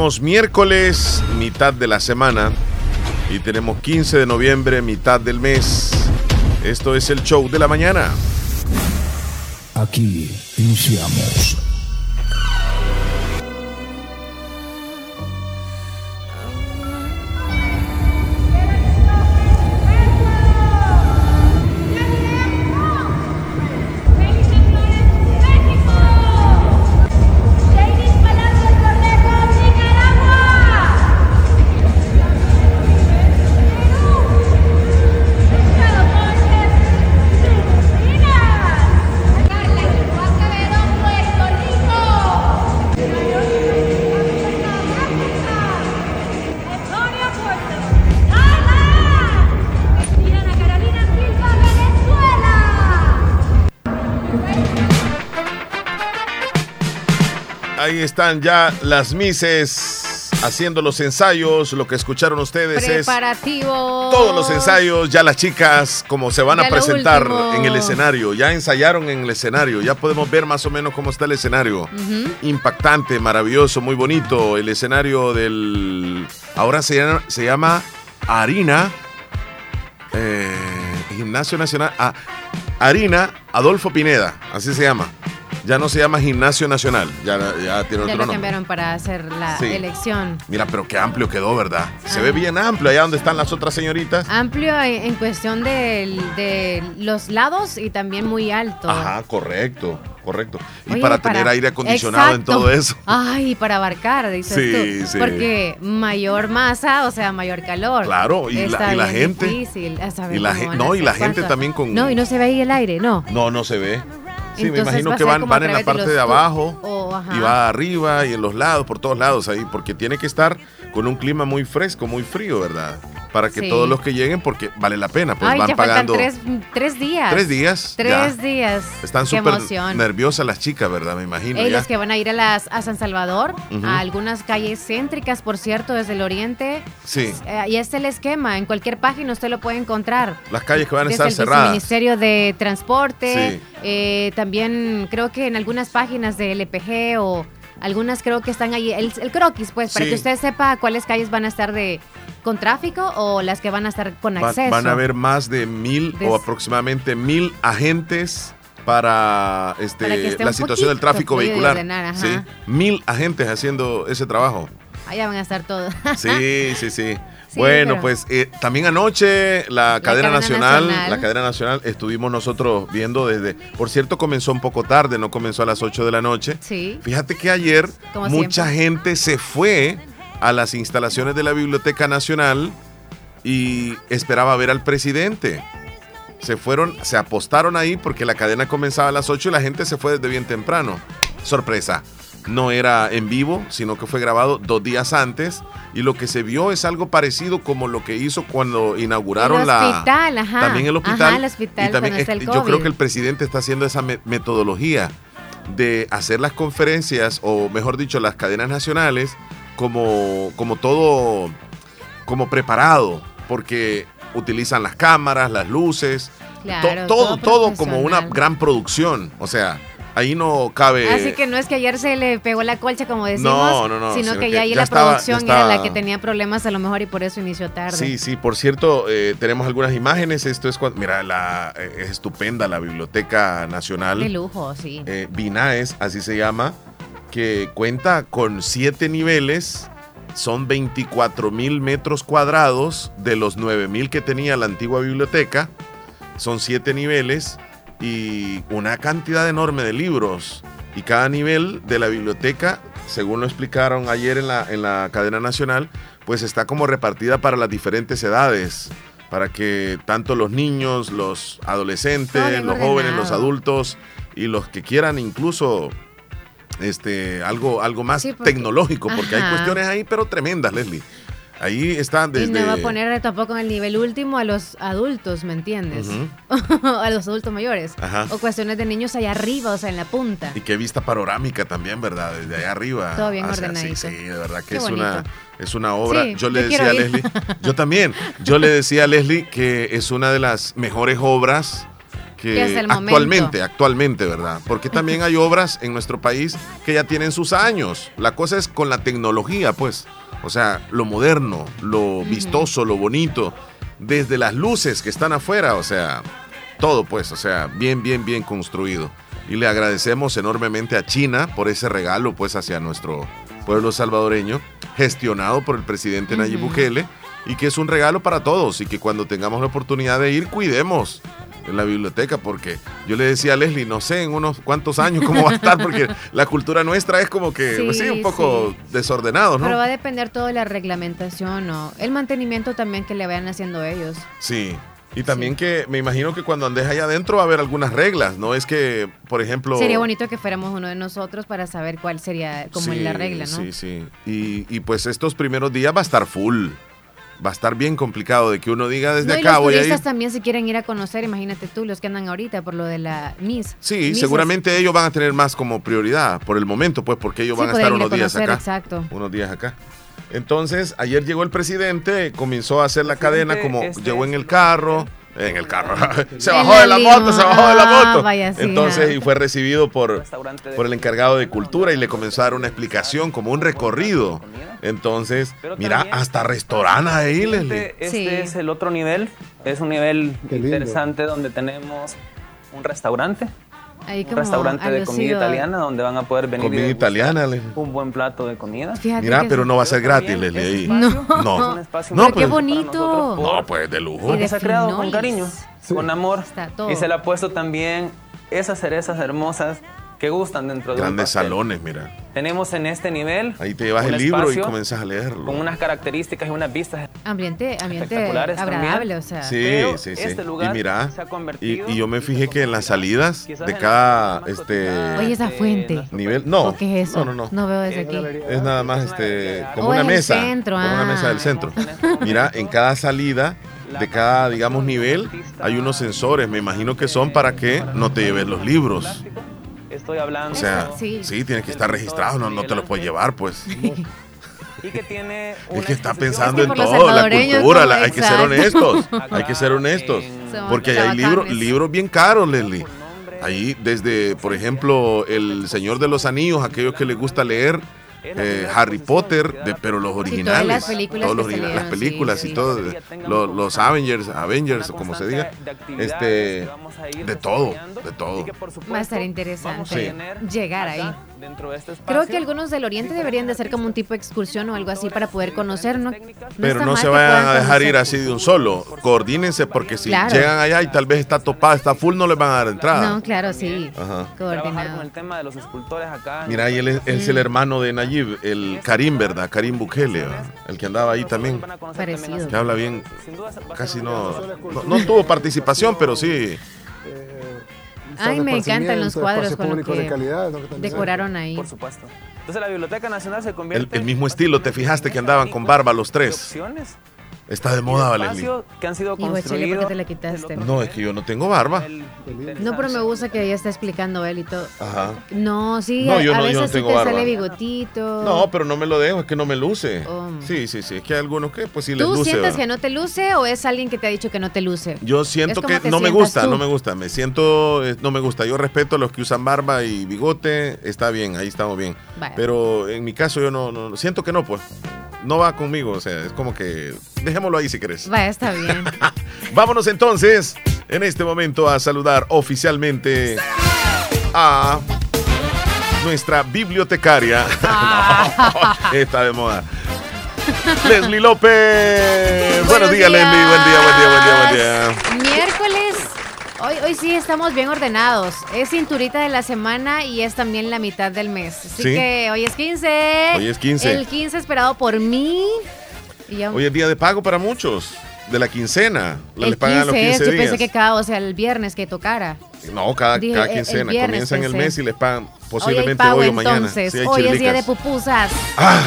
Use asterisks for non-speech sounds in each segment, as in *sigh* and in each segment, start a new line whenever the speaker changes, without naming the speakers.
tenemos miércoles, mitad de la semana, y tenemos 15 de noviembre, mitad del mes. Esto es el show de la mañana.
Aquí iniciamos.
Están ya las mises haciendo los ensayos. Lo que escucharon ustedes es todos los ensayos. Ya las chicas, como se van a
Ya
presentar en el escenario. Ya ensayaron en el escenario. Ya podemos ver más o menos cómo está el escenario. Impactante, maravilloso, muy bonito. El escenario del. Ahora se llama, se llama Harina. eh, Gimnasio Nacional. ah, Harina Adolfo Pineda. Así se llama. Ya no se llama Gimnasio Nacional. Ya, ya tiene
Ya
otro
lo
nombre.
cambiaron para hacer la
Sí.
elección.
Mira, pero qué amplio quedó, ¿verdad? Se
Ah.
ve bien amplio allá donde están las otras señoritas.
Amplio en cuestión de, de los lados y también muy alto.
Ajá, correcto, correcto. Y
Oye,
para, tener aire acondicionado en todo eso.
Ay, para abarcar, dices
Sí,
tú.
sí.
Porque mayor masa, o sea, mayor calor.
Claro, y la- y la gente-
difícil,
y la no, y la gente también con-
No, y no se ve ahí el aire, no.
No, no se ve. Sí, me imagino que van, van en la parte de abajo y va arriba y en los lados, por todos lados ahí, porque tiene que estar con un clima muy fresco, muy frío, ¿verdad? Para que
Sí.
todos los que lleguen, porque vale la pena, pues
Ay,
van
ya
pagando
tres, tres días.
tres días.
Tres
ya.
días.
Están súper nerviosas las chicas, ¿verdad? Me imagino.
Ellos
ya.
que van a ir a, las, a San Salvador, a algunas calles céntricas, por cierto, desde el oriente.
Sí,
Eh, y este es el esquema. En cualquier página usted lo puede encontrar.
las calles que van a estar
el
cerradas.
Ministerio de Transporte.
Sí.
eh, también creo que en algunas páginas de LPG o algunas creo que están ahí. El, el croquis, pues, para
Sí.
que usted sepa cuáles calles van a estar de con tráfico o las que van a estar con acceso.
van a haber más de mil
Des-
o aproximadamente mil agentes para, este,
Para
la situación del tráfico vehicular.
ordenar,
sí, mil agentes haciendo ese trabajo.
Allá van a estar todos.
Sí, sí, sí.
Sí,
bueno,
pero-
pues eh, también anoche la, cadena,
cadena
nacional,
nacional.
la cadena nacional, estuvimos nosotros viendo desde, por cierto, comenzó un poco tarde, no comenzó a las 8 de la noche.
Sí.
Fíjate que ayer
Como
mucha
siempre.
gente se fue a las instalaciones de la Biblioteca Nacional y esperaba ver al presidente. Se fueron, se apostaron ahí porque la cadena comenzaba a las 8 y la gente se fue desde bien temprano. Sorpresa. No era en vivo, sino que fue grabado dos días antes. Y lo que se vio es algo parecido como lo que hizo cuando inauguraron
el
la.
hospital, ajá.
También el hospital.
Ajá, el hospital
y también
cuando está
es-
el
yo creo que el presidente está haciendo esa me- metodología de hacer las conferencias, o mejor dicho, las cadenas nacionales, como, como todo, como preparado, porque utilizan las cámaras, las luces,
Claro,
to- todo,
todo
todo como una gran producción. O sea, ahí no cabe.
Así que no es que ayer se le pegó la colcha, como decimos,
No, no, no,
sino,
sino
que, ya ahí
ya
la
estaba-
producción era la que tenía problemas a lo mejor y por eso inició tarde.
Sí, sí, por cierto, eh, tenemos algunas imágenes. Esto es cuando, mira, la, eh, es estupenda la Biblioteca Nacional.
De lujo, sí.
eh, Binaes, así se llama, que cuenta con siete niveles, son 24 mil metros cuadrados de los 9 mil que tenía la antigua biblioteca, son siete niveles y una cantidad enorme de libros. Y cada nivel de la biblioteca, según lo explicaron ayer en la, en la cadena nacional, pues está como repartida para las diferentes edades, para que tanto los niños, los adolescentes, los jóvenes, los adultos y los que quieran incluso este algo algo más
Sí, porque-
tecnológico, porque hay cuestiones ahí, pero tremendas, Leslie. Ahí están desde
Y no va a poner tampoco en el nivel último a los adultos, ¿me entiendes? *laughs* a los adultos mayores.
Ajá.
O cuestiones de niños allá arriba, o sea, en la punta.
y qué vista panorámica también, ¿verdad? Desde allá arriba.
Todo bien
O sea,
ordenadito.
Sí, sí, de verdad que
Qué
es
bonito.
una es una obra.
Sí,
yo le decía a. Leslie, yo también, yo le decía a Leslie que es una de las mejores obras que, actualmente,
momento.
actualmente, ¿verdad? Porque también hay obras en nuestro país que ya tienen sus años. La cosa es con la tecnología, pues. O sea, lo moderno, lo vistoso, lo bonito, desde las luces que están afuera, o sea, todo, pues, o sea, bien, bien, bien construido. Y le agradecemos enormemente a China por ese regalo, pues, hacia nuestro pueblo salvadoreño, gestionado por el presidente Nayib. Bukele, y que es un regalo para todos, y que cuando tengamos la oportunidad de ir, cuidemos en la biblioteca, porque yo le decía a Leslie, no sé en unos cuantos años cómo va a estar, porque *laughs* la cultura nuestra es como que,
Sí,
pues sí, un poco desordenado, ¿no?
Pero va a depender todo de la reglamentación o el mantenimiento también que le vayan haciendo ellos.
Sí. Y también que me imagino que cuando andes allá adentro va a haber algunas reglas, ¿no? Es que, por ejemplo...
Sería bonito que fuéramos uno de nosotros para saber cuál sería como
Sí,
la regla, ¿no?
Sí, sí. Y, y pues estos primeros días va a estar full. Va a estar bien complicado de que uno diga desde
No, y
acá
los
voy a ir.
también si quieren ir a conocer, imagínate tú, los que andan ahorita por lo de la Miss.
Sí, seguramente ellos van a tener más como prioridad por el momento, pues porque ellos
Sí,
van a estar
podrían ir a
unos días
conocer,
acá.
exacto.
Unos días acá. Entonces, ayer llegó el presidente, comenzó a hacer la cadena como
este
llegó en el
el
carro, en el carro, *laughs* se bajó de la moto, se bajó de la
Ah,
moto.
vaya, sí,
Entonces, y fue recibido por, por el encargado de cultura y le comenzó a dar una explicación, como un recorrido. Entonces, mira, hasta restaurantes ahí, Leslie.
Este, este es el otro nivel. Es un nivel interesante donde tenemos un restaurante.
Ahí
Un restaurante de comida italiana donde van a poder venir
Comida italiana,
un buen plato de comida.
Fíjate
Mira, pero no va a ser gratis,
también
Leslie, ahí.
espacio
No.
es un espacio
No, pues-
Qué bonito.
No, pues de lujo.
Y
se ha creado con cariño, con amor.
Está todo.
Y se le ha puesto también esas cerezas hermosas que gustan dentro de
Grandes salones, mira.
Tenemos en este nivel
Ahí te llevas el libro y comenzas a leerlo.
con unas características y unas vistas
Ambiente, ambiente
espectaculares
agradable,
también.
o sea.
Sí,
Pero
sí, sí.
este
y
lugar
mira,
se ha
y,
convertido
y yo me fijé que en las salidas de cada este
Oye, esa fuente.
nivel, no,
¿O qué es eso?
no, no, no,
veo desde aquí.
es nada más este como
Oh,
una
es el
mesa,
centro,
como una
ah.
mesa del centro. Mira, en cada salida de cada, digamos, nivel hay unos sensores. Me imagino que son para que no te lleves los libros.
Estoy hablando.
O sea,
Sí.
sí, tienes que estar registrado, no, no te los puedes llevar, pues. *laughs*
Y que tiene
Es
una
que está pensando
Es
en todo, la cultura, la- *laughs* hay que ser honestos, hay que ser honestos. Porque hay libros, libros bien caros, Leslie. Ahí desde, por ejemplo, El Señor de los Anillos, aquellos que les gusta leer, eh, Harry Potter, de- pero los originales,
las películas
todos los origina- las
salieron,
películas
sí,
y
sí.
todo, de- lo- los Avengers, Avengers, como se diga, este, de todo, de todo.
Va a estar interesante
Sí.
llegar ahí.
Este
Creo que algunos del Oriente deberían de hacer como un tipo de excursión o algo así para poder conocer, ¿no?
Pero no se vayan a dejar ir así de un solo. Coordínense porque si
Claro.
llegan allá y tal vez está topada, está full, no les van a dar entrada.
No, claro, sí.
Ajá.
Con
Coordinado.
el tema de los escultores acá.
Mira, y él es, es el hermano de Nayib, el Karim, ¿verdad? Karim Bukele, ¿verdad? el que andaba ahí también.
Parecido.
Que habla bien, casi no, no, no tuvo participación, pero sí.
Ay, me encantan los cuadros con lo
público de
que
calidad, ¿no? Que
decoraron ahí.
Por supuesto. Entonces la Biblioteca Nacional se
El,
convierte
el mismo estilo, ¿te fijaste que andaban con barba los tres?
opciones
Está de moda,
espacios que han sido
Y Guachele, ¿por qué
construidos.
te la quitaste?
No, es que yo no tengo barba.
No, pero me gusta que ella está explicando él y todo.
Ajá.
No, sí,
No,
a,
yo
a
no- yo
veces
no
sí
tengo
te
barba.
sale bigotito.
No, pero no me lo dejo, es que no me luce.
Oh.
Sí, sí, sí, es que hay algunos que pues sí les
¿Tú
luce.
sientes
¿verdad?
que no te luce o es alguien que te ha dicho que no te luce?
Yo siento que no me gusta,
tú.
no me gusta. Me siento, no me gusta. Yo respeto a los que usan barba y bigote, está bien, ahí estamos bien.
Vaya.
Pero en mi caso yo no, no, siento que no, pues. No va conmigo, o sea, es como que dejémoslo ahí si querés.
Vaya, está bien. *laughs*
Vámonos entonces en este momento a saludar oficialmente a nuestra bibliotecaria.
Ah. *laughs*
No, está de moda. Leslie López. Buenos días,
días.
Leslie. Buen día, buen día, buen día, buen día.
Miércoles. Hoy, hoy sí estamos bien ordenados. Es cinturita de la semana y es también la mitad del mes. Así
Sí.
que hoy es 15.
Hoy es 15.
El 15 esperado por mí.
Hoy es día de pago para muchos. De la quincena.
el
Les pagan a los 15
es, yo
días.
pensé que cada, o sea, el viernes que tocara.
No, cada,
Dije,
cada
eh,
quincena.
viernes
Comienzan el mes y les pagan posiblemente hoy o mañana.
entonces.
Sí,
hoy es día de pupusas.
Ah,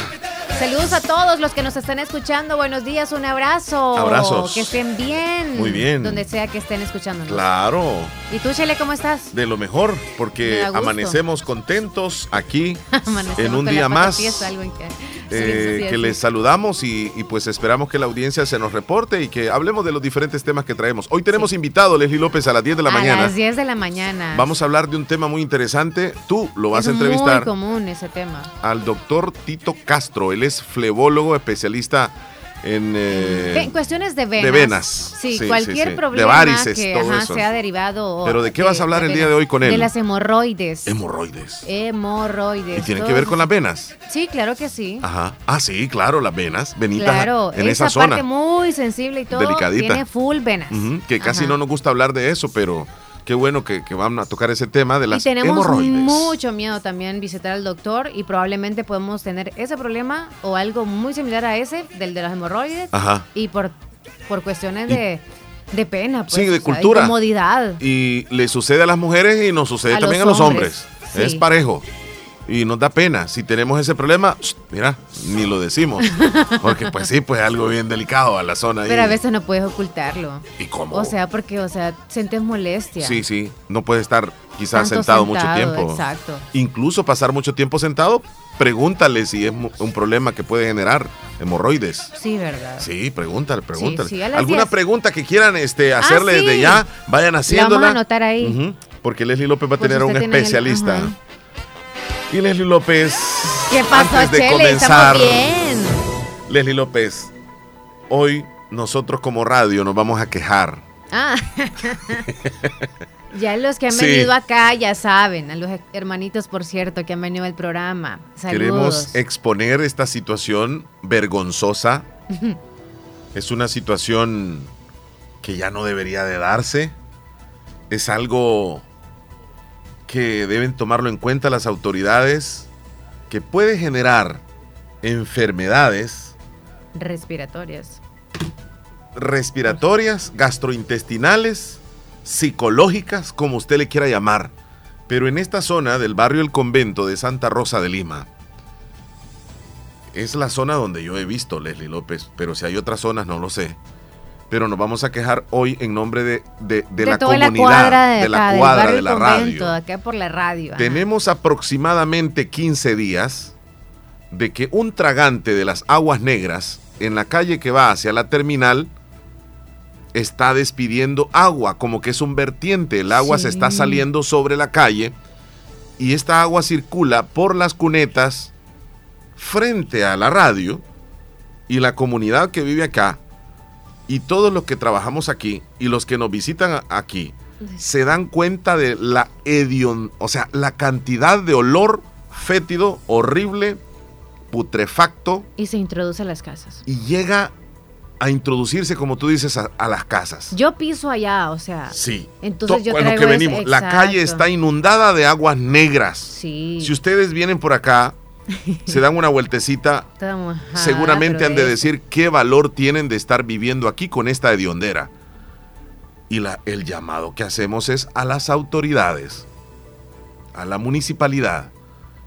Saludos a todos los que nos están escuchando. Buenos días, un abrazo.
Abrazos.
Que estén bien.
Muy bien.
Donde sea que estén escuchándonos.
Claro,
¿Y tú, Chele, cómo estás?
de lo mejor,
Me
porque amanecemos contentos aquí *laughs*
Amanecemos
en un día más.
tiesa, algo en que-
eh,
Sí, sí,
que
sí.
les saludamos y, y pues esperamos que la audiencia se nos reporte y que hablemos de los diferentes temas que traemos. Hoy tenemos invitado Leslie López a las 10 de la
a
mañana.
las 10 de la mañana.
Vamos a hablar de un tema muy interesante. Tú lo vas
es
a entrevistar
muy común ese tema.
al doctor Tito Castro. Él es flebólogo, especialista en... eh,
En cuestiones de venas.
de venas.
Sí,
Sí,
cualquier
sí, sí.
problema
De varices,
que
todo
ajá,
eso.
sea derivado.
Pero ¿de qué vas a hablar el día de hoy con él?
De las hemorroides.
hemorroides.
hemorroides.
¿Y tiene que ver con las venas?
Sí, claro que sí.
Ajá. Ah, sí, claro, las venas. Venitas
Claro,
en
esa,
esa
parte
zona.
muy sensible y todo
Delicadita.
tiene full venas.
Que casi
Ajá.
no nos gusta hablar de eso, pero qué bueno que, que van a tocar ese tema de
Y
las
tenemos
hemorroides.
mucho miedo también visitar al doctor y probablemente podemos tener ese problema o algo muy similar a ese, del de las hemorroides.
Ajá.
Y por, por cuestiones de, de pena, pues,
Sí, de
sea,
cultura.
incomodidad.
Y le sucede a las mujeres y nos sucede
A
también
los
a los hombres.
hombres, sí.
Es parejo. Y nos da pena. Si tenemos ese problema, mira, ni lo decimos. *laughs* Porque pues sí, pues algo bien delicado a la zona. ahí.
Pero a veces no puedes ocultarlo.
¿Y cómo?
O sea, porque, o sea, sientes molestia.
Sí, sí. No puede estar quizás sentado, mucho tiempo.
exacto.
Incluso pasar mucho tiempo sentado, pregúntale si es un problema que puede generar hemorroides.
Sí, ¿verdad?
Sí, pregúntale, pregúntale.
sí, a las
¿Alguna
10.
pregunta que quieran este, hacerle
Ah, sí.
desde ya? Vayan haciéndola.
vamos a anotar ahí.
Porque Leslie López va a
Pues
tener a un
el-
especialista.
ajá.
Y Leslie López.
¿Qué pasó,
antes de
Chele?
comenzar,
bien.
Leslie López, hoy nosotros como radio nos vamos a quejar.
Ah. *laughs* ya los que han
Sí.
venido acá ya saben, a los hermanitos, por cierto, que han venido al programa. Saludos.
Queremos exponer esta situación vergonzosa. *laughs* es una situación que ya no debería de darse. Es algo que deben tomarlo en cuenta las autoridades, que puede generar enfermedades
Respiratorias.
respiratorias, gastrointestinales, psicológicas, como usted le quiera llamar. Pero en esta zona del barrio El Convento de Santa Rosa de Lima, es la zona donde yo he visto Leslie López, pero si hay otras zonas no lo sé. Pero nos vamos a quejar hoy en nombre de, de- de la comunidad,
la cuadra de,
de la
acá,
cuadra, de la
Convento,
radio.
acá por la radio.
Tenemos aproximadamente 15 días de que un tragante de las aguas negras en la calle que va hacia la terminal está despidiendo agua, como que es un vertiente. El agua se está saliendo sobre la calle y esta agua circula por las cunetas frente a la radio y la comunidad que vive acá y todos los que trabajamos aquí y los que nos visitan aquí se dan cuenta de la edion, o sea, la cantidad de olor fétido, horrible, putrefacto
Y se introduce a las casas.
y llega a introducirse, como tú dices, a, a las casas.
Yo piso allá, o sea.
Sí.
Entonces
To-
yo
bueno,
traigo
que
ese-
venimos. La calle está inundada de aguas negras.
Sí.
Si ustedes vienen por acá, se dan una vueltecita, *laughs*
Estamos-
seguramente han de decir qué valor tienen de estar viviendo aquí con esta hediondera. Y la- el llamado que hacemos es a las autoridades, a la municipalidad.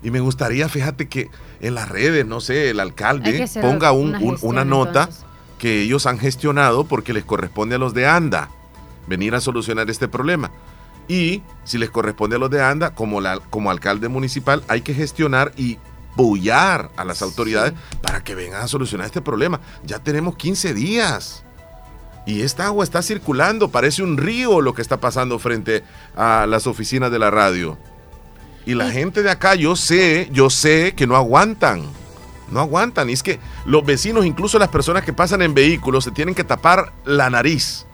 Y me gustaría, fíjate que en las redes, no sé, el alcalde ponga un-
una
un-
gestión,
una nota
entonces.
que ellos han gestionado porque les corresponde a los de ANDA venir a solucionar este problema. Y si les corresponde a los de ANDA, como, la, como alcalde municipal, hay que gestionar y bullar a las autoridades para que vengan a solucionar este problema. Ya tenemos 15 días. Y esta agua está circulando, parece un río lo que está pasando frente a las oficinas de la radio. Y la gente de acá, yo sé, yo sé que no aguantan. No aguantan. Y es que los vecinos, incluso las personas que pasan en vehículos, se tienen que tapar la nariz.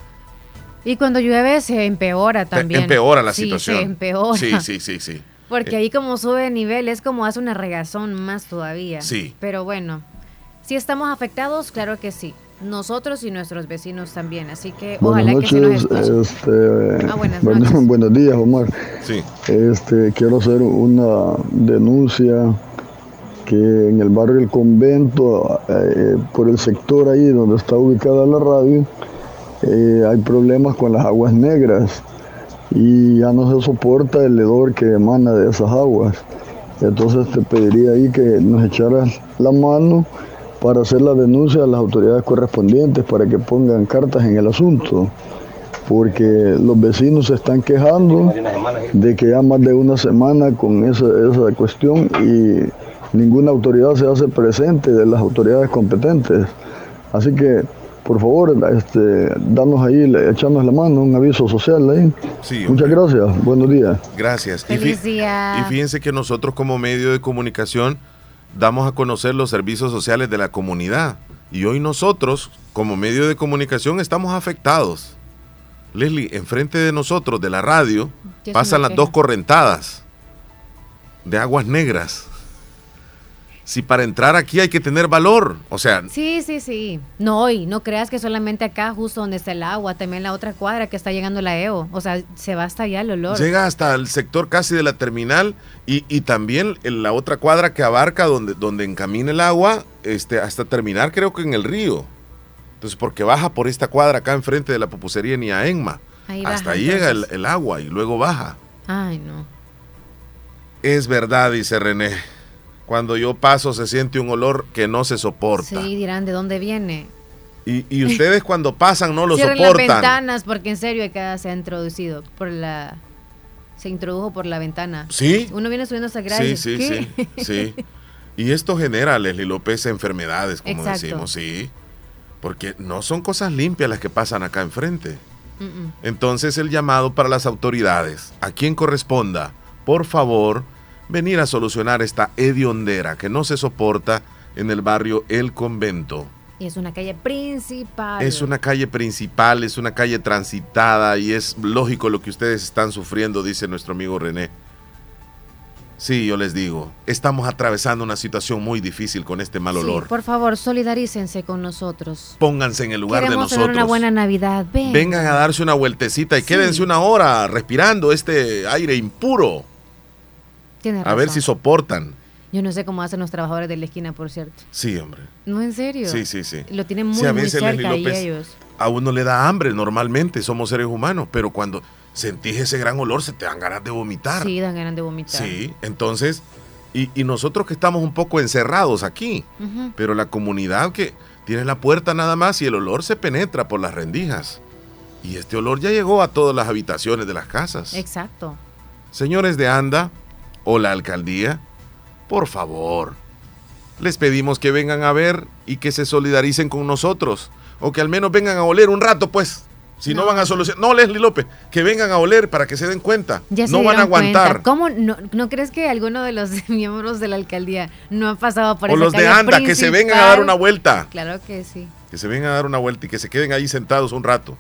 Y cuando llueve se empeora también.
Empeora la
Sí,
situación.
Se empeora.
Sí, sí, sí, sí.
Porque
Eh,
ahí como sube de nivel es como hace una regazón más todavía.
Sí.
Pero bueno, si estamos afectados, claro que sí. Nosotros y nuestros vecinos también. Así que
Buenas
ojalá que se nos
noches, este,
Ah, buenas
bueno,
noches. *laughs*
buenos días, Omar.
Sí.
Este, quiero hacer una denuncia que en el barrio El Convento, eh, por el sector ahí donde está ubicada la radio, eh, hay problemas con las aguas negras y ya no se soporta el hedor que emana de esas aguas. Entonces te pediría ahí que nos echaras la mano para hacer la denuncia a las autoridades correspondientes para que pongan cartas en el asunto, porque los vecinos se están quejando de que ya más de una semana con esa, esa cuestión y ninguna autoridad se hace presente de las autoridades competentes. Así que, por favor, este, danos ahí, echarnos la mano, un aviso social ahí.
Sí,
Muchas
hombre.
gracias, buenos días.
Gracias. Y,
Feliz día.
y fíjense que nosotros como medio de comunicación damos a conocer los servicios sociales de la comunidad. Y hoy nosotros, como medio de comunicación, estamos afectados. Leslie, enfrente de nosotros, de la radio, pasan las dos correntadas de aguas negras. Si para entrar aquí hay que tener valor, o sea,
Sí, sí, sí. No, y no creas que solamente acá, justo donde está el agua, también la otra cuadra que está llegando la EO. O sea, se va hasta allá el olor.
Llega hasta el sector casi de la terminal y, y también en la otra cuadra que abarca donde, donde encamina el agua este, hasta terminar creo que en el río. Entonces, porque baja por esta cuadra acá enfrente de la pupusería Niaenma.
Ahí
hasta
baja,
ahí llega el agua y luego baja.
Ay, no.
Es verdad, dice René. Cuando yo paso se siente un olor que no se soporta.
Sí, dirán de dónde viene.
Y, y *laughs* ustedes cuando pasan no lo
Cierren las
soportan.
ventanas porque en serio acá se ha introducido por la se introdujo por la ventana.
¿Sí?
Uno viene subiendo esa grada.
Sí, sí, sí, sí. *laughs* Y esto genera, Leslie López, enfermedades, como
Exacto.
decimos, sí. Porque no son cosas limpias las que pasan acá enfrente. Entonces el llamado para las autoridades, a quien corresponda, por favor, venir a solucionar esta hediondera que no se soporta en el barrio El Convento.
Y es una calle principal.
Es una calle principal, es una calle transitada y es lógico lo que ustedes están sufriendo, dice nuestro amigo René. Sí, yo les digo, estamos atravesando una situación muy difícil con este mal
Sí,
olor.
por favor, solidarícense con nosotros.
Pónganse en el lugar
Queremos
de
tener
nosotros.
una buena Navidad. Ven.
Vengan a darse una vueltecita y
Sí.
quédense una hora respirando este aire impuro.
Tiene
A ver si soportan.
Yo no sé cómo hacen los trabajadores de la esquina, por cierto.
Sí, hombre.
No, en serio.
Sí, sí, sí.
Lo tienen muy,
Sí, a
muy cerca
López,
ellos.
A uno le da hambre normalmente, somos seres humanos, pero cuando sentís ese gran olor se te dan ganas de vomitar.
Sí, dan ganas de vomitar.
Sí, entonces, y, y nosotros que estamos un poco encerrados aquí, pero la comunidad que tiene la puerta nada más y el olor se penetra por las rendijas. Y este olor ya llegó a todas las habitaciones de las casas.
Exacto.
Señores de ANDA o la alcaldía, por favor, les pedimos que vengan a ver y que se solidaricen con nosotros. O que al menos vengan a oler un rato, pues. Si no,
No.
van a solucionar. No, Leslie López, que vengan a oler para que se den cuenta.
Ya se
no van a
cuenta.
aguantar.
¿Cómo no, no crees que alguno de los *laughs* miembros de la alcaldía no ha pasado por
O
esa
los de ANDA, que se vengan a dar una vuelta.
Claro que sí.
Que se vengan a dar una vuelta y que se queden ahí sentados un rato.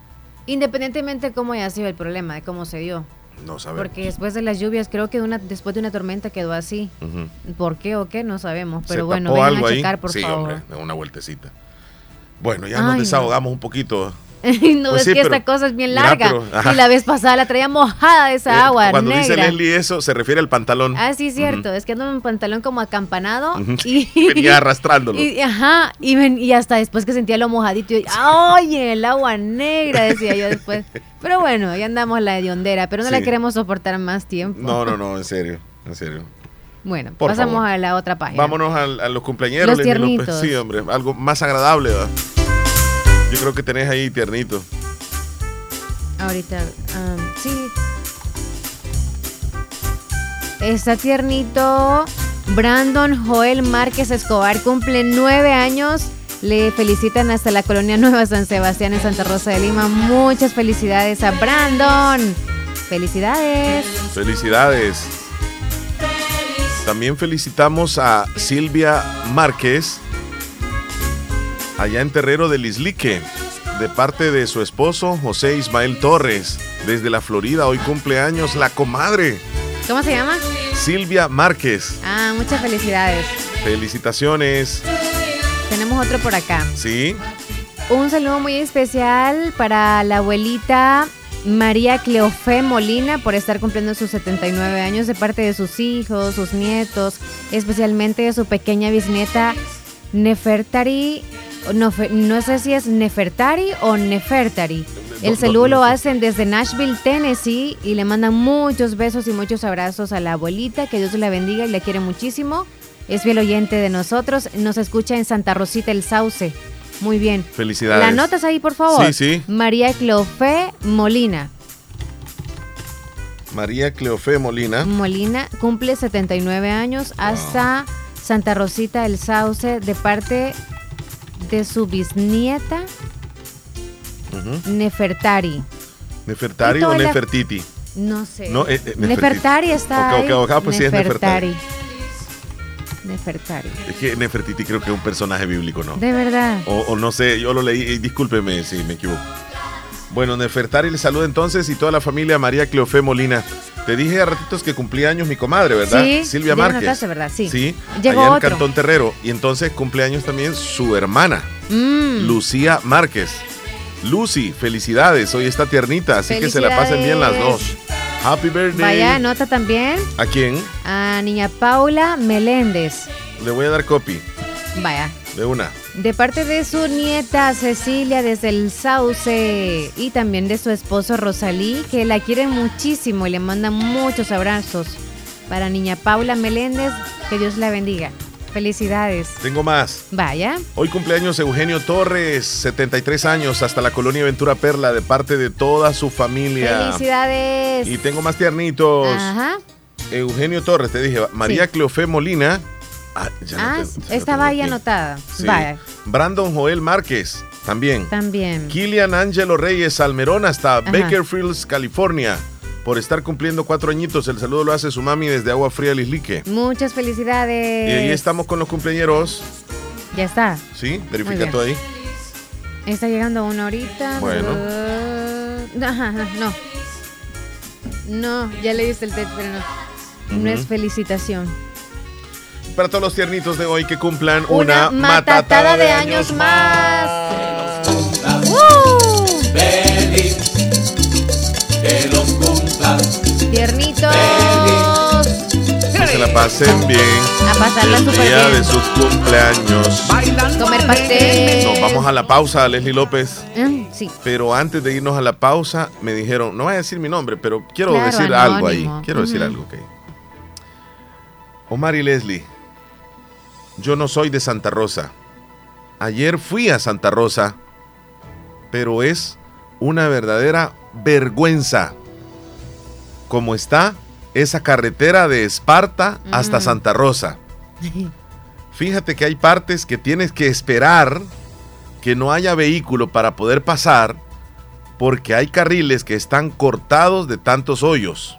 Independientemente de cómo haya sido el problema, de cómo se dio.
No sabemos.
Porque después de las lluvias, creo que una, después de una tormenta quedó así.
Ujú.
¿Por qué o qué? No sabemos.
¿Se
Pero bueno,
tapó
vengan
algo
a
ahí?
checar, por
sí,
favor.
hombre, una vueltecita. Bueno, ya nos
Ay, no.
desahogamos un poquito. *laughs*
no
Pues
ves
sí,
que
pero-
esta cosa es bien
Mira,
larga.
pero- ajá.
y la vez pasada la traía mojada de esa
Eh,
agua
Cuando dice
negra.
Leslie eso, se refiere al pantalón.
Ah, sí, cierto. Es que ando en un pantalón como acampanado.
Ujú. *laughs*
y *laughs*
Venía arrastrándolo.
Y, ajá, y, ven- y hasta después que sentía lo mojadito, y, ¡ay, el agua negra! Decía yo después. Pero bueno, ahí andamos la hediondera, pero no la
Sí.
queremos soportar más tiempo.
No, no, no, en serio, en serio.
Bueno,
Por
pasamos
favor.
a la otra página.
Vámonos al- a, los cumpleaños.
Los tiernitos.
Sí, hombre, algo más agradable, ¿verdad? Yo creo que tenés ahí tiernito.
Ahorita, ah, sí. Está tiernito. Brandon Joel Márquez Escobar cumple nueve años. Le felicitan hasta la colonia Nueva San Sebastián en Santa Rosa de Lima. Muchas felicidades a Brandon. Felicidades.
Felicidades. También felicitamos a Silvia Márquez, allá en Terrero del Islique, de parte de su esposo José Ismael Torres, desde la Florida. Hoy cumpleaños la comadre
¿Cómo se llama?
Silvia Márquez.
Ah, muchas felicidades.
Felicitaciones.
Tenemos otro por acá.
Sí,
Un saludo muy especial para la abuelita María Cleofé Molina por estar cumpliendo sus 79 años de parte de sus hijos, sus nietos, especialmente de su pequeña bisnieta Nefertari. No, no sé si es Nefertari o Nefertari. El saludo lo hacen desde Nashville, Tennessee y le mandan muchos besos y muchos abrazos a la abuelita, que Dios la bendiga y la quiere muchísimo. Es fiel oyente de nosotros, nos escucha en Santa Rosita el Sauce. Muy bien.
Felicidades.
¿La notas ahí, por favor?
Sí, sí.
María Cleofé Molina.
María Cleofé Molina.
Molina cumple 79 años hasta Santa Rosita el Sauce de parte de su bisnieta. Nefertari.
¿Nefertari o
la-
Nefertiti?
No sé.
No, eh, eh.
Nefertari está
Ok,
ahí.
ok, ok, pues sí es Nefertari.
Nefertari.
Es que Nefertiti creo que es un personaje bíblico, ¿no?
De verdad.
O, o no sé, yo lo leí, y discúlpeme si me equivoco. Bueno, Nefertari le saluda entonces y toda la familia María Cleofé Molina. Te dije a ratitos que cumplía años mi comadre, ¿verdad?
Sí,
Silvia Márquez.
notaste, ¿verdad? Sí.
Sí,
Llegó
allá en
otro.
Cantón Terrero. Y entonces cumpleaños también su hermana,
Mm.
Lucía Márquez. Lucy, felicidades, hoy está tiernita, así que se la pasen bien las dos. Happy birthday.
Vaya, anota también
¿A quién?
a niña Paula Meléndez.
Le voy a dar copy
Vaya.
de una.
De parte de su nieta Cecilia desde el Sauce y también de su esposo Rosalí, que la quiere muchísimo y le manda muchos abrazos. Para niña Paula Meléndez, que Dios la bendiga. Felicidades.
Tengo más.
Vaya.
Hoy cumpleaños Eugenio Torres, 73 años, hasta la colonia Ventura Perla, de parte de toda su familia.
Felicidades.
Y tengo más tiernitos.
Ajá.
Eugenio Torres, te dije, María Cleofé Molina. Ah, ya
Ah,
ya la
estaba ahí anotada.
Sí.
Vaya.
Brandon Joel Márquez, también.
También.
Kilian Angelo Reyes Almerón hasta
Ajá.
Bakerfields, California, por estar cumpliendo cuatro añiñitos. El saludo lo hace su mami desde Agua Fría, Lislique.
Muchas felicidades.
Y ahí estamos con los cumpleaños.
Ya está.
¿Sí? Verifica todo ahí.
Está llegando una ahorita.
Bueno.
Uh, ajá, no. No, ya leíste el texto, pero no. No es felicitación.
Para todos los tiernitos de hoy que cumplan
Una,
una,
matatada de años más. ¡Uh!
que los cumplas.
Tiernitos.
Que se la pasen bien.
A pasarla
el día
bien.
de sus cumpleaños.
Comer pastel.
Nos vamos a la pausa, Leslie López.
Mm, Sí.
Pero antes de irnos a la pausa, me dijeron, no voy a decir mi nombre, pero quiero
Claro,
decir algo ahí. Quiero decir algo, ok. Omar y Leslie, yo no soy de Santa Rosa. Ayer fui a Santa Rosa, pero es una verdadera vergüenza como está esa carretera de Esparta hasta
Mm.
Santa Rosa. Fíjate que hay partes que tienes que esperar que no haya vehículo para poder pasar porque hay carriles que están cortados de tantos hoyos.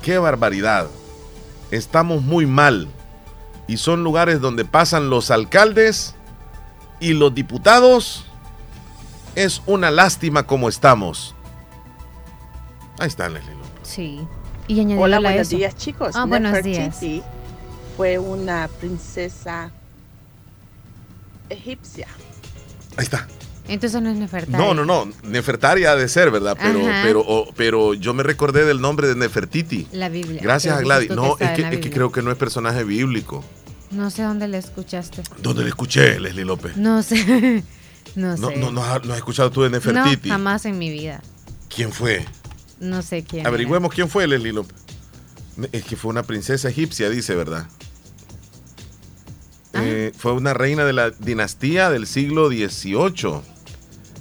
¡Qué barbaridad! Estamos muy mal y son lugares donde pasan los alcaldes y los diputados. Es una lástima como estamos. Ahí está Leslie.
Sí. Y añadió
Hola,
la
buenos
eso.
días, chicos.
Ah, buenos
Nefertiti
días.
Fue una princesa egipcia.
Ahí está.
Entonces no es Nefertari.
No, no, no. Nefertari ha de ser, ¿verdad? Pero, pero, pero yo me recordé del nombre de Nefertiti.
La Biblia.
Gracias a Gladys. No, es que, es creo que no es personaje bíblico.
No sé dónde la escuchaste.
¿Dónde le escuché, Leslie López?
No sé. *laughs* no
No,
sé.
no, no, has- no has escuchado tú de
No,
Nefertiti.
jamás en mi vida.
¿Quién fue?
No sé quién.
Averigüemos quién fue Leslie López. Es que fue una princesa egipcia, dice, ¿verdad?
Ah.
Eh, fue una reina de la dinastía del siglo XVIII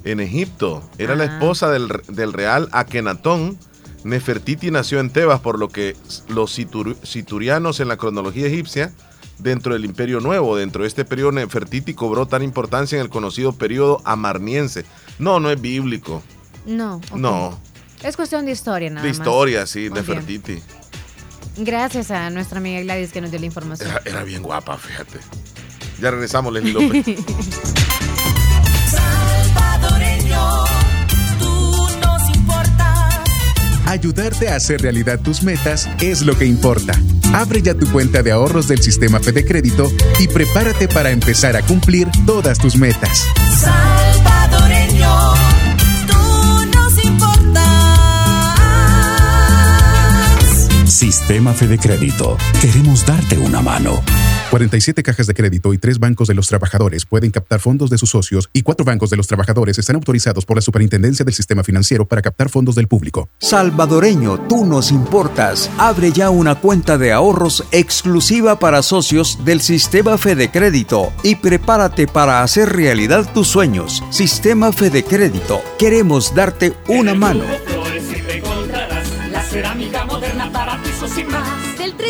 en Egipto. Era la
Ah.
esposa del, del real Akenatón. Nefertiti nació en Tebas, por lo que los situr- siturianos en la cronología egipcia, dentro del Imperio Nuevo, dentro de este periodo, Nefertiti cobró tan importancia en el conocido periodo amarniense. No, no es bíblico.
No.
No,
Es cuestión de historia, nada
de
más.
historia, sí,
Muy bien.
Nefertiti.
Gracias a nuestra amiga Gladys que nos dio la información.
Era, era bien guapa, fíjate. Ya regresamos, Leslie López. *laughs*
Salvadoreño, tú nos importas.
Ayudarte a hacer realidad tus metas es lo que importa. Abre ya tu cuenta de ahorros del sistema Fede Crédito y prepárate para empezar a cumplir todas tus metas.
Sistema Fede Crédito. Queremos darte una mano.
47 cajas de crédito y 3 bancos de los trabajadores pueden captar fondos de sus socios y 4 bancos de los trabajadores están autorizados por la Superintendencia del Sistema Financiero para captar fondos del público.
Salvadoreño, tú nos importas. Abre ya una cuenta de ahorros exclusiva para socios del Sistema Fede Crédito y prepárate para hacer realidad tus sueños. Sistema Fede Crédito, queremos darte una mano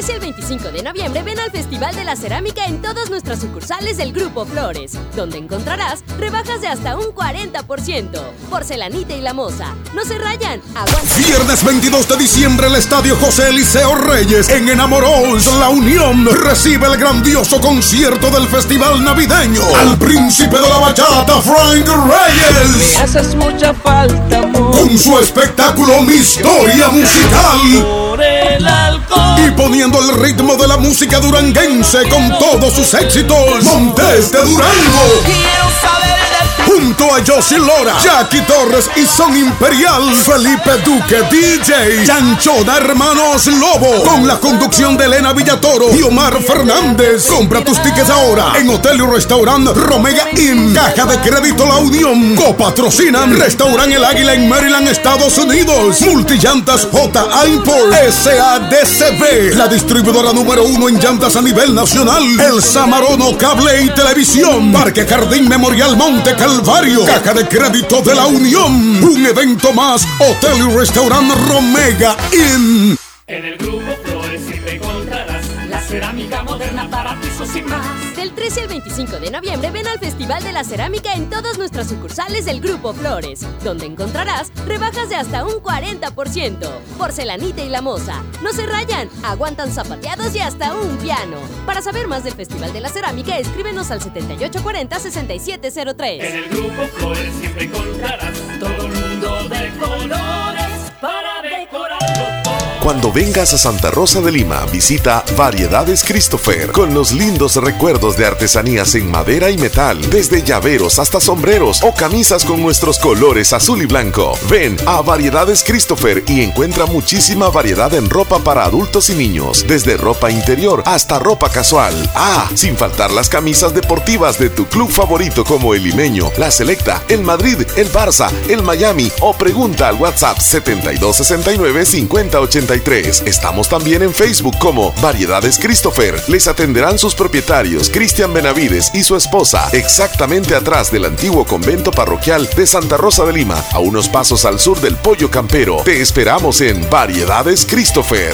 es 5 de noviembre ven al Festival de la Cerámica en todas nuestras sucursales del Grupo Flores, donde encontrarás rebajas de hasta un 40%. Porcelanita y la moza. No se rayan. Aguanta.
Viernes 22 de diciembre el Estadio José Eliseo Reyes en Enamoros, La Unión recibe el grandioso concierto del Festival Navideño. Al príncipe de la bachata, Frank Reyes.
Me haces mucha falta, amor.
Con su espectáculo Mi Historia Musical.
Por el alcohol.
Y poniendo el ritmo de la música duranguense con todos sus éxitos. Montes de Durango.
Quiero saber de ti.
Junto a Josie Lora, Jackie Torres y Son Imperial, Felipe Duque, DJ, Chanchona Hermanos Lobo, con la conducción de Elena Villatoro y Omar Fernández. Compra tus tickets ahora en Hotel y Restaurant Romega Inn, Caja de Crédito La Unión, copatrocinan Restaurant El Águila en Maryland, Estados Unidos, Multillantas J. Import, SADCB, la distribuidora número uno en llantas a nivel nacional, El Samarono Cable y Televisión, Parque Jardín Memorial Monte Calvario, Caja de Crédito de la Unión, un evento más, Hotel y Restaurant Romega Inn.
En el grupo Flores siempre encontrarás la cerámica
13 al 25 de noviembre ven al Festival de la Cerámica en todas nuestras sucursales del Grupo Flores, donde encontrarás rebajas de hasta un 40%. Porcelanita y la moza. No se rayan, aguantan zapateados y hasta un piano. Para saber más del Festival de la Cerámica, escríbenos al 7840-6703.
En el grupo Flores siempre encontrarás todo el mundo de colores para.
Cuando vengas a Santa Rosa de Lima, visita Variedades Christopher con los lindos recuerdos de artesanías en madera y metal, desde llaveros hasta sombreros o camisas con nuestros colores azul y blanco. Ven a Variedades Christopher y encuentra muchísima variedad en ropa para adultos y niños, desde ropa interior hasta ropa casual. Ah, sin faltar las camisas deportivas de tu club favorito como el Limeño, la Selecta, el Madrid, el Barça, el Miami o pregunta al WhatsApp 7269 5083. Estamos también en Facebook como Variedades Christopher. Les atenderán sus propietarios Cristian Benavides y su esposa, exactamente atrás del antiguo convento parroquial de Santa Rosa de Lima, a unos pasos al sur del Pollo Campero. Te esperamos en Variedades Christopher.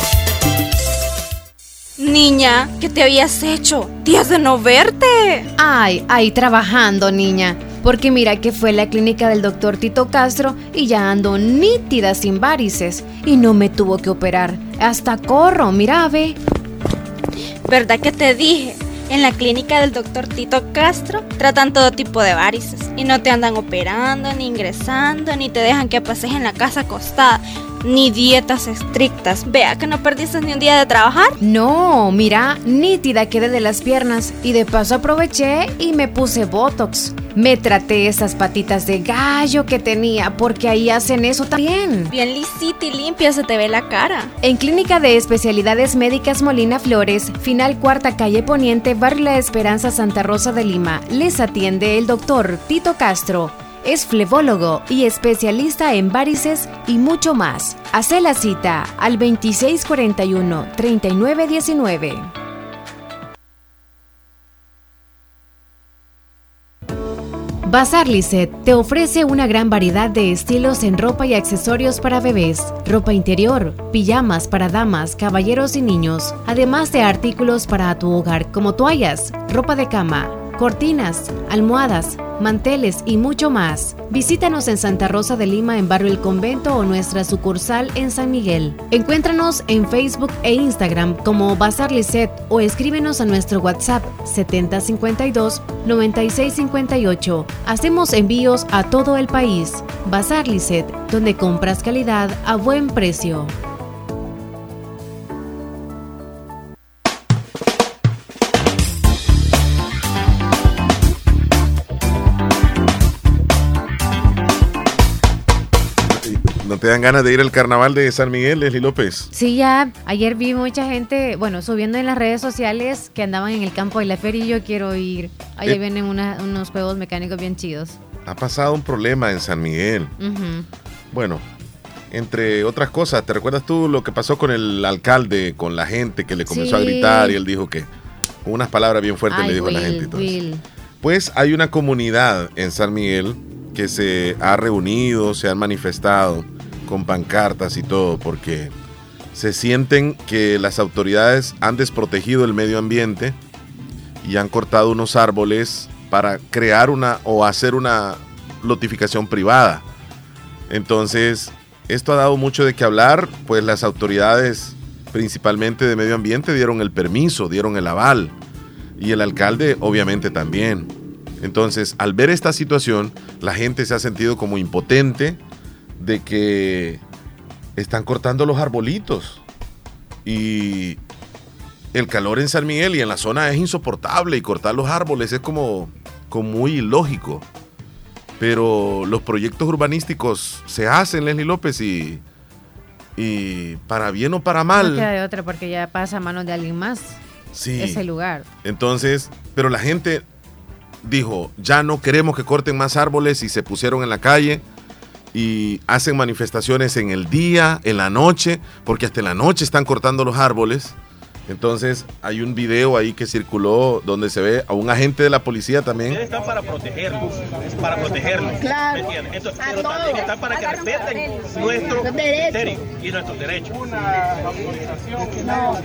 Niña, ¿qué te habías hecho? Días de no verte.
Ay, ahí trabajando, niña. Porque mira que fue la clínica del doctor Tito Castro y ya ando nítida sin varices. Y no me tuvo que operar. Hasta corro, mira, ve.
¿Verdad que te dije? En la clínica del doctor Tito Castro tratan todo tipo de varices y no te andan operando, ni ingresando, ni te dejan que pases en la casa acostada, ni dietas estrictas. Vea que no perdiste ni un día de trabajar.
No, mira, nítida quedé de las piernas y de paso aproveché y me puse Botox. Me traté esas patitas de gallo que tenía porque ahí hacen eso también.
Bien lisita y limpia se te ve la cara.
En Clínica de Especialidades Médicas Molina Flores, final cuarta calle Poniente, Barrio La Esperanza, Santa Rosa de Lima, les atiende el doctor Tito Castro. Es flebólogo y especialista en varices y mucho más. Hace la cita al 2641-3919. Bazar Lisset te ofrece una gran variedad de estilos en ropa y accesorios para bebés, ropa interior, pijamas para damas, caballeros y niños, además de artículos para tu hogar como toallas, ropa de cama, cortinas, almohadas, manteles y mucho más. Visítanos en Santa Rosa de Lima en Barrio El Convento o nuestra sucursal en San Miguel. Encuéntranos en Facebook e Instagram como Bazar Lisset o escríbenos a nuestro WhatsApp 7052 9658. Hacemos envíos a todo el país. Bazar Lisset, donde compras calidad a buen precio.
Te
¿Te dan ganas de ir al carnaval de San Miguel, Leslie López?
Sí, ya ayer vi mucha gente, bueno, subiendo en las redes sociales que andaban en el campo de la feria y yo quiero ir. Ahí
Eh.
vienen una- unos juegos mecánicos bien chidos.
Ha pasado un problema en San Miguel. Bueno, entre otras cosas, ¿te recuerdas tú lo que pasó con el alcalde, con la gente que le comenzó a gritar y él dijo que con unas palabras bien fuertes
Ay,
le dijo a la gente?
Will.
Pues hay una comunidad en San Miguel que se ha reunido, se han manifestado con pancartas y todo, porque se sienten que las autoridades han desprotegido el medio ambiente y han cortado unos árboles para crear una o hacer una lotificación privada. Entonces, esto ha dado mucho de qué hablar, pues las autoridades, principalmente de medio ambiente, dieron el permiso, dieron el aval, y el alcalde obviamente también. Entonces, al ver esta situación, la gente se ha sentido como impotente de que están cortando los arbolitos. Y el calor en San Miguel y en la zona es insoportable y cortar los árboles es como, como muy ilógico. Pero los proyectos urbanísticos se hacen, Leslie López, y, y para bien o para
No queda
mal.
de otra porque ya pasa a manos de alguien más
Sí.
ese lugar.
Entonces, pero la gente dijo, ya no queremos que corten más árboles y se pusieron en la calle y hacen manifestaciones en el día, en la noche, porque hasta la noche están cortando los árboles. Entonces, hay un video ahí que circuló donde se ve a un agente de la policía también.
Ustedes están para protegerlos, para protegerlos.
Claro.
Entonces,
A
pero
todos.
también están para que respeten nuestros
derechos.
y nuestros derechos.
No.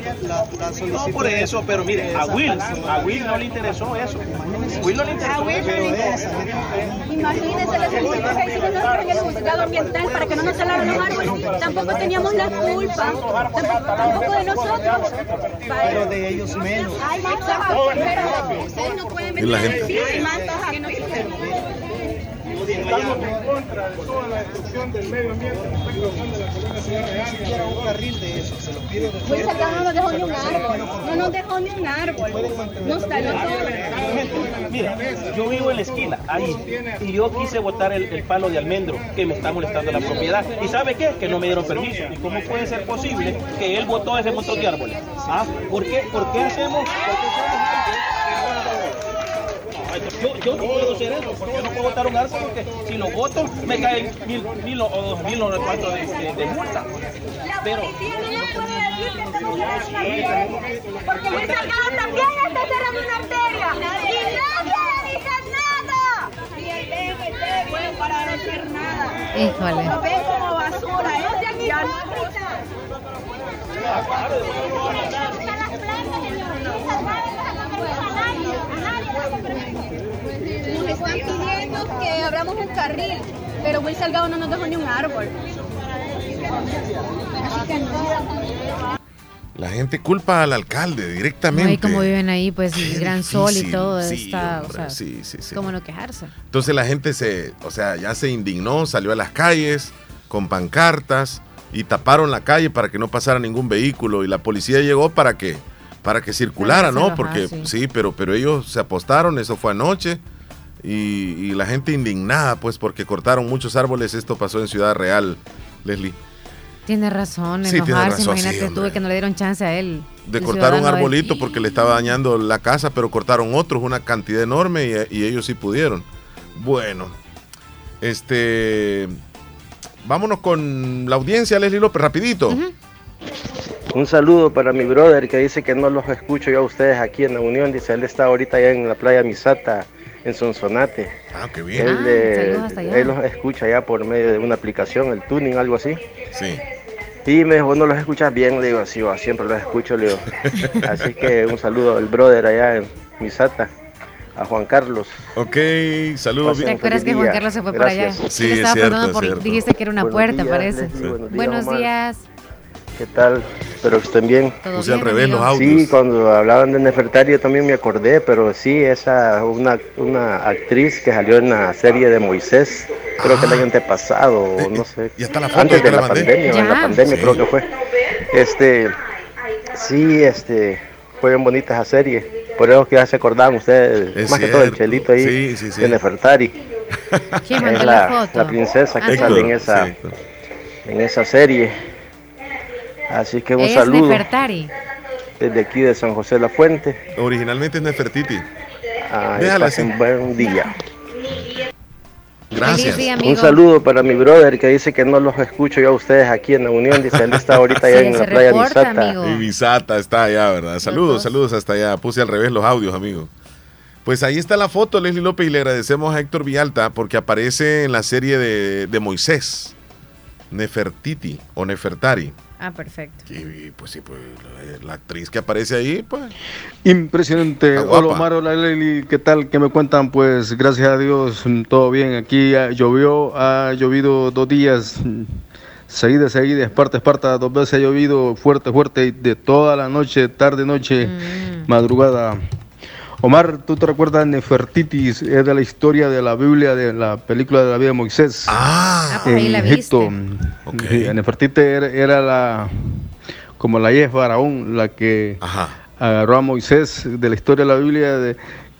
No por eso, pero mire, a Will, a Will no le interesó eso. Will no le interesó
A Will no le
eso.
Imagínense que hicimos nosotros en el juzgado ambiental para que no nos salaran los árboles. Tampoco teníamos la culpa, tampoco, tampoco de nosotros.
Pero de ellos menos.
Ay, exacto, pero ustedes no pueden
Y la
venir. a
gente-
decir más que no hicieron.
Estamos en contra de toda la destrucción del medio ambiente que está causando la colonia Ciudad Real. Quiero un carril de eso, se lo pido
Pues acá no nos dejó ni un árbol, no nos dejó ni un árbol, nos taló todo.
Mira, yo vivo en la esquina, ahí, y yo quise botar el, el palo de almendro que me está molestando la propiedad. ¿Y sabe qué? Que no me dieron permiso. ¿Y cómo puede ser posible que él botó ese montón de árboles? ¿Ah? ¿Por qué, por qué hacemos? por qué hacemos? Yo, yo no puedo hacer eso, porque yo no puedo botar un árbol porque si lo boto me caen mil, mil o dos mil o cuánto de, de, de multa. Pero
Porque me sacaron también hasta cerrar una arteria y nadie le dice nada. Bueno, para no hacer nada.
Híjole.
Lo ven como basura, ¿eh? Ya no Nos están pidiendo que abramos un carril, pero Will Salgado no nos dejó ni un árbol. Así que no.
La gente culpa al alcalde
No,
directamente.
y como viven ahí, pues el gran sol y todo,
sí,
está, o sea,
sí, sí, sí.
¿cómo no quejarse?
Entonces la gente se, o sea, ya se indignó, salió a las calles con pancartas y taparon la calle para que no pasara ningún vehículo y la policía llegó para que para que circulara,
Para
¿no? Porque sí.
sí.
pero pero ellos se apostaron, eso fue anoche y, y la gente indignada, pues porque cortaron muchos árboles. Esto pasó en Ciudad Real, Leslie.
Tiene razón,
Sí, tiene razón,
imagínate tuve que no le dieron chance a él.
de cortar un arbolito porque le estaba dañando la casa, pero cortaron otros, una cantidad enorme y, y ellos sí pudieron. Bueno, este, vámonos con la audiencia, Leslie López, rapidito.
Un saludo para mi brother que dice que no los escucho yo a ustedes aquí en la Unión. Dice, él está ahorita allá en la playa Misata, en Sonsonate.
Ah, qué bien.
Él,
Ah,
eh, él los escucha ya por medio de una aplicación, el tuning, algo así.
Sí.
Y me dijo, no los escuchas bien, le digo, así, yo siempre los escucho, le digo. *laughs* Así que un saludo al brother allá en Misata, a Juan Carlos.
Ok, saludos.
¿Te acuerdas que Juan Carlos se fue para allá?
Gracias.
Sí, es cierto, es
dijiste que era una
Buenos
puerta,
días,
parece.
Leslie, buenos días,
Buenos
Omar.
días.
¿Qué tal? Espero que estén bien.
¿Todo Puse al revés los
audios.
Sí, cuando hablaban de Nefertari yo también me acordé, pero sí, esa una, una actriz que salió en la serie de Moisés, creo que el año antepasado, o no sé.
Y está la foto
antes de
la
pandemia, o en la pandemia
Sí.
creo que fue. Este, sí, este, fue bien bonita esa serie. Por eso que ya se acordaban ustedes,
Es
más que todo el chelito ahí
Sí, sí, sí.
de Nefertari.
¿Quién
Es la,
la foto?
la princesa que
Ah,
sale en esa,
Sí.
en esa serie. Así que un
es
saludo
Nefertari.
desde aquí de San José La Fuente.
Originalmente es Nefertiti.
Ah,
Déjala así.
buen día.
Gracias.
Feliz día, amigo.
Un saludo para mi brother que dice que no los escucho yo a ustedes aquí en la Unión. Dice, él está ahorita allá
Sí,
en la playa
reporta,
Misata.
amigo.
Y Visata está allá, ¿verdad? Saludos, saludos hasta allá. Puse al revés los audios, amigo. Pues ahí está la foto, Leslie López, y le agradecemos a Héctor Villalta porque aparece en la serie de, de Moisés, Nefertiti o Nefertari.
Ah, perfecto.
Y pues sí, pues la, la actriz que aparece ahí, pues.
Impresionante. Hola Omar, hola Leli, ¿qué tal? ¿Qué me cuentan? Pues gracias a Dios, mm, todo bien. Aquí ah, llovió, ha llovido dos días, mm, seguida, seguida, esparta, esparta, dos veces ha llovido fuerte, fuerte, de toda la noche, tarde, noche, madrugada. Omar, ¿tú te recuerdas Nefertitis? Es de la historia de la Biblia, de la película de la vida de Moisés.
Ah,
ahí
en
la
Egipto. Sí, Nefertiti era, era la, como la hija de Faraón, la que agarró a Moisés de la historia de la Biblia, de,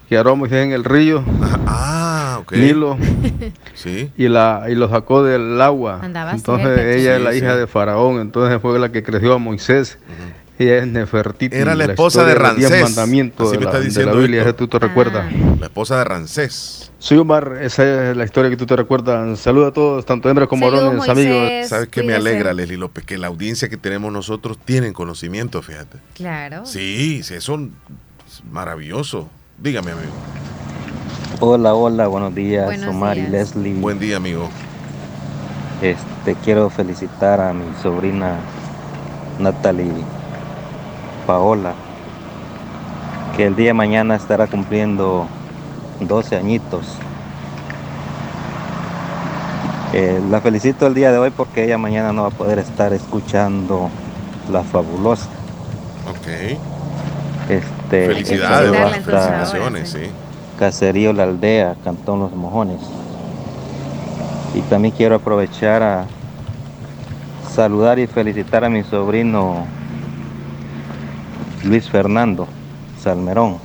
que agarró a Moisés en el río,
Ah, ok.
Nilo, *laughs*
Sí.
y, la, y lo sacó del agua.
Andaba
entonces ella es
Sí,
la
sí.
hija de Faraón, entonces fue la que creció a Moisés. Ella es Nefertiti.
Era la esposa de
mandamientos
Así
de
me
la,
está
de la
diciendo
Biblia,
Héctor.
ese tú te recuerdas.
La esposa de Rancés.
Soy Omar, esa es la historia que tú te recuerdas. Saludos a todos, tanto hembras como varones, amigos.
¿Sabes qué me alegra, Leslie López? Que la audiencia que tenemos nosotros tienen conocimiento, fíjate.
Claro.
Sí, sí, eso es maravilloso. Dígame, amigo.
Hola, hola, buenos días,
Buenos
Omar y
días.
Leslie.
Buen día, amigo.
Este, quiero felicitar a mi sobrina Natalie Paola, que el día de mañana estará cumpliendo 12 añitos. Eh, la felicito el día de hoy porque ella mañana no va a poder estar escuchando La Fabulosa.
Ok.
Este,
Felicidades, felicitaciones, sí.
Caserío La Aldea, Cantón Los Mojones. Y también quiero aprovechar a saludar y felicitar a mi sobrino Luis Fernando Salmerón,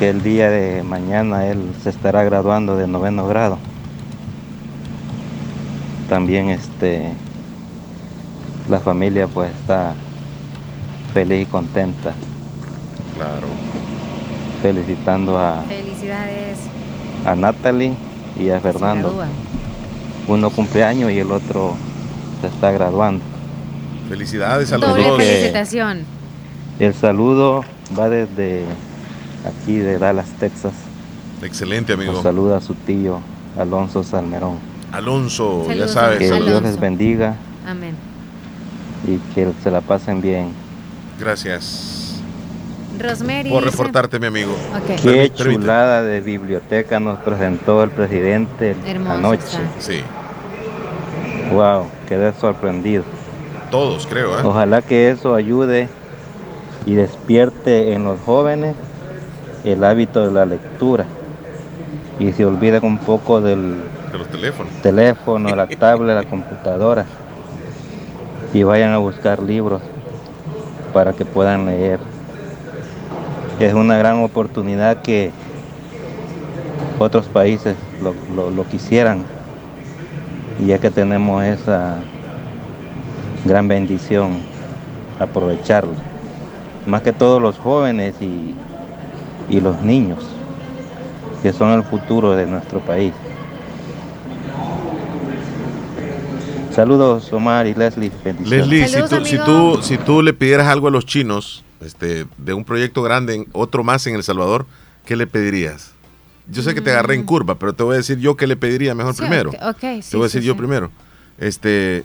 que el día de mañana él se estará graduando de noveno grado. También este la familia pues está feliz y contenta.
Claro.
Felicitando a,
Felicidades.
a Natalie y a Fernando. Uno cumpleaños y el otro se está graduando.
Felicidades a los
Doble
dos.
felicitación.
El saludo va desde aquí de Dallas, Texas.
Excelente, amigo.
Nos saluda a su tío Alonso Salmerón.
Alonso, ya sabes.
Que Dios les bendiga
Amén.
y que se la pasen bien.
Gracias
Rosemary.
por
dice-
reportarte, mi amigo.
Qué
Permí-
chulada de biblioteca nos presentó el presidente
Hermoso
anoche.
está.
Sí,
Wow, quedé sorprendido.
Todos creo, ¿eh?
Ojalá que eso ayude y despierte en los jóvenes el hábito de la lectura y se olviden un poco del
De los teléfonos.
teléfono, la *laughs* tablet, la computadora y vayan a buscar libros para que puedan leer. Es una gran oportunidad que otros países lo, lo- lo quisieran y ya que tenemos esa gran bendición, aprovecharlo. Más que todos los jóvenes y, y los niños, que son el futuro de nuestro país. Saludos Omar y Leslie. bendiciones.
Leslie, si tú, si, tú, si tú le pidieras algo a los chinos este, de un proyecto grande, en- otro más en El Salvador, ¿qué le pedirías? Yo sé que te agarré en curva, pero te voy a decir yo qué le pediría mejor
Mm. Sí,
primero.
sí,
te voy a
sí,
decir yo
sí.
primero. Este,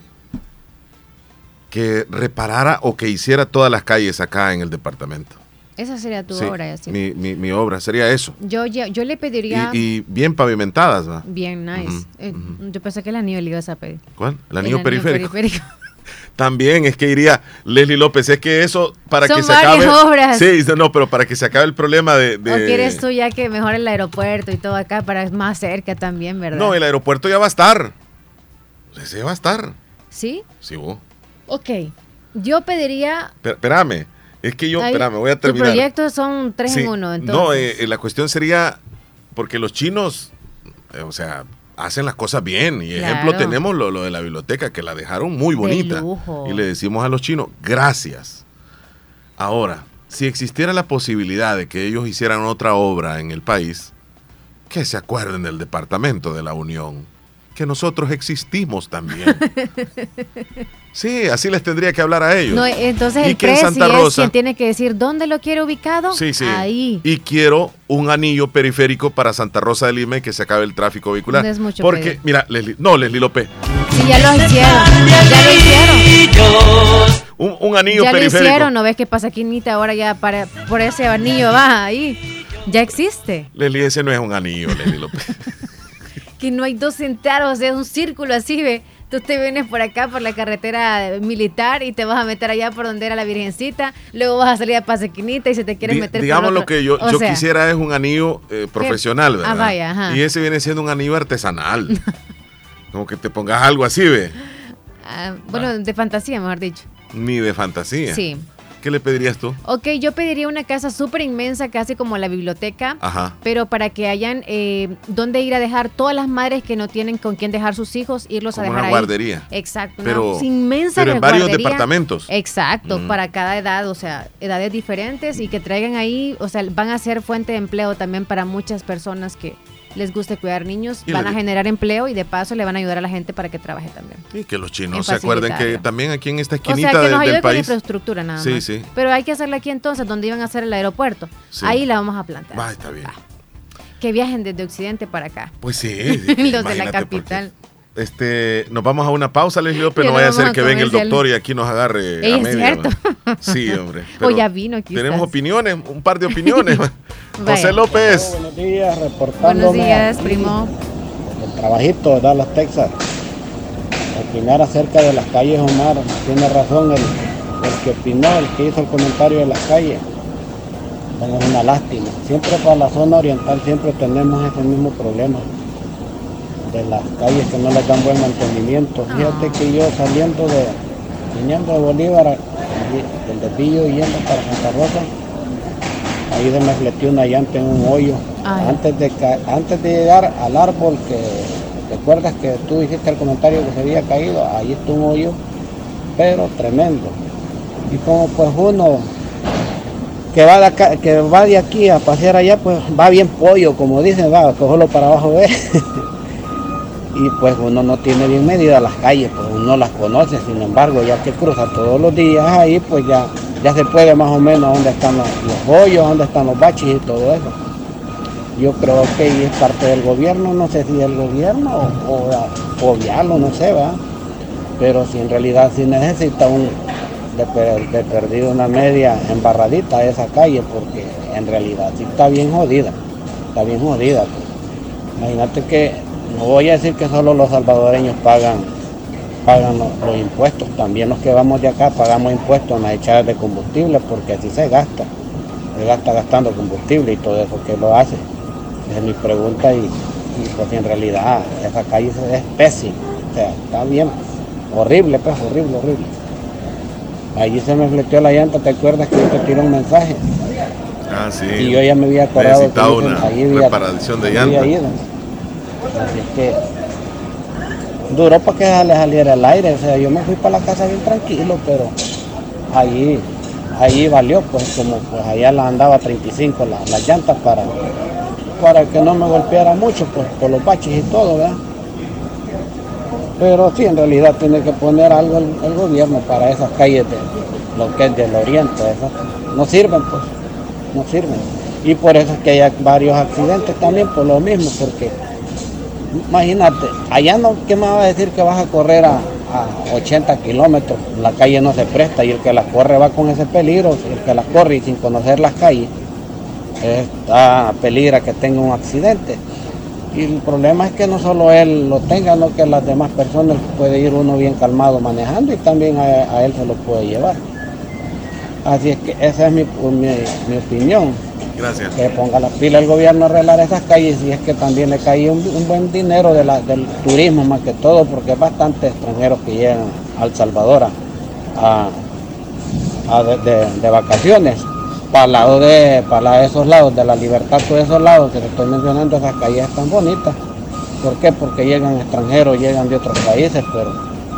que reparara o que hiciera todas las calles acá en el departamento.
Esa sería tu
Sí,
obra. así.
mi, mi- mi obra sería eso.
Yo, yo, yo le pediría.
Y, y bien pavimentadas, ¿va?
bien nice. Eh, Yo pensé que el anillo le ibas a pedir.
¿Cuál? El
El
anillo periférico.
periférico. *laughs*
También es que iría Leslie López, es que eso para
Son
que se acabe.
obras.
Sí, no, pero para que se acabe el problema de. de-
¿O quieres tú ya que mejore el aeropuerto y todo acá para más cerca también, verdad?
No, el aeropuerto ya va a estar. Ese va a estar.
¿Sí?
Sí, vos.
Ok. Yo pediría.
Espera- Espérame, es que yo,
Ay,
espérame, voy a terminar.
proyecto son tres
Sí,
en uno, entonces.
No, eh, eh, la cuestión sería porque los chinos, eh, o sea, hacen las cosas bien. Y
Claro.
ejemplo tenemos lo, lo de la biblioteca, que la dejaron muy bonita.
lujo.
Y le decimos a los chinos, gracias. Ahora, si existiera la posibilidad de que ellos hicieran otra obra en el país, que se acuerden del Departamento de la Unión, que nosotros existimos también. *laughs* Sí, así les tendría que hablar a ellos.
No, entonces
Y
el
que en
es quien tiene que decir dónde lo quiere ubicado.
Sí, sí.
Ahí.
Y quiero un anillo periférico para Santa Rosa de Lima y que se acabe el tráfico vehicular.
No es mucho
Porque,
pedir.
mira, Leslie, no, Leslie López,
Sí, ya lo hicieron. Ya lo hicieron.
un, un anillo
Ya lo
periférico.
hicieron. ¿No ves que pasa Quinita ahora ya para, por ese anillo va ahí? Ya existe.
Leslie, ese no es un anillo, Leslie López. *laughs*
Que no hay dos centavos, es un círculo así, ve. Tú te vienes por acá, por la carretera militar, y te vas a meter allá por donde era la Virgencita. Luego vas a salir a Pasequinita y si te quieres
Di-
meter por
digamos lo que yo, yo
sea,
quisiera es un anillo eh, profesional,
Ah,
¿verdad?
vaya, ajá.
Y ese viene siendo un anillo artesanal. *laughs* Como que te pongas algo así, ve.
ah, bueno, de fantasía, mejor dicho.
Ni de fantasía.
Sí.
¿Qué le pedirías tú?
Ok, yo pediría una casa súper inmensa, casi como la biblioteca.
Ajá.
Pero para que hayan eh, donde ir a dejar todas las madres que no tienen con quién dejar sus hijos, irlos
Como
a dejar
una
ahí.
guardería.
Exacto.
Pero-
una inmensa
pero en varios
guardería.
departamentos.
Exacto,
Mm.
para cada edad, o sea, edades diferentes y que traigan ahí, o sea, van a ser fuente de empleo también para muchas personas que les guste cuidar niños,
Y
van a generar empleo y de paso le van a ayudar a la gente para que trabaje también.
Sí, que los chinos se acuerden que también aquí en esta
O
esquinita
sea, que
de-
nos ayude
del
con la
país.
infraestructura nada
Sí,
más.
sí.
Pero hay que hacerla aquí entonces, donde iban a hacer el aeropuerto.
Sí.
Ahí la vamos a plantar.
Va, está bien.
Que viajen desde Occidente para acá.
Pues sí. *laughs*
Los de la capital.
Este, nos vamos a una pausa, Leslie López.
Ya
No vaya a ser que venga el doctor y aquí nos agarre
Ey,
a
es
media,
cierto.
Sí, hombre. *laughs*
O ya vino, aquí
Tenemos
estás.
opiniones, un par de opiniones. *laughs* José López.
Buenos días, reportándome.
Buenos días, primo.
El trabajito de Dallas, Texas. Opinar acerca de las calles, Omar. Tiene razón el, el que opinó, el que hizo el comentario de las calles. Bueno, es una lástima. Siempre para la zona oriental siempre tenemos ese mismo problema de las calles que no les dan buen mantenimiento. Fíjate que yo saliendo de, viniendo de Bolívar, del desvío yendo para Santa Rosa, ahí se me fleteó una llanta en un hoyo.
Ay.
Antes de, antes de llegar al árbol que recuerdas que tú hiciste el comentario que se había caído, ahí está un hoyo, pero tremendo. Y como pues uno que va de, acá- que va de aquí a pasear allá, pues va bien pollo, como dicen, va, que solo para abajo ve. *laughs* y pues uno no tiene bien medidas las calles, pues uno las conoce, sin embargo, ya que cruza todos los días ahí, pues ya, ya se puede más o menos dónde están los, los dónde están los baches y todo eso. Yo creo que es parte del gobierno, no sé si el gobierno o, o obviarlo, no sé, va. Pero si en realidad sí necesita un de, per- de perdido una media embarradita a esa calle, porque en realidad sí está bien jodida, está bien jodida. pues. Imagínate que, no voy a decir que solo los salvadoreños pagan, pagan los, los impuestos, también los que vamos de acá pagamos impuestos en las echadas de combustible, porque así se gasta, se gasta gastando combustible y todo eso que lo hace. Esa es mi pregunta y, y pues en realidad esa calle es pésima, o sea, está bien, horrible, pues horrible, horrible. Allí se me fleteó la llanta, ¿te acuerdas que yo te tiré un mensaje?
Ah, sí.
Y yo ya me había acordado
Necesitaba una
ahí había-
reparación de
ahí había
llanta.
ido. Así que duró para que le saliera el aire, o sea, yo me fui para la casa bien tranquilo, pero allí, allí valió, pues como pues allá la andaba 35 la- las llantas para, para que no me golpeara mucho, pues por los baches y todo, ¿verdad? Pero sí, en realidad tiene que poner algo el, el gobierno para esas calles de lo que es del oriente, esas no sirven pues, no sirven. Y por eso es que hay varios accidentes también por lo mismo, porque imagínate, allá no, ¿qué me va a decir que vas a correr a, a 80 kilómetros? La calle no se presta y el que la corre va con ese peligro, el que la corre y sin conocer las calles, está peligra que tenga un accidente. Y el problema es que no solo él lo tenga, no que las demás personas puede ir uno bien calmado manejando y también a, a él se lo puede llevar. Así es que esa es mi, mi, mi opinión. Que ponga la pila el gobierno a arreglar esas calles y es que también le cae un, buen dinero de la- del turismo más que todo porque es bastante extranjeros que llegan a El Salvador a, a de, de- vacaciones. Para lado de para esos lados de la libertad todos esos lados que te estoy mencionando esas calles están bonitas. ¿Por qué? Porque llegan extranjeros, llegan de otros países, pero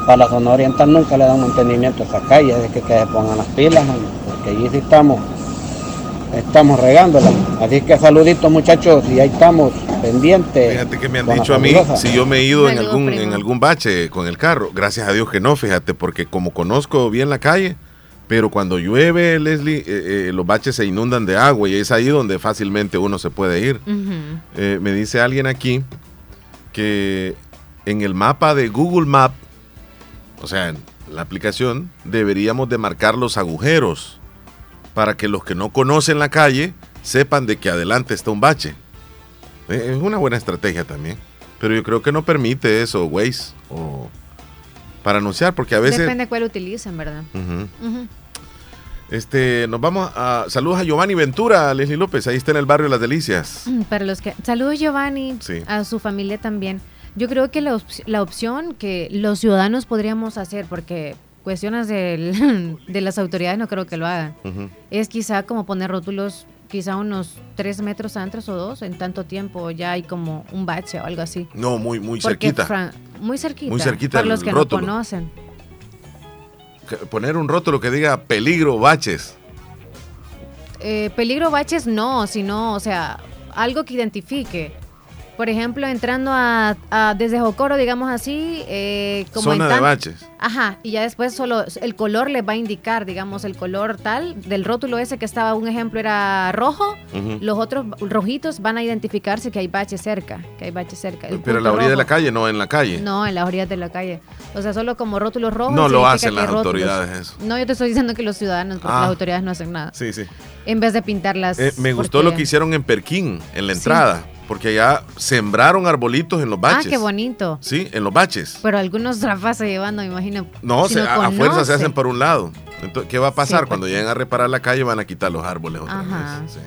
para la zona oriental nunca le dan mantenimiento a esa calle, es que, que se pongan las pilas, porque allí sí estamos, estamos regándola. Así que saluditos muchachos y ahí estamos pendientes.
Fíjate que me han dicho a mí si yo me he ido en algún,
primo.
en algún bache con el carro. Gracias a Dios que no, fíjate, porque como conozco bien la calle, pero cuando llueve, Leslie, eh, eh, los baches se inundan de agua y es ahí donde fácilmente uno se puede ir. Eh, me dice alguien aquí que en el mapa de Google Map, o sea, en la aplicación, deberíamos de marcar los agujeros para que los que no conocen la calle sepan de que adelante está un bache. Eh, Es una buena estrategia también. Pero yo creo que no permite eso, Waze, o para anunciar, porque a veces...
Depende cuál utilicen, ¿verdad?
Este, nos vamos a... Saludos a Giovanni Ventura, Leslie López, ahí está en el barrio Las Delicias.
Mm, Para los que. Saludos, Giovanni.
Sí.
A su familia también. Yo creo que la, op- la opción que los ciudadanos podríamos hacer, porque cuestiones del- *laughs* de las autoridades no creo que lo hagan, es quizá como poner rótulos, quizá unos tres metros antes o dos, en tanto tiempo ya hay como un bache o algo así.
No, muy, muy
Porque,
cerquita.
Fran- muy cerquita.
Muy cerquita
Para los que
rótulo.
no conocen.
Poner un rótulo que diga peligro, baches.
Eh, peligro baches no, sino, o sea, algo que identifique. Por ejemplo, entrando a, a- desde Jocoro, digamos así, eh, como
Zona de baches.
Ajá, y ya después solo el color les va a indicar, digamos, el color tal del rótulo ese que estaba, un ejemplo era rojo, los otros rojitos van a identificarse que hay baches cerca, que hay baches cerca. El
Pero en la orilla de la calle, no en la calle.
No, en las orillas de la calle. O sea, solo como rótulos rojos.
No lo hacen las autoridades eso.
No, yo te estoy diciendo que los ciudadanos, porque
Ah.
las autoridades no hacen nada.
Sí, sí.
En vez de pintarlas.
Eh, me gustó
porque-
lo que hicieron en Perquín, en la
Sí.
entrada, porque allá sembraron arbolitos en los baches.
Ah, qué bonito.
Sí, en los baches.
Pero algunos trafas se llevando, me imagino.
No,
si
se- a, a fuerza se hacen por un lado. Entonces, ¿qué va a pasar?
Sí,
Cuando lleguen a reparar la calle van a quitar los árboles otra
Ajá.
vez. Sí.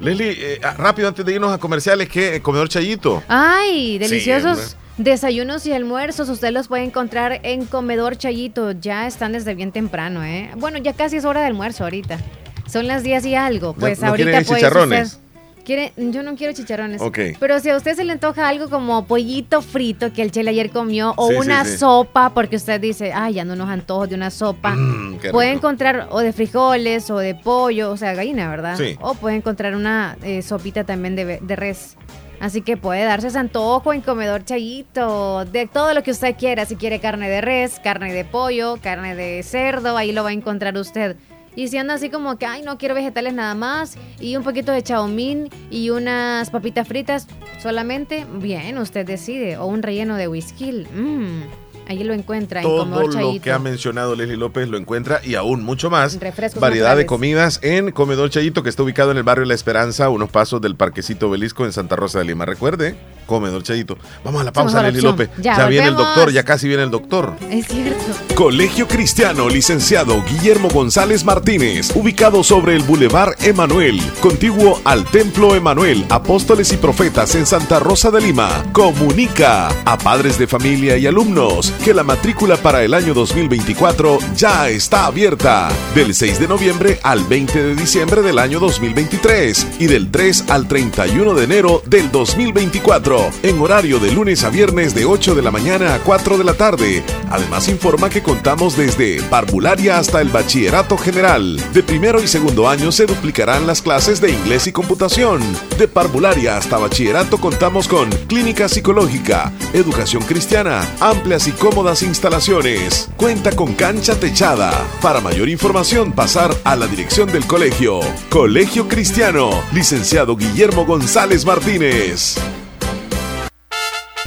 Leslie, eh, ah, rápido antes de irnos a comerciales, ¿qué? ¿Comedor Chayito?
Ay, deliciosos
Sí,
desayunos y almuerzos. Usted los puede encontrar en Comedor Chayito. Ya están desde bien temprano, ¿eh? Bueno, ya casi es hora de almuerzo ahorita. Son las 10 y algo. Pues
¿no
ahorita puede
chicharrones?
¿Quiere? Yo no quiero chicharrones. Pero si a usted se le antoja algo como pollito frito que el chile ayer comió, o
Sí,
una
sí.
sopa, porque usted dice, ay, ya no nos antojo de una sopa.
Mm,
puede encontrar o de frijoles o de pollo, o sea, gallina, ¿verdad?
Sí.
O puede encontrar una eh, sopita también de, de res. Así que puede darse ese antojo en comedor chayito, de todo lo que usted quiera. Si quiere carne de res, carne de pollo, carne de cerdo, ahí lo va a encontrar usted. Y si anda así como que, ay, no quiero vegetales nada más, y un poquito de chaomín y unas papitas fritas solamente, bien, usted decide. O un relleno de whisky. Mmm, ahí lo encuentra en
Todo
comedor
lo
chayito.
que ha mencionado Leslie López lo encuentra y aún mucho más.
Refrescos
Variedad de comidas en Comedor Chayito, que está ubicado en el barrio La Esperanza, unos pasos del Parquecito Belisco en Santa Rosa de Lima. Recuerde, Comedor Chayito. Vamos a la pausa, Leslie. López.
Ya,
Ya, viene el doctor, ya casi viene el doctor.
Es cierto.
Colegio Cristiano Licenciado Guillermo González Martínez, ubicado sobre el Boulevard Emanuel, contiguo al Templo Emanuel, Apóstoles y Profetas en Santa Rosa de Lima. Comunica a padres de familia y alumnos que la matrícula para el año 2024 ya está abierta. Del 6 de noviembre al 20 de diciembre del año 2023 y del 3 al 31 de enero del 2024 en horario de lunes a viernes de 8 de la mañana a 4 de la tarde. Además informa que contamos desde parvularia hasta el bachillerato general. De primero y segundo año se duplicarán las clases de inglés y computación. De parvularia hasta bachillerato contamos con clínica psicológica, educación cristiana, amplias y cómodas instalaciones. Cuenta con cancha techada. Para mayor información pasar a la dirección del colegio. Colegio Cristiano, licenciado Guillermo González Martínez.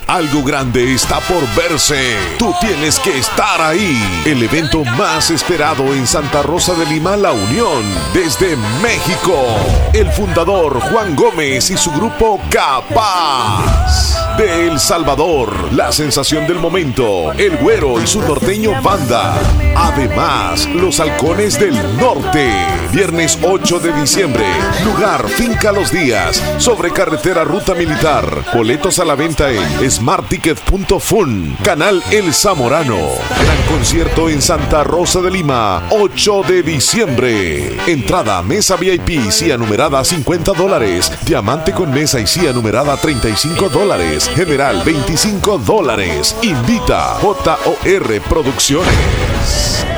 Algo grande está por verse. Tú tienes que estar ahí. El evento más esperado en Santa Rosa de Lima, La Unión, desde México. El fundador Juan Gómez y su grupo Capaz. De El Salvador, la sensación del momento, El Güero y su norteño banda. Además, los halcones del norte. Viernes 8 de diciembre. Lugar Finca Los Días. Sobre carretera Ruta Militar. Boletos a la venta en smartticket.fun. Canal El Zamorano. Gran concierto en Santa Rosa de Lima. 8 de diciembre. Entrada mesa VIP, silla numerada 50 dólares. Diamante con mesa y silla numerada 35 dólares.
General 25 dólares. Invita JOR Producciones.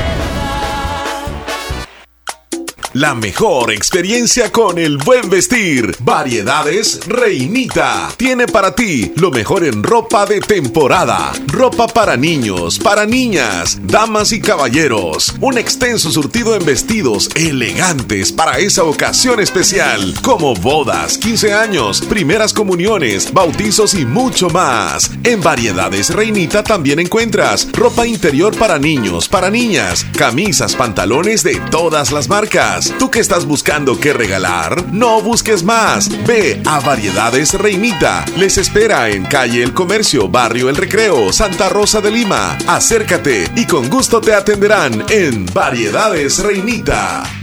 La mejor experiencia con el buen vestir. Variedades Reinita. Tiene para ti lo mejor en ropa de temporada. Ropa para niños, para niñas, damas y caballeros. Un extenso surtido en vestidos elegantes para esa ocasión especial. Como bodas, 15 años, primeras comuniones, bautizos y mucho más. En Variedades Reinita también encuentras ropa interior para niños, para niñas, camisas, pantalones de todas las marcas. ¿Tú que estás buscando qué regalar? No busques más. Ve a Variedades Reinita. Les espera en calle El Comercio, barrio El Recreo, Santa Rosa de Lima. Acércate y con gusto te atenderán en Variedades Reinita.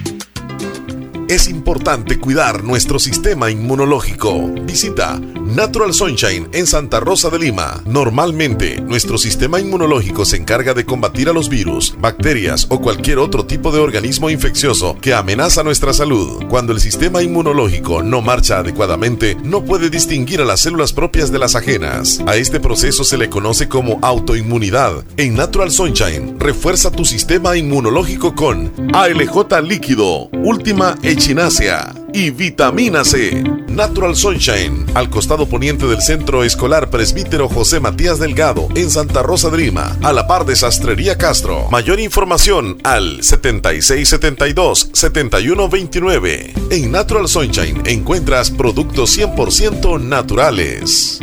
Es importante cuidar nuestro sistema inmunológico. Visita Natural Sunshine en Santa Rosa de Lima. Normalmente, nuestro sistema inmunológico se encarga de combatir a los virus, bacterias o cualquier otro tipo de organismo infeccioso que amenaza nuestra salud. Cuando el sistema inmunológico no marcha adecuadamente, no puede distinguir a las células propias de las ajenas. A este proceso se le conoce como autoinmunidad. En Natural Sunshine, refuerza tu sistema inmunológico con ALJ líquido, última echinacea y vitamina C. Natural Sunshine, al costado poniente del Centro Escolar Presbítero José Matías Delgado, en Santa Rosa de Lima, a la par de Sastrería Castro. Mayor información al 7672-7129. En Natural Sunshine encuentras productos 100% naturales.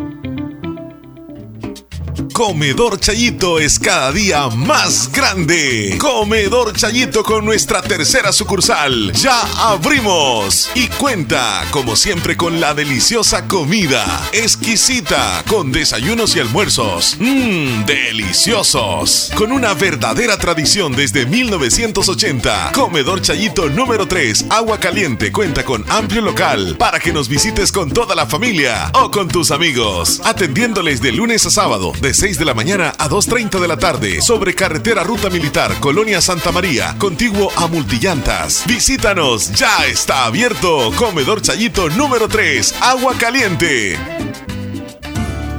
Comedor Chayito es cada día más grande. Comedor Chayito con nuestra tercera sucursal. Ya abrimos. Y cuenta, como siempre, con la deliciosa comida. Exquisita, con desayunos y almuerzos. Mmm, deliciosos. Con una verdadera tradición desde 1980. Comedor Chayito número 3, Agua Caliente, cuenta con amplio local para que nos visites con toda la familia o con tus amigos. Atendiéndoles de lunes a sábado, de 6 de la mañana a 2.30 de la tarde sobre carretera Ruta Militar, Colonia Santa María, contiguo a Multillantas. Visítanos, ya está abierto. Comedor Chayito número 3, Agua Caliente.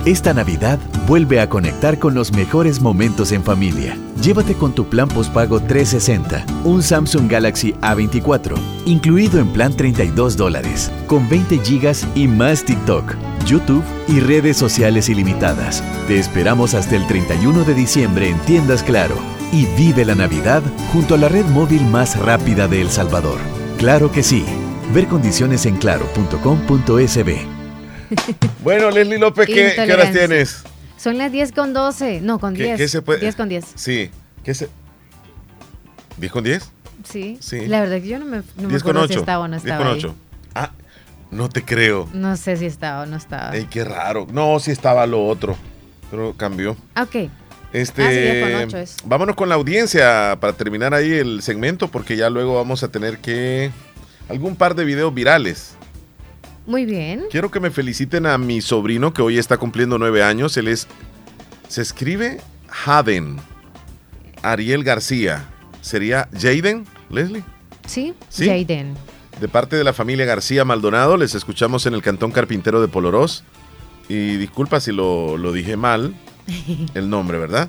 Esta Navidad vuelve a conectar con los mejores momentos en familia. Llévate con tu plan postpago 360 un Samsung Galaxy A24, incluido en plan 32 dólares, con 20 gigas y más TikTok, YouTube y redes sociales ilimitadas. Te esperamos hasta el 31 de diciembre en Tiendas Claro y vive la Navidad junto a la red móvil más rápida de El Salvador. Claro que sí. Ver condiciones en claro.com.sb. *laughs*
Bueno, Leslie López, ¿qué, ¿qué horas tienes?
Son las 10 con 12. No, con
¿Qué-
10.
qué se puede-
10 con 10.
Sí. ¿Qué se... ¿10 con 10?
Sí.
Sí.
La verdad que yo no me, no me
10 con
acuerdo
8.
si estaba o no
10
estaba.
con
ahí.
8. Ah, no te creo.
No sé si estaba o no estaba.
Ey, qué raro. No, sí estaba lo otro, pero cambió.
Ok.
Este,
Ah, sí, 10 con 8 es.
vámonos con la audiencia para terminar ahí el segmento, porque ya luego vamos a tener que algún par de videos virales.
Muy bien.
Quiero que me feliciten a mi sobrino que hoy está cumpliendo nueve años. Él es, se escribe Haden, Ariel García. ¿Sería Jaden, Leslie?
Sí.
Sí.
Jaden.
De parte de la familia García Maldonado, les escuchamos en el Cantón Carpintero de Polorós. Y disculpa si lo, lo dije mal, *laughs* el nombre, ¿verdad?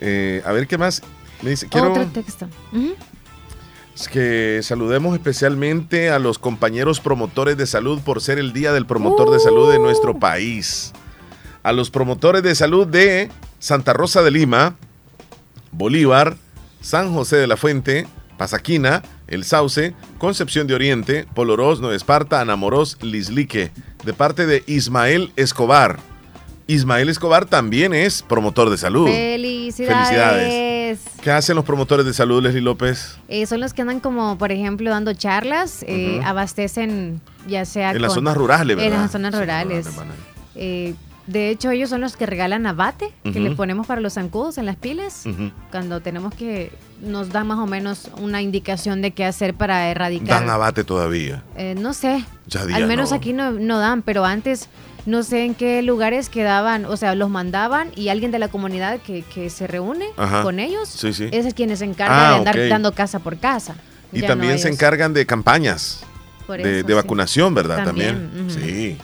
Eh, a ver qué más. Me dice, quiero
Otro texto.
Que saludemos especialmente a los compañeros promotores de salud por ser el Día del Promotor de Salud de nuestro país. A los promotores de salud de Santa Rosa de Lima, Bolívar, San José de la Fuente, Pasaquina, El Sauce, Concepción de Oriente, Polorós, Nueva Esparta, Anamorós, Lislique, de parte de Ismael Escobar. Ismael Escobar también es promotor de salud.
Felicidades.
Felicidades. ¿Qué hacen los promotores de salud, Leslie López?
Eh, son los que andan como, por ejemplo, dando charlas, eh, abastecen ya sea...
En las zonas rurales,
En
¿verdad?
las zonas rurales. Eh, de hecho, ellos son los que regalan abate, que le ponemos para los zancudos en las pilas, cuando tenemos que... Nos da más o menos una indicación de qué hacer para erradicar...
Dan abate todavía.
No sé.
Ya
Al menos
no.
aquí no, no dan, pero antes no sé en qué lugares quedaban, o sea, los mandaban y alguien de la comunidad que, que se reúne
Ajá.
con ellos
Sí, sí.
es el quien se encarga
Ah,
de andar dando casa por casa.
Y
Ya
también
no
se encargan de campañas
Por
de,
eso,
de
sí.
vacunación, ¿verdad?
También.
Sí.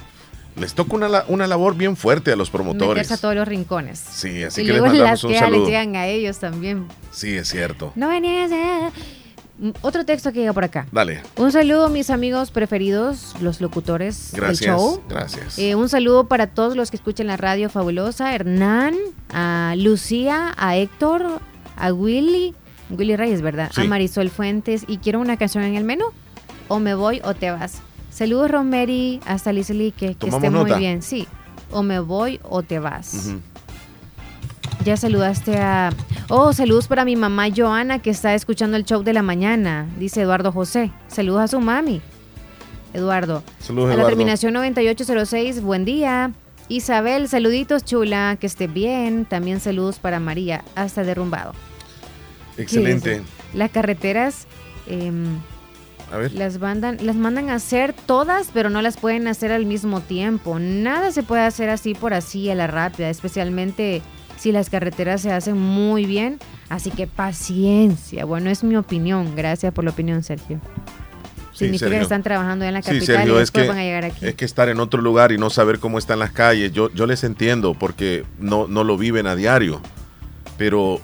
Les toca una, una labor bien fuerte a los promotores.
Meterse a todos los rincones.
Sí, así
y
que les mandamos
las
un
les
saludo.
llegan a ellos también.
Sí, es cierto.
No venías a... Mm, Otro texto que llega por acá.
Dale.
Un saludo, mis amigos preferidos, los locutores
Gracias.
del show.
Gracias.
Eh, un saludo para todos los que escuchan la radio fabulosa. Hernán, a Lucía, a Héctor, a Willy, Willy Reyes, ¿verdad?
Sí.
A Marisol Fuentes. Y quiero una canción en el menú. O me voy o te vas. Saludos, Romeri, hasta Lizzy, que, que esté muy bien. Sí. O me voy o te vas.
Ujú.
Ya saludaste a... Oh, saludos para mi mamá Joana que está escuchando el show de la mañana, dice Eduardo José. Saludos a su mami. Eduardo.
Saludos,
a la
Eduardo.
terminación 9806, buen día. Isabel, saluditos chula, que esté bien. También saludos para María, hasta derrumbado.
Excelente.
Las carreteras em,
A ver.
las, mandan, las mandan a hacer todas, pero no las pueden hacer al mismo tiempo. Nada se puede hacer así por así a la rápida, especialmente si las carreteras se hacen muy bien. Así que paciencia. Bueno, es mi opinión. Gracias por la opinión, Sergio.
Sí,
Significa
Sergio.
que están trabajando en la
Sí,
capital
Sergio,
y
es que,
van a llegar aquí.
es que estar en otro lugar y no saber cómo están las calles, yo, yo les entiendo porque no, no lo viven a diario, pero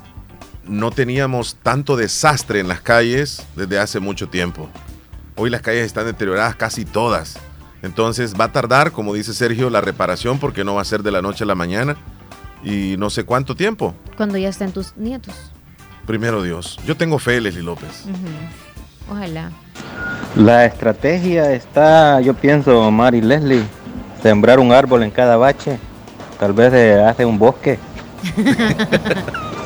no teníamos tanto desastre en las calles desde hace mucho tiempo. Hoy las calles están deterioradas casi todas. Entonces va a tardar, como dice Sergio, la reparación porque no va a ser de la noche a la mañana y no sé cuánto tiempo.
Cuando ya estén tus nietos.
Primero Dios. Yo tengo fe, Leslie López.
Ojalá.
La estrategia está, yo pienso, Mari Leslie, sembrar un árbol en cada bache, tal vez se hace un bosque. *laughs*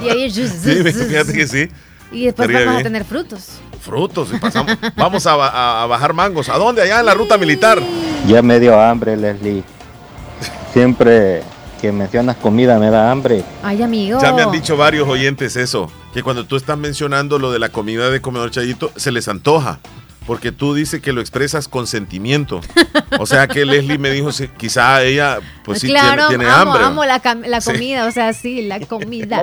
Y ahí
Sí, fíjate que sí. *laughs*
Y después
Estaría
vamos a tener frutos.
Frutos y pasamos. Vamos a, a- a bajar mangos. ¿A dónde? Allá en la ruta militar.
Ya me dio hambre, Leslie. Siempre que mencionas comida me da hambre.
Ay, amigo.
Ya me han dicho varios oyentes eso, que cuando tú estás mencionando lo de la comida de comedor chayito, se les antoja, porque tú dices que lo expresas con sentimiento. O sea que Leslie me dijo, sí, quizá ella, pues sí,
claro,
tiene, tiene
amo,
hambre.
amo la,
Sí.
comida, o sea, sí, la comida.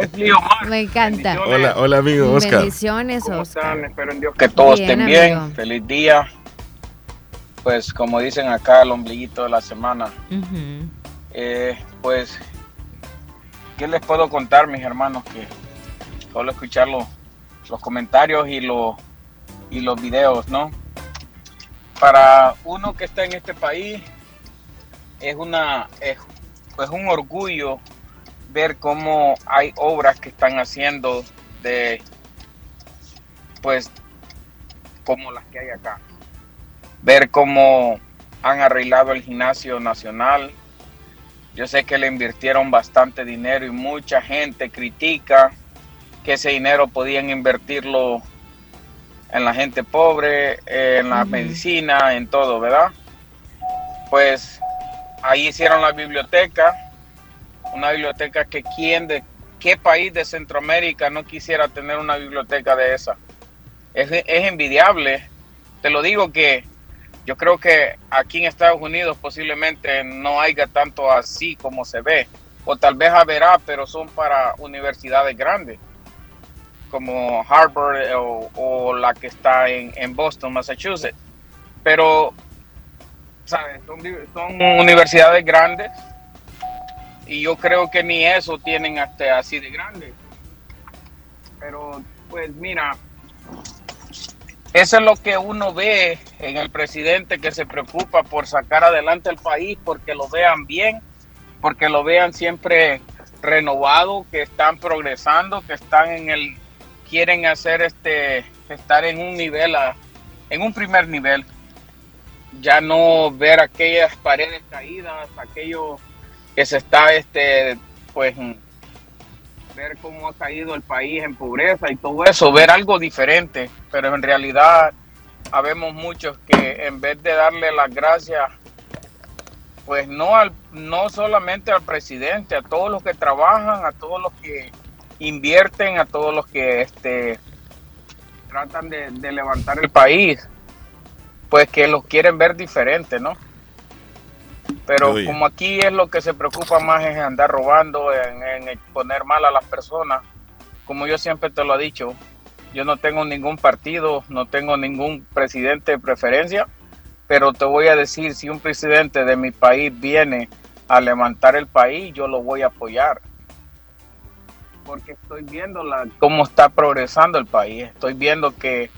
Me encanta.
Hola, hola amigo Oscar.
Bendiciones, Oscar.
Espero en Dios que todos
Bien,
estén bien.
amigo.
Feliz día. Pues como dicen acá, el ombliguito de la semana.
Ujú.
Eh, pues, ¿qué les puedo contar, mis hermanos? Que solo escuchar los, los comentarios y, los y los videos, ¿no? Para uno que está en este país, es, una, es, es un orgullo ver cómo hay obras que están haciendo de, pues, como las que hay acá. Ver cómo han arreglado el gimnasio nacional, yo sé que le invirtieron bastante dinero y mucha gente critica que ese dinero podían invertirlo en la gente pobre, en la medicina, en todo, ¿verdad? Pues ahí hicieron la biblioteca, una biblioteca que quién de qué país de Centroamérica no quisiera tener una biblioteca de esa. Es, es envidiable. Te lo digo que yo creo que aquí en Estados Unidos posiblemente no haya tanto así como se ve. O tal vez haberá, pero son para universidades grandes, como Harvard eh, o, la que está en, Boston, Massachusetts. Pero, ¿sabes? Son, son universidades grandes y yo creo que ni eso tienen hasta así de grande. Pero, pues mira, eso es lo que uno ve en el presidente que se preocupa por sacar adelante el país, porque lo vean bien, porque lo vean siempre renovado, que están progresando, que están en el, quieren hacer este, estar en un nivel, a- en un primer nivel. Ya no ver aquellas paredes caídas, aquello que se está, este, pues, ver cómo ha caído el país en pobreza y todo eso, ver algo diferente, pero en realidad habemos muchos que en vez de darle las gracias, pues no al, no solamente al presidente, a todos los que trabajan, a todos los que invierten, a todos los que este tratan de, de levantar el país, pues que los quieren ver diferente, ¿no? Pero como aquí es lo que se preocupa más es andar robando, en, en poner mal a las personas, como yo siempre te lo he dicho, yo no tengo ningún partido, no tengo ningún presidente de preferencia, pero te voy a decir, si un presidente de mi país viene a levantar el país, yo lo voy a apoyar. Porque estoy viendo la, cómo está progresando el país, estoy viendo que,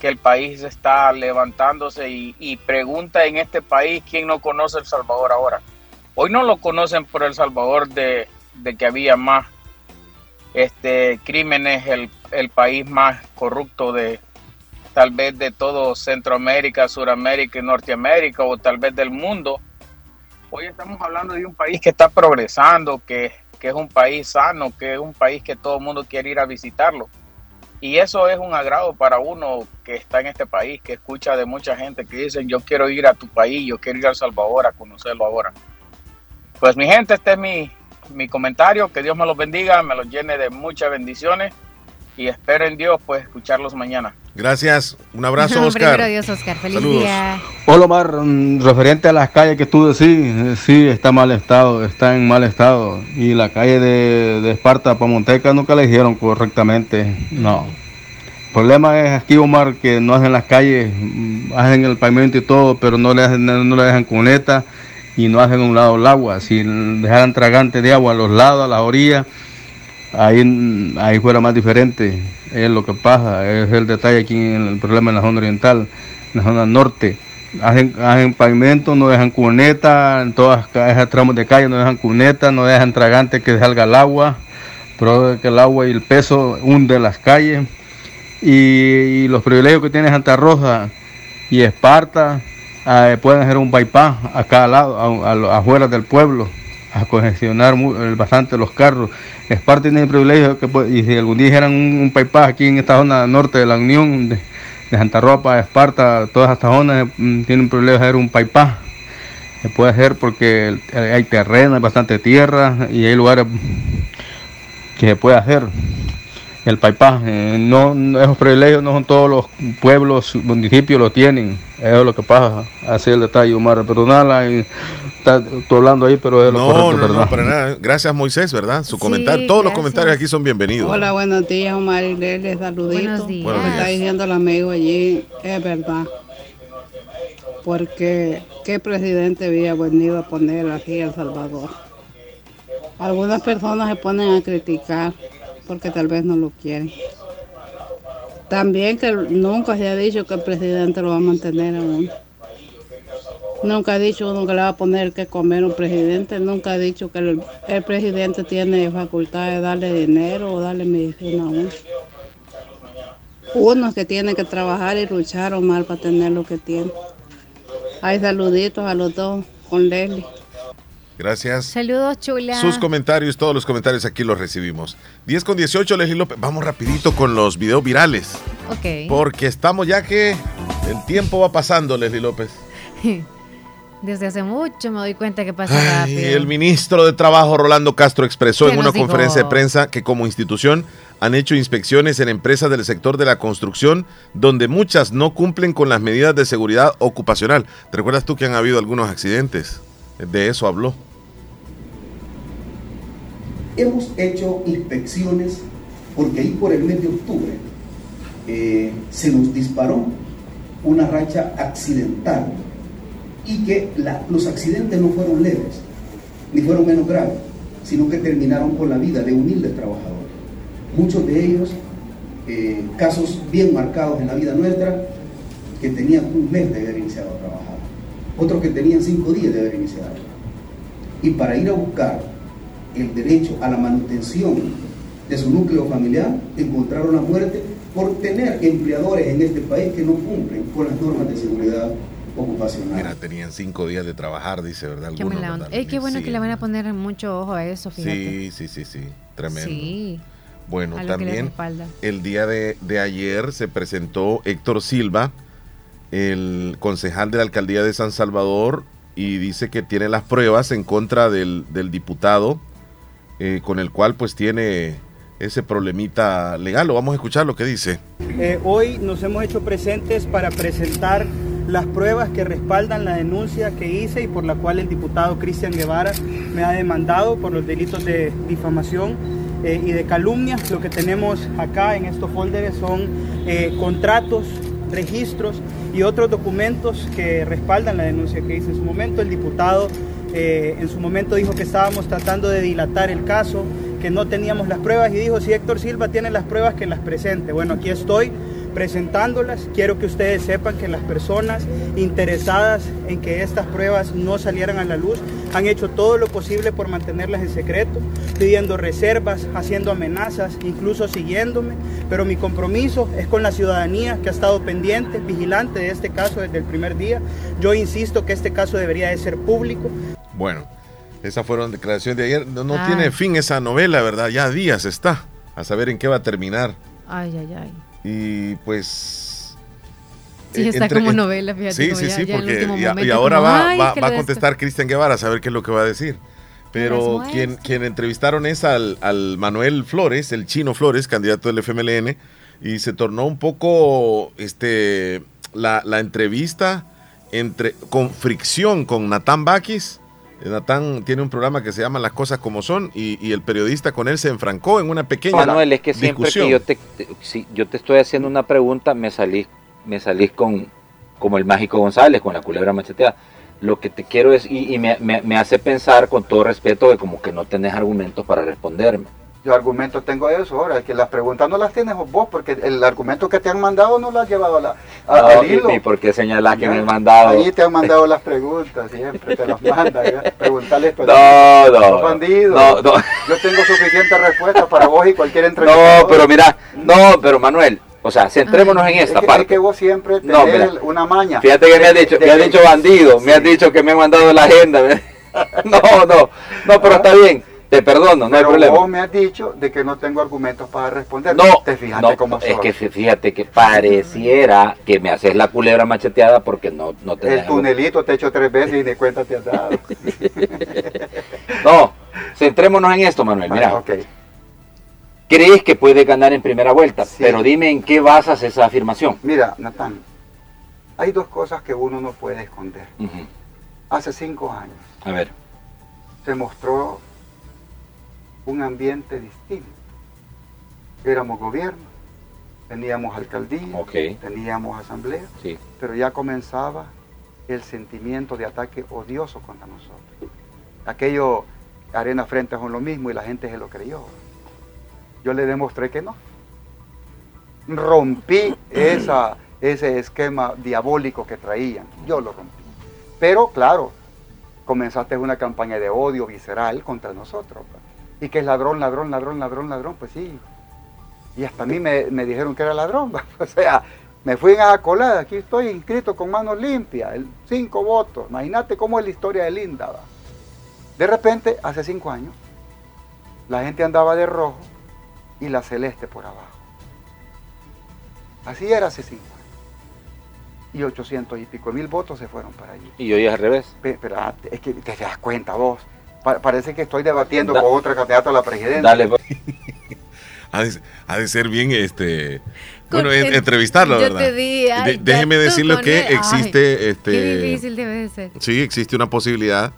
que el país está levantándose y, pregunta en este país quién no conoce El Salvador ahora. Hoy no lo conocen por El Salvador de, de que había más este crímenes, el, el país más corrupto de tal vez de todo Centroamérica, Suramérica y Norteamérica o tal vez del mundo. Hoy estamos hablando de un país que está progresando, que, que es un país sano, que es un país que todo el mundo quiere ir a visitarlo. Y eso es un agrado para uno que está en este país, que escucha de mucha gente que dicen, yo quiero ir a tu país, yo quiero ir a Salvador a conocerlo ahora. Pues mi gente, este es mi, mi comentario, que Dios me los bendiga, me los llene de muchas bendiciones y espero en Dios pues escucharlos mañana.
Gracias, un abrazo *laughs*
No,
Oscar.
primero Dios, Oscar. Feliz
Saludos.
día.
Hola Omar, mm, referente a las calles que tú decís, eh, sí, está mal estado, está en mal estado. Y la calle de, de Esparta para Monteca nunca la hicieron correctamente, no. El problema es aquí, Omar, que no hacen las calles, mm, hacen el pavimento y todo, pero no le, hacen, no le dejan cuneta y no hacen a un lado el agua. Si dejaran tragante de agua a los lados, a las orillas, ahí, ahí fuera más diferente. Es lo que pasa, es el detalle aquí en el problema en la zona oriental, en la zona norte. Hacen, hacen pavimento, no dejan cuneta, en todas esos tramos de calle no dejan cuneta, no dejan tragante que salga el agua, pero que el agua y el peso hunde las calles. Y, los privilegios que tiene Santa Rosa y Esparta eh, pueden hacer un bypass a cada lado, a, afuera del pueblo, a congestionar eh, bastante los carros. Esparta tiene el privilegio que puede- y si algún día hicieran un, un aquí en esta zona norte de la Unión, de, de Santa Rosa, Esparta, todas estas zonas mm, tienen privilegio de hacer un bypass. Se puede hacer porque eh, hay terreno, hay bastante tierra y hay lugares que se puede hacer el bypass. eh, no, esos privilegios no son todos los pueblos, municipios lo tienen. Eso es lo que pasa. Así es el detalle, Omar. Perdonala, y está, estoy hablando ahí, pero es lo
No,
correcto,
no,
¿verdad?
no, para nada. Gracias Moisés, ¿verdad? Su comentario. Todos los comentarios aquí son bienvenidos.
Hola, buenos días, Omar y Lele, saluditos.
Buenos días.
Buenos
que está
días.
diciendo el amigo allí es verdad. Porque, ¿qué presidente había venido a poner aquí a El Salvador? Algunas personas se ponen a criticar porque tal vez no lo quieren. También que nunca se ha dicho que el presidente lo va a mantener a uno. Nunca ha dicho uno que le va a poner que comer un presidente. Nunca ha dicho que el, el presidente tiene facultad de darle dinero o darle medicina a uno. Uno que tiene que trabajar y luchar o mal para tener lo que tiene. Hay saluditos a los dos con Leslie.
Gracias.
Saludos, chula.
Sus comentarios, todos los comentarios aquí los recibimos. 10 con 18, Leslie López. Vamos rapidito con los videos virales.
Ok.
Porque estamos ya que el tiempo va pasando, Leslie López. *laughs*
Desde hace mucho me doy cuenta que pasa
Y
rápido.
el ministro de Trabajo, Rolando Castro, expresó
¿Qué
en una conferencia de prensa que como institución han hecho inspecciones en empresas del sector de la construcción donde muchas no cumplen con las medidas de seguridad ocupacional. ¿Te recuerdas tú que han habido algunos accidentes? De eso habló.
Hemos hecho inspecciones porque ahí por el mes de octubre eh, se nos disparó una racha accidental y que los accidentes no fueron leves ni fueron menos graves, sino que terminaron con la vida de humildes trabajadores. Muchos de ellos, eh, casos bien marcados en la vida nuestra, que tenían un mes de haber iniciado a trabajar, otros que tenían cinco días de haber iniciado. Y para ir a buscar el derecho a la manutención de su núcleo familiar, encontraron la muerte por tener empleadores en este país que no cumplen con las normas de seguridad ocupacional.
Mira, tenían cinco días de trabajar, dice, ¿verdad?
Qué,
Algunos,
bueno
Sí.
que le van a poner mucho ojo a eso, fíjate.
Sí, sí, sí, sí. Tremendo.
Sí.
Bueno, también el día de, de ayer se presentó Héctor Silva, el concejal de la alcaldía de San Salvador, y dice que tiene las pruebas en contra del, del diputado, eh, con el cual pues tiene ese problemita legal. Lo vamos a escuchar lo que dice.
Eh, hoy nos hemos hecho presentes para presentar las pruebas que respaldan la denuncia que hice y por la cual el diputado Cristian Guevara me ha demandado por los delitos de difamación eh, y de calumnia. Lo que tenemos acá en estos folders son eh, contratos, registros y otros documentos que respaldan la denuncia que hice en su momento. El diputado eh, en su momento dijo que estábamos tratando de dilatar el caso, que no teníamos las pruebas y dijo, si Héctor Silva tiene las pruebas, que las presente. Bueno, aquí estoy presentándolas. Quiero que ustedes sepan que las personas interesadas en que estas pruebas no salieran a la luz han hecho todo lo posible por mantenerlas en secreto, pidiendo reservas, haciendo amenazas, incluso siguiéndome. Pero mi compromiso es con la ciudadanía que ha estado pendiente, vigilante de este caso desde el primer día. Yo insisto que este caso debería de ser público.
Bueno, esas fueron declaraciones de ayer. No, no
Ah.
tiene fin esa novela, ¿verdad? Ya días está. A saber en qué va a terminar.
Ay, ay, ay.
Y pues.
Sí,
eh,
está
entre-
como novela, fíjate.
Sí,
como
sí,
ya-
sí,
ya
porque y, ahora
como,
va,
"Ay,
va-
¿qué
va a
de esto?".
contestar Cristian Guevara a saber qué es lo que va a decir. Pero quien, quien entrevistaron es al, al Manuel Flores, el chino Flores, candidato del FMLN, y se tornó un poco este la, la entrevista entre con fricción con Natán Bakis. Natán tiene un programa que se llama Las cosas como son y, y el periodista con él se enfrancó en una pequeña
Manuel, es que siempre
discusión.
que yo te, te- si yo te estoy haciendo una pregunta, me salís, me salís con como el mágico González, con la culebra macheteada. Lo que te quiero es, y, y me, me- me hace pensar con todo respeto que como que no tenés argumentos para responderme.
Yo argumento tengo eso ahora, que las preguntas no las tienes vos, porque el argumento que te han mandado no lo has llevado a la, a-
No,
al
y,
hilo.
y por qué señalás que me han mandado?
Ahí te han mandado las preguntas, siempre te las mandan. ¿ya? *laughs* Preguntarle esto.
No, no,
Los bandidos.
no, no.
Yo tengo suficiente respuesta para vos y cualquier *laughs*
No,
entrevistador.
pero mira, no, pero Manuel, o sea, centrémonos en
Es
esta
que,
parte.
es que vos siempre tenés
No, mira.
una maña.
Fíjate que me has dicho,
de-
me has dicho bandido, me has dicho que me han mandado la agenda. *laughs* No, no, no, pero está bien, te perdono, no hay
Pero
problema.
vos me has dicho de que no tengo argumentos para responder.
No,
te fijaste
no,
cómo
es que fí- fíjate que pareciera que me haces la culebra macheteada porque no, no tenés
El tunelito te he hecho tres veces y ni cuenta te has dado. *laughs*
No, centrémonos en esto, Manuel. Mira, crees que puedes ganar en primera vuelta, pero dime en qué basas esa afirmación.
Mira, Natán, hay dos cosas que uno no puede esconder. Hace cinco años
A ver,
se mostró un ambiente distinto. Éramos gobierno, teníamos alcaldía,
Ok.
teníamos asamblea,
sí.
pero ya comenzaba el sentimiento de ataque odioso contra nosotros. Aquello, arena frente con lo mismo y la gente se lo creyó. Yo le demostré que no. Rompí *clears throat* esa, ese esquema diabólico que traían. Yo lo rompí. Pero claro, comenzaste una campaña de odio visceral contra nosotros. Y que es ladrón, ladrón, ladrón, ladrón, ladrón, pues sí. Y hasta a mí me, me dijeron que era ladrón. *laughs* o sea, me fui en esa colada. Aquí estoy inscrito con manos limpias. el- Cinco votos. Imagínate cómo es la historia de Linda. va. De repente, hace cinco años, la gente andaba de rojo y la celeste por abajo. Así era hace cinco años. Y 800 y pico mil votos se fueron para allí.
y hoy es al revés.
Pe- Pero ah, es que te das cuenta vos. Pa- parece que estoy debatiendo
Da-
con otra candidata a la presidencia.
Dale, pues. *laughs*
Ha de, ha de ser bien este bueno en-
en-
entrevistarlo,
yo
¿verdad?
te di, ay,
De- déjeme que
él, ay,
existe este
Qué difícil debe de ser.
Sí, existe una posibilidad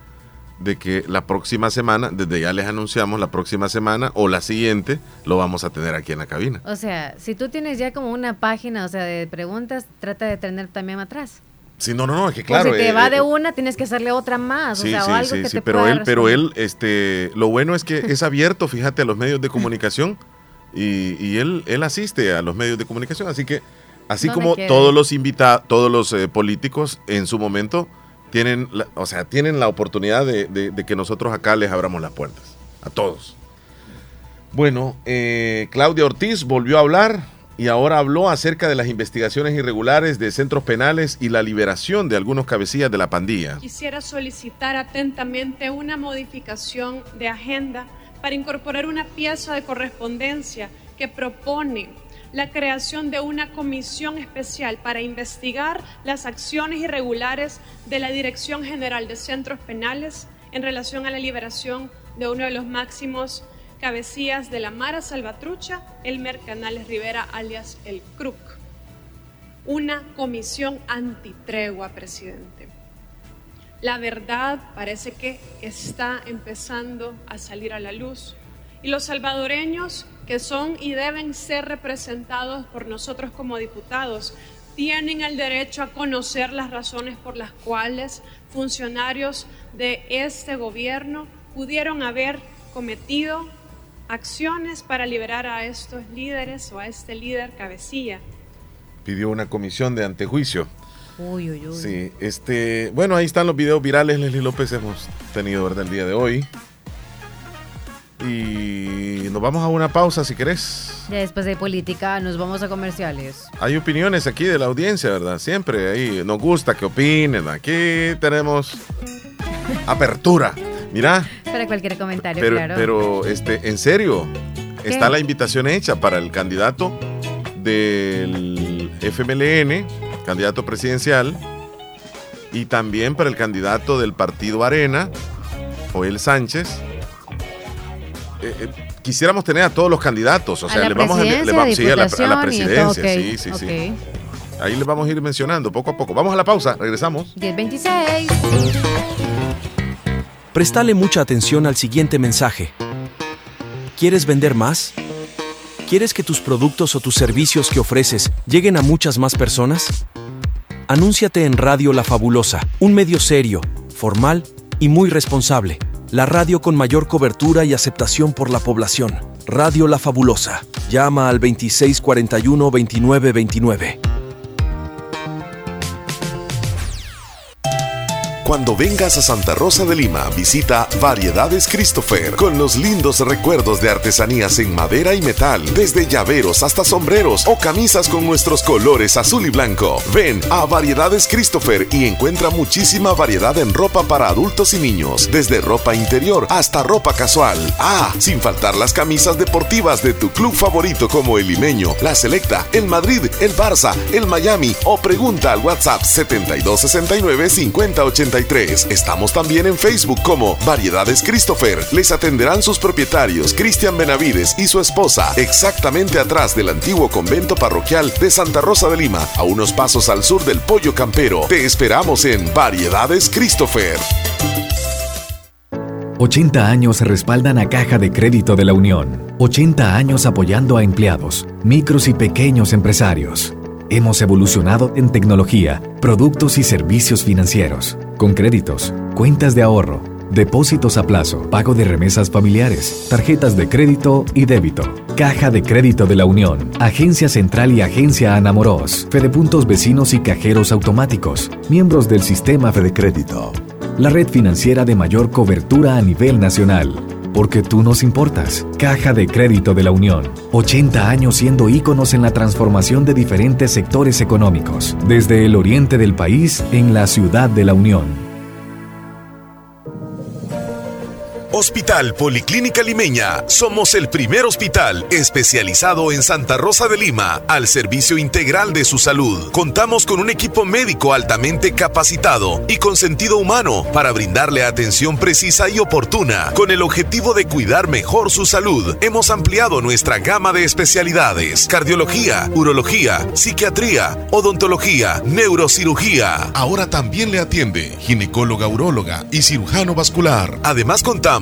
de que la próxima semana, desde ya les anunciamos, la próxima semana o la siguiente, lo vamos a tener aquí en la cabina.
O sea, si tú tienes ya como una página, o sea, de preguntas, trata de tener también atrás.
Sí, no, no, no, es que
Por
claro.
si te
eh,
va
eh,
de una, tienes que hacerle otra más, o
Sí,
algo
sí,
que
sí,
te
pero
pueda
él, pero él, este, lo bueno es que es abierto, fíjate, a los medios de comunicación y, y él, él asiste a los medios de comunicación, así que, así
¿Dónde
como todos los invitados, todos los eh, políticos en su momento tienen, la- o sea, tienen la oportunidad de, de- de que nosotros acá les abramos las puertas, a todos. Bueno, eh, Claudia Ortiz volvió a hablar y ahora habló acerca de las investigaciones irregulares de centros penales y la liberación de algunos cabecillas de la pandilla.
Quisiera solicitar atentamente una modificación de agenda para incorporar una pieza de correspondencia que propone la creación de una comisión especial para investigar las acciones irregulares de la Dirección General de Centros Penales en relación a la liberación de uno de los máximos cabecillas de la Mara Salvatrucha, Elmer Canales Rivera, alias el CRUC. Una comisión antitregua, presidente. La verdad parece que está empezando a salir a la luz y los salvadoreños que son y deben ser representados por nosotros como diputados tienen el derecho a conocer las razones por las cuales funcionarios de este gobierno pudieron haber cometido acciones para liberar a estos líderes o a este líder cabecilla.
Pidió una comisión de antejuicio.
Uy, uy, uy.
Sí, este, bueno, ahí están los videos virales, Leslie López, hemos tenido, ¿verdad? El día de hoy. Y nos vamos a una pausa si querés.
Ya después de política nos vamos a comerciales.
Hay opiniones aquí de la audiencia, ¿verdad? Siempre ahí nos gusta que opinen. Aquí tenemos apertura. Mira,
Para cualquier comentario,
pero,
claro.
pero este, en serio,
¿Qué?
está la invitación hecha para el candidato del FMLN, candidato presidencial, y también para el candidato del partido Arena, Joel Sánchez. Eh, eh, quisiéramos tener a todos los candidatos, o
¿A
sea, le vamos a, le vamos- sí, a la, a la presidencia, sí, sí, sí. Ahí le vamos a ir mencionando poco a poco. Vamos a la pausa, regresamos.
1026.
Prestale mucha atención al siguiente mensaje. ¿Quieres vender más? ¿Quieres que tus productos o tus servicios que ofreces lleguen a muchas más personas? Anúnciate en Radio La Fabulosa, un medio serio, formal y muy responsable. La radio con mayor cobertura y aceptación por la población. Radio La Fabulosa. Llama al 2641-2929.
Cuando vengas a Santa Rosa de Lima, visita Variedades Christopher con los lindos recuerdos de artesanías en madera y metal, desde llaveros hasta sombreros o camisas con nuestros colores azul y blanco. Ven a Variedades Christopher y encuentra muchísima variedad en ropa para adultos y niños, desde ropa interior hasta ropa casual. Ah, sin faltar las camisas deportivas de tu club favorito como el Limeño, la Selecta, el Madrid, el Barça, el Miami o pregunta al WhatsApp 7269 5083. Estamos también en Facebook como Variedades Christopher. Les atenderán sus propietarios Cristian Benavides y su esposa, exactamente atrás del antiguo convento parroquial de Santa Rosa de Lima, a unos pasos al sur del Pollo Campero. Te esperamos en Variedades Christopher.
80 años respaldan a Caja de Crédito de la Unión. 80 años apoyando a empleados, micros y pequeños empresarios. Hemos evolucionado en tecnología, productos y servicios financieros, con créditos, cuentas de ahorro, depósitos a plazo, pago de remesas familiares, tarjetas de crédito y débito. Caja de Crédito de la Unión, Agencia Central y Agencia Anamoros, Fedepuntos Vecinos y Cajeros Automáticos, miembros del sistema Fede Crédito. La red financiera de mayor cobertura a nivel nacional. Porque tú nos importas. Caja de Crédito de la Unión. 80 años siendo íconos en la transformación de diferentes sectores económicos. Desde el oriente del país en la ciudad de la Unión.
Hospital Policlínica Limeña. Somos el primer hospital especializado en Santa Rosa de Lima al servicio integral de su salud. Contamos con un equipo médico altamente capacitado y con sentido humano para brindarle atención precisa y oportuna. Con el objetivo de cuidar mejor su salud, hemos ampliado nuestra gama de especialidades: cardiología, urología, psiquiatría, odontología, neurocirugía. Ahora también le atiende ginecóloga, uróloga y cirujano vascular. Además contamos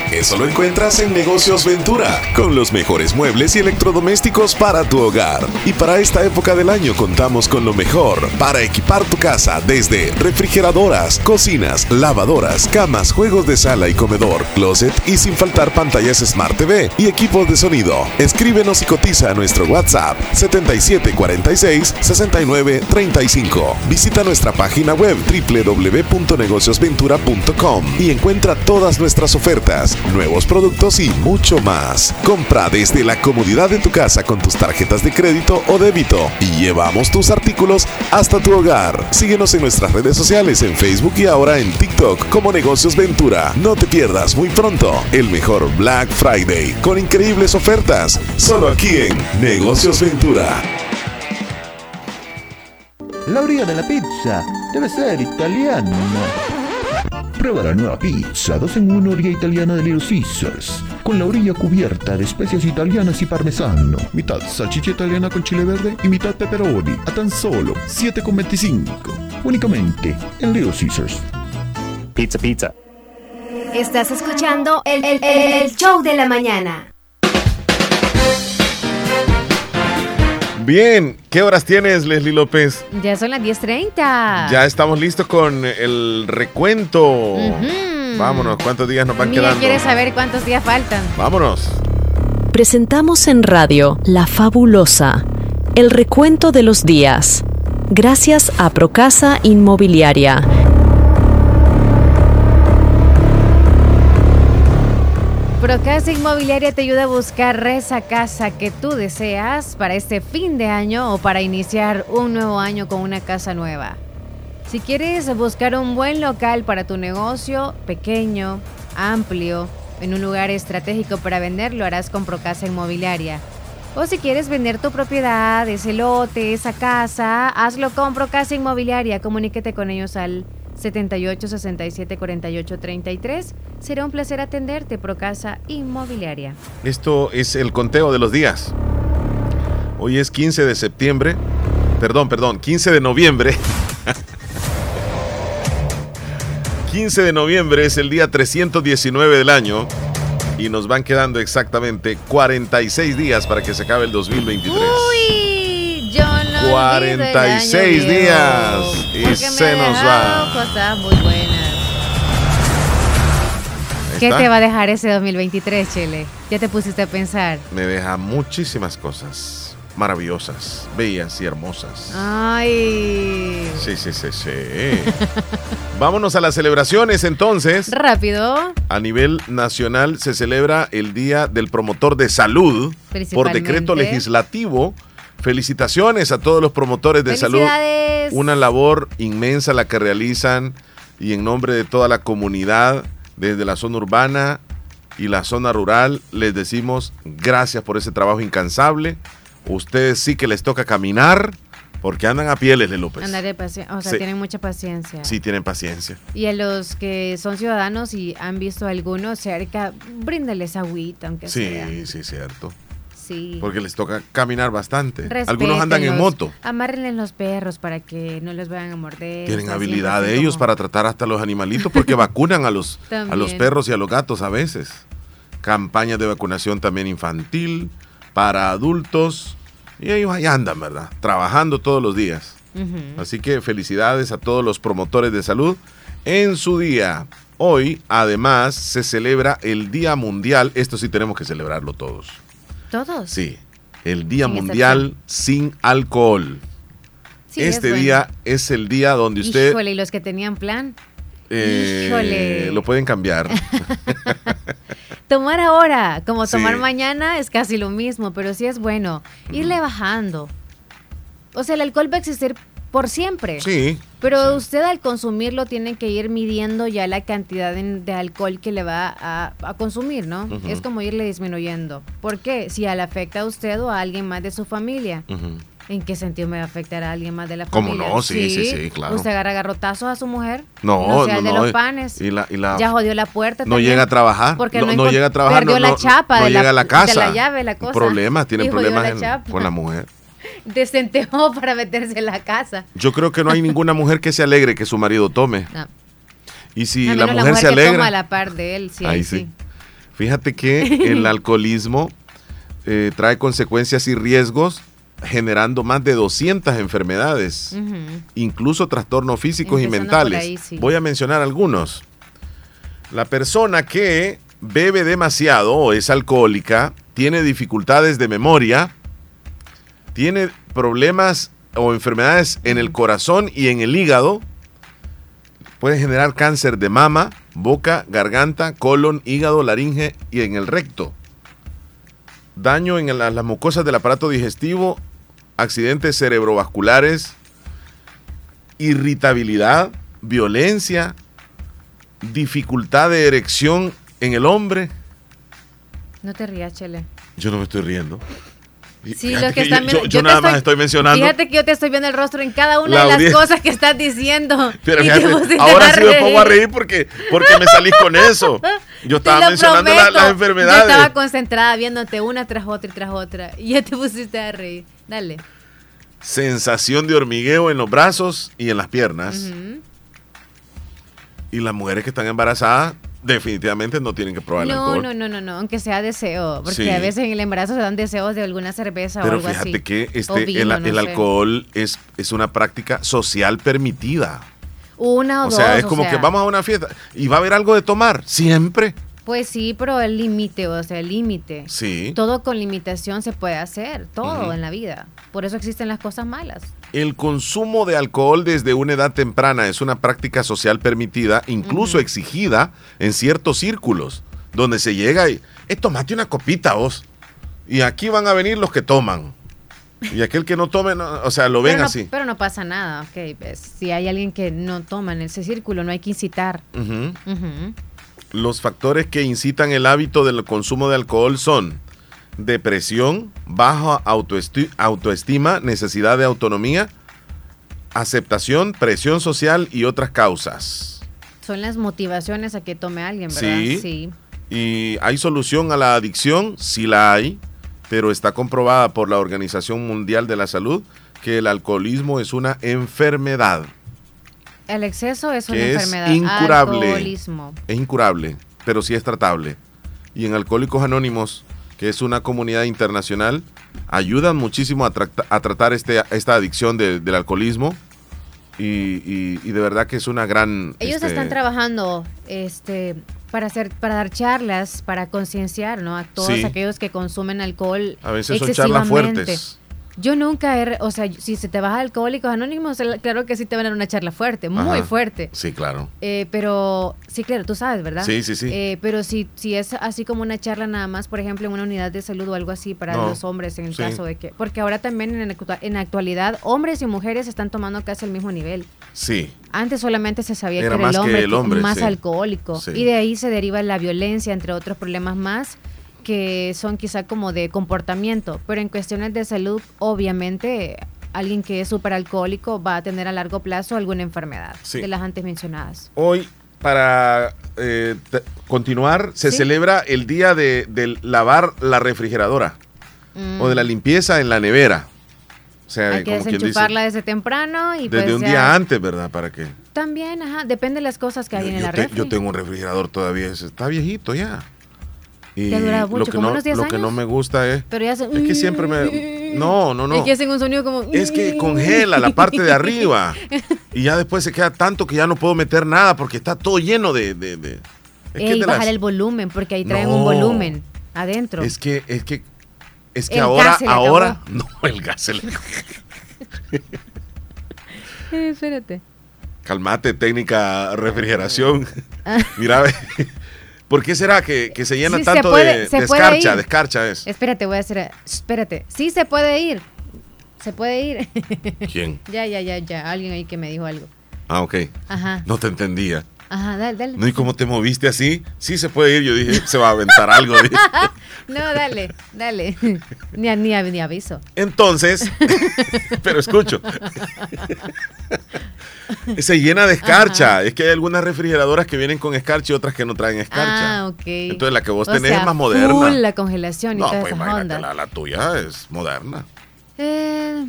Eso lo encuentras en Negocios Ventura, con los mejores muebles y electrodomésticos para tu hogar. Y para esta época del año contamos con lo mejor para equipar tu casa desde refrigeradoras, cocinas, lavadoras, camas, juegos de sala y comedor, closet y sin faltar pantallas Smart TV y equipos de sonido. Escríbenos y cotiza a nuestro WhatsApp 7746-6935. Visita nuestra página web www.negociosventura.com y encuentra todas nuestras ofertas, nuevos productos y mucho más. Compra desde la comodidad de tu casa con tus tarjetas de crédito o débito y llevamos tus artículos hasta tu hogar. Síguenos en nuestras redes sociales en Facebook y ahora en TikTok como Negocios Ventura. No te pierdas muy pronto el mejor Black Friday con increíbles ofertas, solo aquí en Negocios Ventura.
La orilla de la pizza Debe ser italiana. Prueba la nueva pizza 2 en 1 orilla italiana de Little Caesars. Con la orilla cubierta de especias italianas y parmesano. Mitad salchicha italiana con chile verde y mitad pepperoni. A tan solo 7,25. Únicamente en Little Caesars.
Pizza, pizza.
Estás escuchando el, el- el show de la mañana.
Bien, ¿qué horas tienes, Leslie López?
Ya son las 10.30.
Ya estamos listos con el recuento. Vámonos, ¿cuántos días nos van
Mía
quedando?
quiere saber cuántos días faltan.
Vámonos.
Presentamos en radio La Fabulosa, el recuento de los días. Gracias a Procasa Inmobiliaria.
Procasa Inmobiliaria te ayuda a buscar esa casa que tú deseas para este fin de año o para iniciar un nuevo año con una casa nueva. Si quieres buscar un buen local para tu negocio, pequeño, amplio, en un lugar estratégico para vender, lo harás con Procasa Inmobiliaria. O si quieres vender tu propiedad, ese lote, esa casa, hazlo con Procasa Inmobiliaria. Comuníquete con ellos al 78 67 48 33. Será un placer atenderte, Procasa Inmobiliaria.
Esto es el conteo de los días. Hoy es 15 de septiembre. Perdón, perdón, 15 de noviembre. *laughs* 15 de noviembre es el día 319 del año y nos van quedando exactamente 46 días para que se acabe el 2023.
Uy, yo no
46 días y se nos va.
cosas muy buenas. ¿Qué te va a dejar ese 2023, Chele? Ya te pusiste a pensar.
Me deja muchísimas cosas maravillosas, bellas y hermosas.
Ay.
Sí, sí, sí, sí. *laughs* Vámonos a las celebraciones entonces.
Rápido.
A nivel nacional se celebra el Día del Promotor de Salud por decreto legislativo. Felicitaciones a todos los promotores de salud. Una labor inmensa la que realizan y en nombre de toda la comunidad desde la zona urbana y la zona rural les decimos gracias por ese trabajo incansable. Ustedes sí que les toca caminar porque andan a pieles de López.
Andar paciencia. O sea,
Sí.
tienen mucha paciencia.
Sí, tienen paciencia.
Y a los que son ciudadanos y han visto algunos cerca, bríndales agüita, aunque sea.
Sí, sí, cierto.
Sí.
Porque les toca caminar bastante. Algunos andan en moto.
Amárrenles los perros para que no los vayan a morder.
Tienen habilidad de ellos
como-
para tratar hasta los animalitos porque *laughs* vacunan a los, a los perros y a los gatos a veces. Campañas de vacunación también infantil, para adultos. Y ellos ahí andan, ¿verdad? Trabajando todos los días. Así que felicidades a todos los promotores de salud en su día. Hoy, además, se celebra el Día Mundial. Esto sí tenemos que celebrarlo todos.
¿Todos?
Sí, el Día
Sin
Mundial sin alcohol.
Sí, es
este
bueno.
día es el día donde usted
Híjole, y los que tenían plan.
eh,
híjole.
lo pueden cambiar. *laughs* *laughs*
Tomar ahora, como
Sí.
tomar mañana, es casi lo mismo, pero sí es bueno. Irle bajando. O sea, el alcohol va a existir por siempre.
Sí.
Pero usted al consumirlo tiene que ir midiendo ya la cantidad de, de alcohol que le va a, a consumir, ¿no? Es como irle disminuyendo. ¿Por qué? Si le afecta a usted o a alguien más de su familia. ¿En qué sentido me va a afectar a alguien más de la
¿Cómo
familia?
no? Sí, sí, sí, claro.
Usted agarra garrotazos a su mujer.
No,
sea
no,
el de
no.
los panes.
Y la, y la-
ya jodió la puerta.
no
también,
llega a trabajar.
Porque
no,
no,
no llega a trabajar.
Perdió
no,
la
no-
chapa
no
de,
llega
la,
a la casa.
de la llave, la cosa.
Problemas,
jodió
problemas
la
en- con la mujer.
Desenteó *laughs* para meterse en la casa.
Yo creo que no hay ninguna mujer que se alegre que su marido tome.
No.
Y si la mujer, se
que toma
alegra.
a la par de él, sí,
ahí sí.
sí.
Fíjate que *laughs* el alcoholismo eh, trae consecuencias y riesgos generando más de 200 enfermedades, incluso trastornos físicos y
Empezando
mentales.
ahí, sí.
Voy a mencionar algunos. La persona que bebe demasiado o es alcohólica tiene dificultades de memoria, tiene problemas o enfermedades en el corazón y en el hígado, puede generar cáncer de mama, boca, garganta, colon, hígado, laringe y en el recto. Daño en la- las mucosas del aparato digestivo, accidentes cerebrovasculares, irritabilidad, violencia, dificultad de erección en el hombre.
No te rías, Chele.
Yo no me estoy riendo.
Sí, los que
yo-
viendo.
yo- yo nada más estoy mencionando.
Fíjate que yo te estoy viendo el rostro en cada una
La
de las cosas que estás diciendo. *laughs*
Pero fíjate, ahora sí me pongo a reír porque, porque me salís con eso. *laughs* Yo estaba mencionando la- las
Yo
enfermedades.
estaba concentrada viéndote una tras otra y tras otra. *laughs* Y ya te pusiste a reír. Dale.
Sensación de hormigueo en los brazos y en las piernas. Y las mujeres que están embarazadas definitivamente no tienen que probar el
No,
alcohol.
no, no, no, no, aunque sea deseo. Porque
Sí.
a veces en el embarazo se dan deseos de alguna cerveza o
Pero
algo
fíjate
así.
que
O
este,
vino,
el,
no
el
sé.
alcohol es, es una práctica social permitida.
Una o,
O
dos.
sea, es
o
como que vamos a una fiesta y va a haber algo de tomar, siempre.
Pues sí, pero el límite, o sea, el límite.
Sí.
Todo con limitación se puede hacer, todo en la vida. Por eso existen las cosas malas.
El consumo de alcohol desde una edad temprana es una práctica social permitida, incluso exigida en ciertos círculos, donde se llega y, eh, tomate una copita vos. Y aquí van a venir los que toman. Y aquel que no tome, no- o sea, lo ven
pero, no,
así.
pero no pasa nada, ok. pues, si hay alguien que no toma en ese círculo, no hay que incitar.
Los factores que incitan el hábito del consumo de alcohol son depresión, baja autoesti- autoestima, necesidad de autonomía, aceptación, presión social y otras causas.
Son las motivaciones a que tome alguien, ¿verdad?
Sí. ¿Y hay solución a la adicción? Sí la hay, pero está comprobada por la Organización Mundial de la Salud que el alcoholismo es una enfermedad.
El exceso es una
que es
enfermedad.
incurable.
Alcoholismo.
Es incurable, pero sí es tratable. Y en Alcohólicos Anónimos, que es una comunidad internacional, ayudan muchísimo a, trata- a tratar este, esta adicción de- del alcoholismo. Y, y- y de verdad que es una gran...
Ellos
este,
están trabajando este, para, hacer, para dar charlas, para concienciar ¿no? a todos
Sí.
aquellos que consumen alcohol.
A veces son charlas fuertes.
Yo nunca he, o sea, si se te vas a Alcohólicos Anónimos, claro que sí te van a dar una charla fuerte, muy
Ajá.
fuerte.
Sí, claro.
Eh, pero, sí, claro, tú sabes, ¿verdad?
Sí, sí, sí.
Eh, pero si, si es así como una charla nada más, por ejemplo, en una unidad de salud o algo así para
No.
los hombres, en el
Sí.
caso de que. Porque ahora también en, en actualidad, hombres y mujeres están tomando casi el mismo nivel.
Sí.
Antes solamente se sabía
Era
que era el
que
hombre,
el
que-
hombre,
más
sí.
alcohólico.
Sí.
Y de ahí se deriva la violencia, entre otros problemas más que son quizá como de comportamiento. Pero en cuestiones de salud, obviamente, alguien que es súper alcohólico va a tener a largo plazo alguna enfermedad
Sí.
de las antes mencionadas.
Hoy, para eh, continuar, se
Sí.
celebra el día de, de lavar la refrigeradora
Mm.
o de la limpieza en la nevera. O sea,
Hay que
quien dice,
desenchufarla desde temprano y
desde
pues
un
ya-
día antes, ¿verdad? Para que
También, ajá, depende de las cosas que hay en
yo,
la
te-
refri.
yo tengo un refrigerador todavía, está viejito ya. Y
¿Te ha durado
lo
mucho?
que
¿Como
no,
unos 10
lo que no me gusta es
Pero ya
es que siempre me no, no, no.
Es que hacen un sonido como...
Es que congela la parte de arriba. *laughs* Y ya después se queda tanto que ya no puedo meter nada porque está todo lleno de. de- de- es, que
Ey,
de
bajar
las-
el volumen, porque ahí traen
No.
un volumen adentro.
es que, es que, es que
El
ahora, ahora, *laughs* no, el gas se le *laughs*
espérate.
Calmate, técnica refrigeración. Mira, ve, ¿por qué será que, que se llena
Sí, se
tanto
puede-
de,
se
de
puede
escarcha?
ir.
De escarcha es.
Espérate, voy a hacer... Espérate. Sí, se puede ir. Se puede ir.
¿Quién? *laughs*
ya, ya, ya, ya. Alguien ahí que me dijo algo.
Ah, ok.
Ajá.
No te entendía.
Ajá, dale, dale.
No, y cómo te moviste así, sí se puede ir. Yo dije, se va a aventar algo. dije. *laughs*
no, dale, dale. ni, ni, ni aviso.
Entonces, *laughs* pero escucho. *laughs* Se llena de escarcha. Es que hay algunas refrigeradoras que vienen con escarcha y otras que no traen escarcha.
Ah, ok.
Entonces la que vos
O
tenés
sea,
es más moderna.
full la congelación y
No,
todas
pues
esas ondas.
la, la tuya es moderna.
Eh,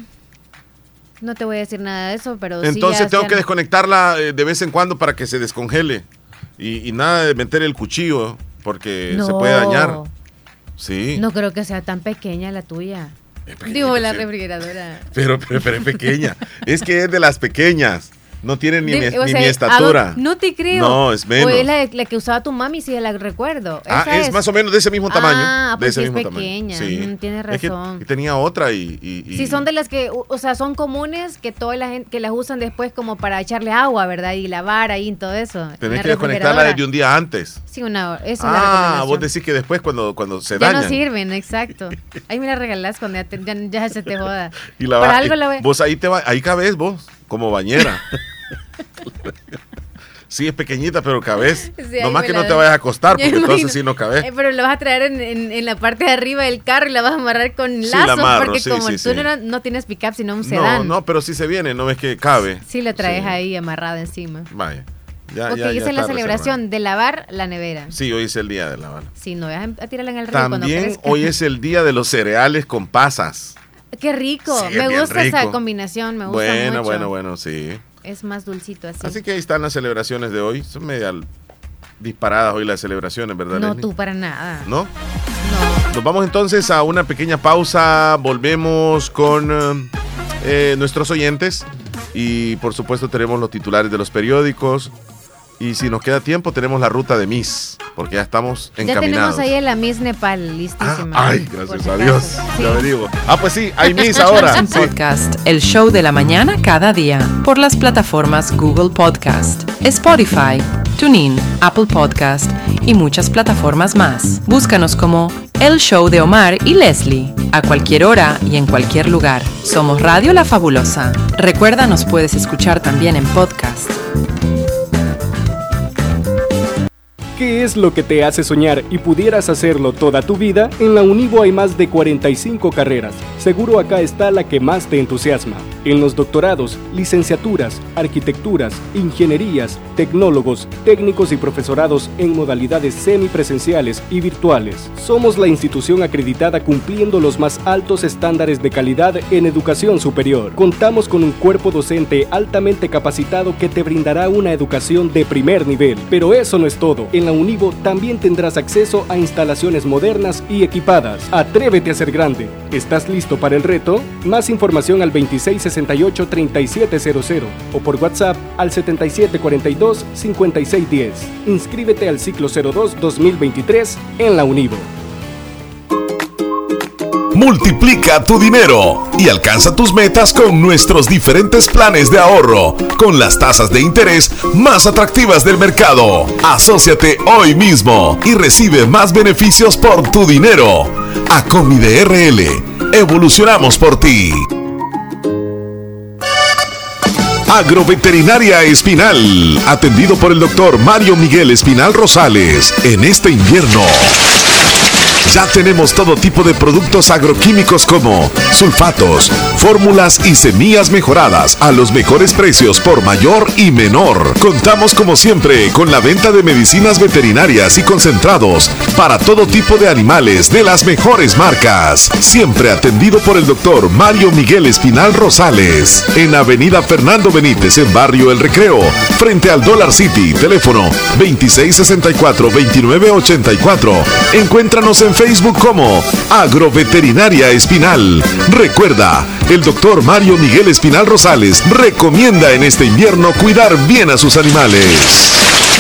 no te voy a decir nada de eso, pero sí
Entonces
ya-
tengo
ya
que
no-
desconectarla eh, de vez en cuando para que se descongele. Y, y nada de meter el cuchillo porque se puede dañar. Sí.
No creo que sea tan pequeña la tuya. Digo, la refrigeradora.
Pero, pero, pero es pequeña. es que es de las pequeñas. No tiene ni,
De-
mi,
o
ni
sea,
mi
¿a
estatura.
No te creo.
No, es menos.
O es la, la que usaba tu mami, si la recuerdo.
Ah,
Esa
es, más o menos de ese mismo tamaño.
Ah,
de
pues
ese
sí es
mismo
pequeña.
tamaño. Sí.
Ujú, tienes
Es que
razón.
tenía otra y. y- y-
Sí, son de las que, o sea, son comunes que toda la gente, que las usan después como para echarle agua, ¿verdad? Y lavar ahí y todo eso. en
Tenés que desconectarla desde un día antes.
Sí, una hora. Es la
Ah,
recomendación.
vos decís que después cuando, cuando se
ya
dañan.
no sirven, exacto. *laughs* Ahí me la regalás cuando ya, te- ya, ya se te joda. *laughs*
Y la va-
algo la voy-
Vos ahí te va, ahí cabes vos, como bañera. *laughs*
Sí, es pequeñita, pero cabes.
Sí,
Nomás que
la
no te vayas a acostar, *laughs* porque entonces sí no cabes.
Eh, pero lo vas a traer en, en- en la parte de arriba del carro y la vas a amarrar con
Sí, la
lazos,
amarro,
porque
sí,
como tú. No, no tienes pick-up, sino un
No,
sedán.
no, pero sí se viene, no ves que cabe.
Sí, la traes ahí amarrada encima.
Vaya. Ya,
Porque
ya, ya
hice la celebración de lavar la nevera.
Sí, hoy es el día de la bala.
Sí, no vas a tirarla en el río cuando
También hoy es el día de los cereales con pasas.
Qué rico.
Es
me gusta esa combinación, me gusta
Bueno,
mucho.
bueno, bueno, sí.
Es más dulcito así.
Así que ahí están las celebraciones de hoy. Son media disparadas hoy las celebraciones, ¿verdad?
no,
Leslie?
tú para nada.
¿No? Nos vamos entonces a una pequeña pausa. Volvemos con eh, eh, nuestros oyentes. Y por supuesto tenemos los titulares de los periódicos. Y si nos queda tiempo, tenemos la ruta de Miss. Porque ya estamos
Ya
encaminados.
tenemos ahí a la Miss Nepal, listísima.
Ay,
por
gracias a. Dios.
Sí.
Ya averiguo. Ah, pues sí, hay Miss ahora. Sí.
podcast, el show de la mañana cada día, por las plataformas Google Podcast, Spotify, TuneIn, Apple Podcast y muchas plataformas más. Búscanos como El Show de Omar y Leslie, a cualquier hora y en cualquier lugar. Somos Radio La Fabulosa. Recuerda, nos puedes escuchar también en podcast.
¿Qué es lo que te hace soñar y pudieras hacerlo toda tu vida? En la Univo hay más de 45 carreras. Seguro acá está la que más te entusiasma. En los doctorados, licenciaturas, arquitecturas, ingenierías, tecnólogos, técnicos y profesorados en modalidades semipresenciales y virtuales. Somos la institución acreditada cumpliendo los más altos estándares de calidad en educación superior. Contamos con un cuerpo docente altamente capacitado que te brindará una educación de primer nivel. Pero eso no es todo. Univo también tendrás acceso a instalaciones modernas y equipadas. Atrévete a ser grande. ¿Estás listo para el reto? Más información al 2668-3700 o por WhatsApp al 7742-5610. Inscríbete al ciclo 02-2023 en la Univo.
Multiplica tu dinero y alcanza tus metas con nuestros diferentes planes de ahorro, con las tasas de interés más atractivas del mercado. Asociate hoy mismo y recibe más beneficios por tu dinero. Acomide RL, evolucionamos por ti. Agroveterinaria Espinal, atendido por el doctor Mario Miguel Espinal Rosales. En este invierno, ya tenemos todo tipo de productos agroquímicos como sulfatos, fórmulas y semillas mejoradas a los mejores precios por mayor y menor. Contamos como siempre con la venta de medicinas veterinarias y concentrados para todo tipo de animales de las mejores marcas. Siempre atendido por el doctor Mario Miguel Espinal Rosales. En Avenida Fernando Benítez en Barrio El Recreo, frente al Dollar City, teléfono 2664-2984. Encuéntranos en Facebook como Agroveterinaria Espinal. Recuerda, el doctor Mario Miguel Espinal Rosales recomienda en este invierno cuidar bien a sus animales.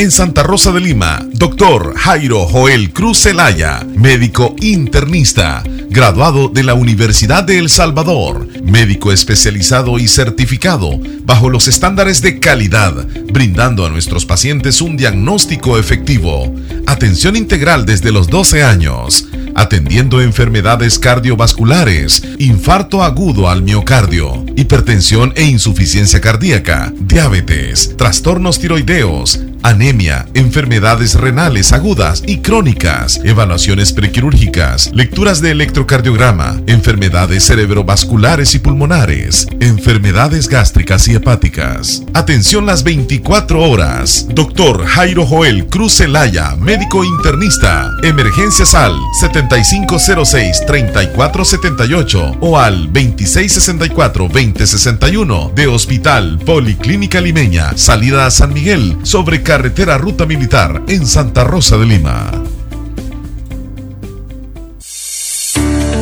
En Santa Rosa de Lima, doctor Jairo Joel Cruz Zelaya, médico internista, graduado de la Universidad de El Salvador, médico especializado y certificado bajo los estándares de calidad, brindando a nuestros pacientes un diagnóstico efectivo, atención integral desde los 12 años, atendiendo enfermedades cardiovasculares, infarto agudo al miocardio, hipertensión e insuficiencia cardíaca, diabetes, trastornos tiroideos, anemia, enfermedades renales agudas y crónicas, evaluaciones prequirúrgicas, lecturas de electrocardiograma, enfermedades cerebrovasculares y pulmonares, enfermedades gástricas y hepáticas. Atención las 24 horas. Doctor Jairo Joel Cruz Zelaya, médico internista. Emergencias al 7506-3478 o al 2664-2061 de Hospital Policlínica Limeña, salida a San Miguel, sobre carretera Ruta Militar en Santa Rosa de Lima.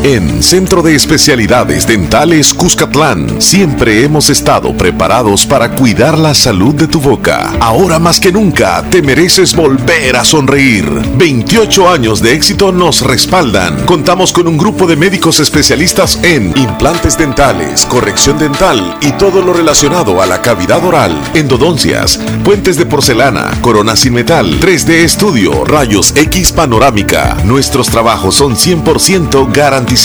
En Centro de Especialidades Dentales Cuscatlán, siempre hemos estado preparados para cuidar la salud de tu boca. Ahora más que nunca, te mereces volver a sonreír. 28 años de éxito nos respaldan. Contamos con un grupo de médicos especialistas en implantes dentales, corrección dental y todo lo relacionado a la cavidad oral, endodoncias, puentes de porcelana, corona sin metal, 3D estudio, rayos X panorámica. Nuestros trabajos son 100% garantizados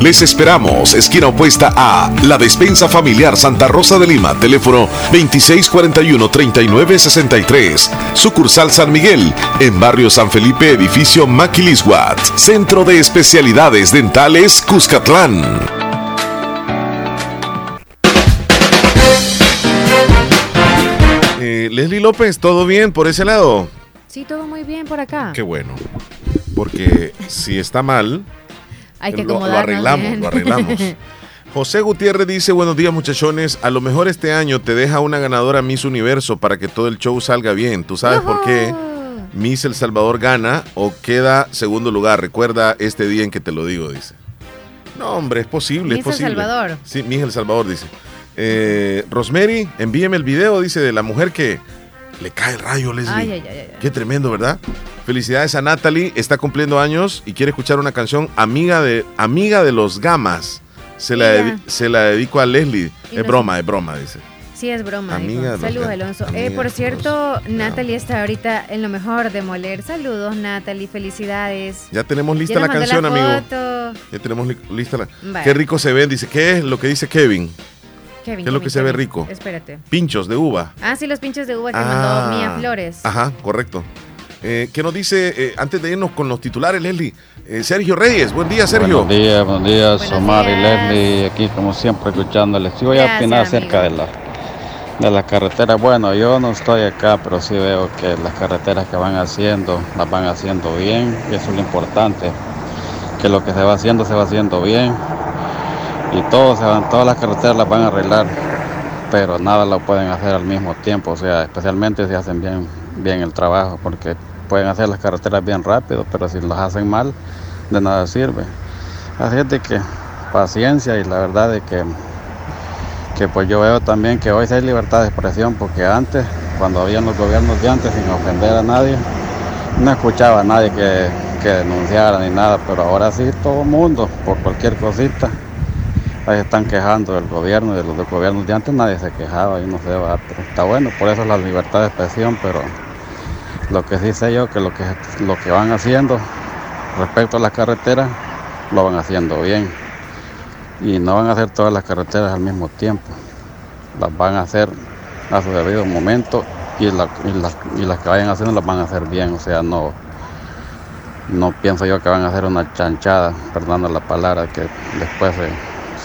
Les esperamos, esquina opuesta a La Despensa Familiar Santa Rosa de Lima, teléfono 2641-3963. Sucursal San Miguel, en barrio San Felipe, edificio Maquilisguat. Centro de Especialidades Dentales Cuscatlán.
Eh, Leslie López, ¿todo bien por ese lado?
Sí, todo muy bien por acá.
Qué bueno. Porque si está mal,
Hay que
lo, lo arreglamos,
bien.
lo arreglamos. *laughs* José Gutiérrez dice, buenos días muchachones, a lo mejor este año te deja una ganadora Miss Universo para que todo el show salga bien. ¿Tú sabes por qué Miss El Salvador gana o queda segundo lugar? Recuerda este día en que te lo digo, dice. No, hombre, es posible,
Miss
es
El
posible.
Salvador.
Sí, Miss El Salvador dice. Eh, Rosemary, envíeme el video, dice, de la mujer que le cae el rayo, Leslie.
Ay, ay, ay.
Qué tremendo, ¿verdad? Felicidades a Natalie, está cumpliendo años y quiere escuchar una canción amiga de, amiga de los gamas. Se la, se la dedico a Leslie.
Y
Es
no-
broma, es broma, dice.
Sí, es broma.
Amiga
Saludos, Alonso.
amiga
Eh, por cierto, Natalie está ahorita en lo mejor de moler. Saludos, Natalie. Felicidades.
Ya tenemos lista
Ya
la canción, amigo.
foto.
Ya tenemos li- lista la. Qué rico se ven, dice. ¿Qué es lo que dice Kevin?
Kevin,
¿Qué es lo
Kevin,
que se ve
Kevin.
rico?
Espérate.
Pinchos de uva.
Ah, sí, los pinchos de uva que
Ah.
mandó Mía Flores.
Ajá, correcto. Eh, ¿Qué nos dice eh, antes de irnos con los titulares, Leslie? Eh, Sergio Reyes, buen día, Sergio.
Buenos días, buenos días,
Buenos
Omar
días.
y Leslie, aquí como siempre escuchándoles. Sí voy a opinar acerca de la, de las carreteras. Bueno, yo no estoy acá, pero sí veo que las carreteras que van haciendo, las van haciendo bien, y eso es lo importante, que lo que se va haciendo, se va haciendo bien, y todo se van, todas las carreteras las van a arreglar, pero nada lo pueden hacer al mismo tiempo, o sea, especialmente si hacen bien, bien el trabajo, porque pueden hacer las carreteras bien rápido, pero si las hacen mal, de nada sirve. Así es de que paciencia y la verdad de que, que pues yo veo también que hoy sí hay libertad de expresión porque antes, cuando habían los gobiernos de antes, sin ofender a nadie, no escuchaba a nadie que, que denunciara ni nada, pero ahora sí todo el mundo, por cualquier cosita, ahí se están quejando del gobierno y de los de gobiernos de antes nadie se quejaba, yo no va, pero está bueno, por eso es la libertad de expresión, pero lo que sí sé yo que lo que, lo que van haciendo respecto a las carreteras, lo van haciendo bien. Y no van a hacer todas las carreteras al mismo tiempo. Las van a hacer a su debido momento y, y y las que vayan haciendo las van a hacer bien. O sea, no, no pienso yo que van a hacer una chanchada, perdón la palabra, que después se,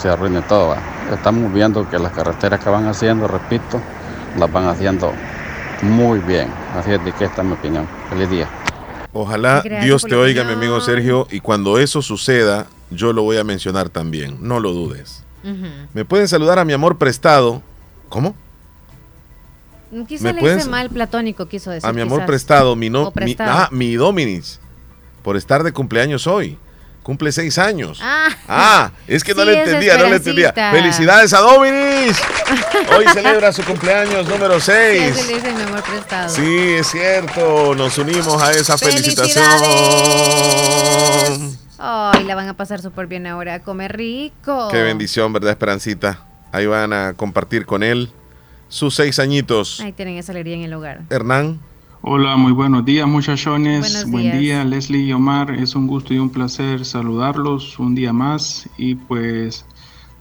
se arruine todo. ¿va? Estamos viendo que las carreteras que van haciendo, repito, las van haciendo muy bien. Así es de que esta es mi opinión. Feliz día.
Ojalá
Gracias
Dios te oiga, mi amigo Sergio, y cuando eso suceda, yo lo voy a mencionar también. No lo dudes. Me pueden saludar a mi amor prestado. ¿Cómo?
Quizá
¿Me
le
puedes-
hice mal platónico, quiso decir.
A mi amor
quizás.
prestado, mi no, mi, ah, mi Dominis, por estar de cumpleaños hoy. Cumple seis años.
Ah,
Ah, es que no
Sí,
le
es
entendía, no le entendía. Felicidades a Dominis. Hoy celebra su cumpleaños número
Sí,
6.
le dice mi amor prestado.
Sí, es cierto. Nos unimos a esa felicitación.
Ay, la van a pasar súper bien ahora. Come rico.
Qué bendición, ¿verdad, Esperancita? Ahí van a compartir con él sus seis añitos.
Ahí tienen esa alegría en el hogar.
Hernán.
Hola, muy buenos días muchachones.
Buenos
Buen
días.
día, Leslie y Omar. Es un gusto y un placer saludarlos un día más. Y pues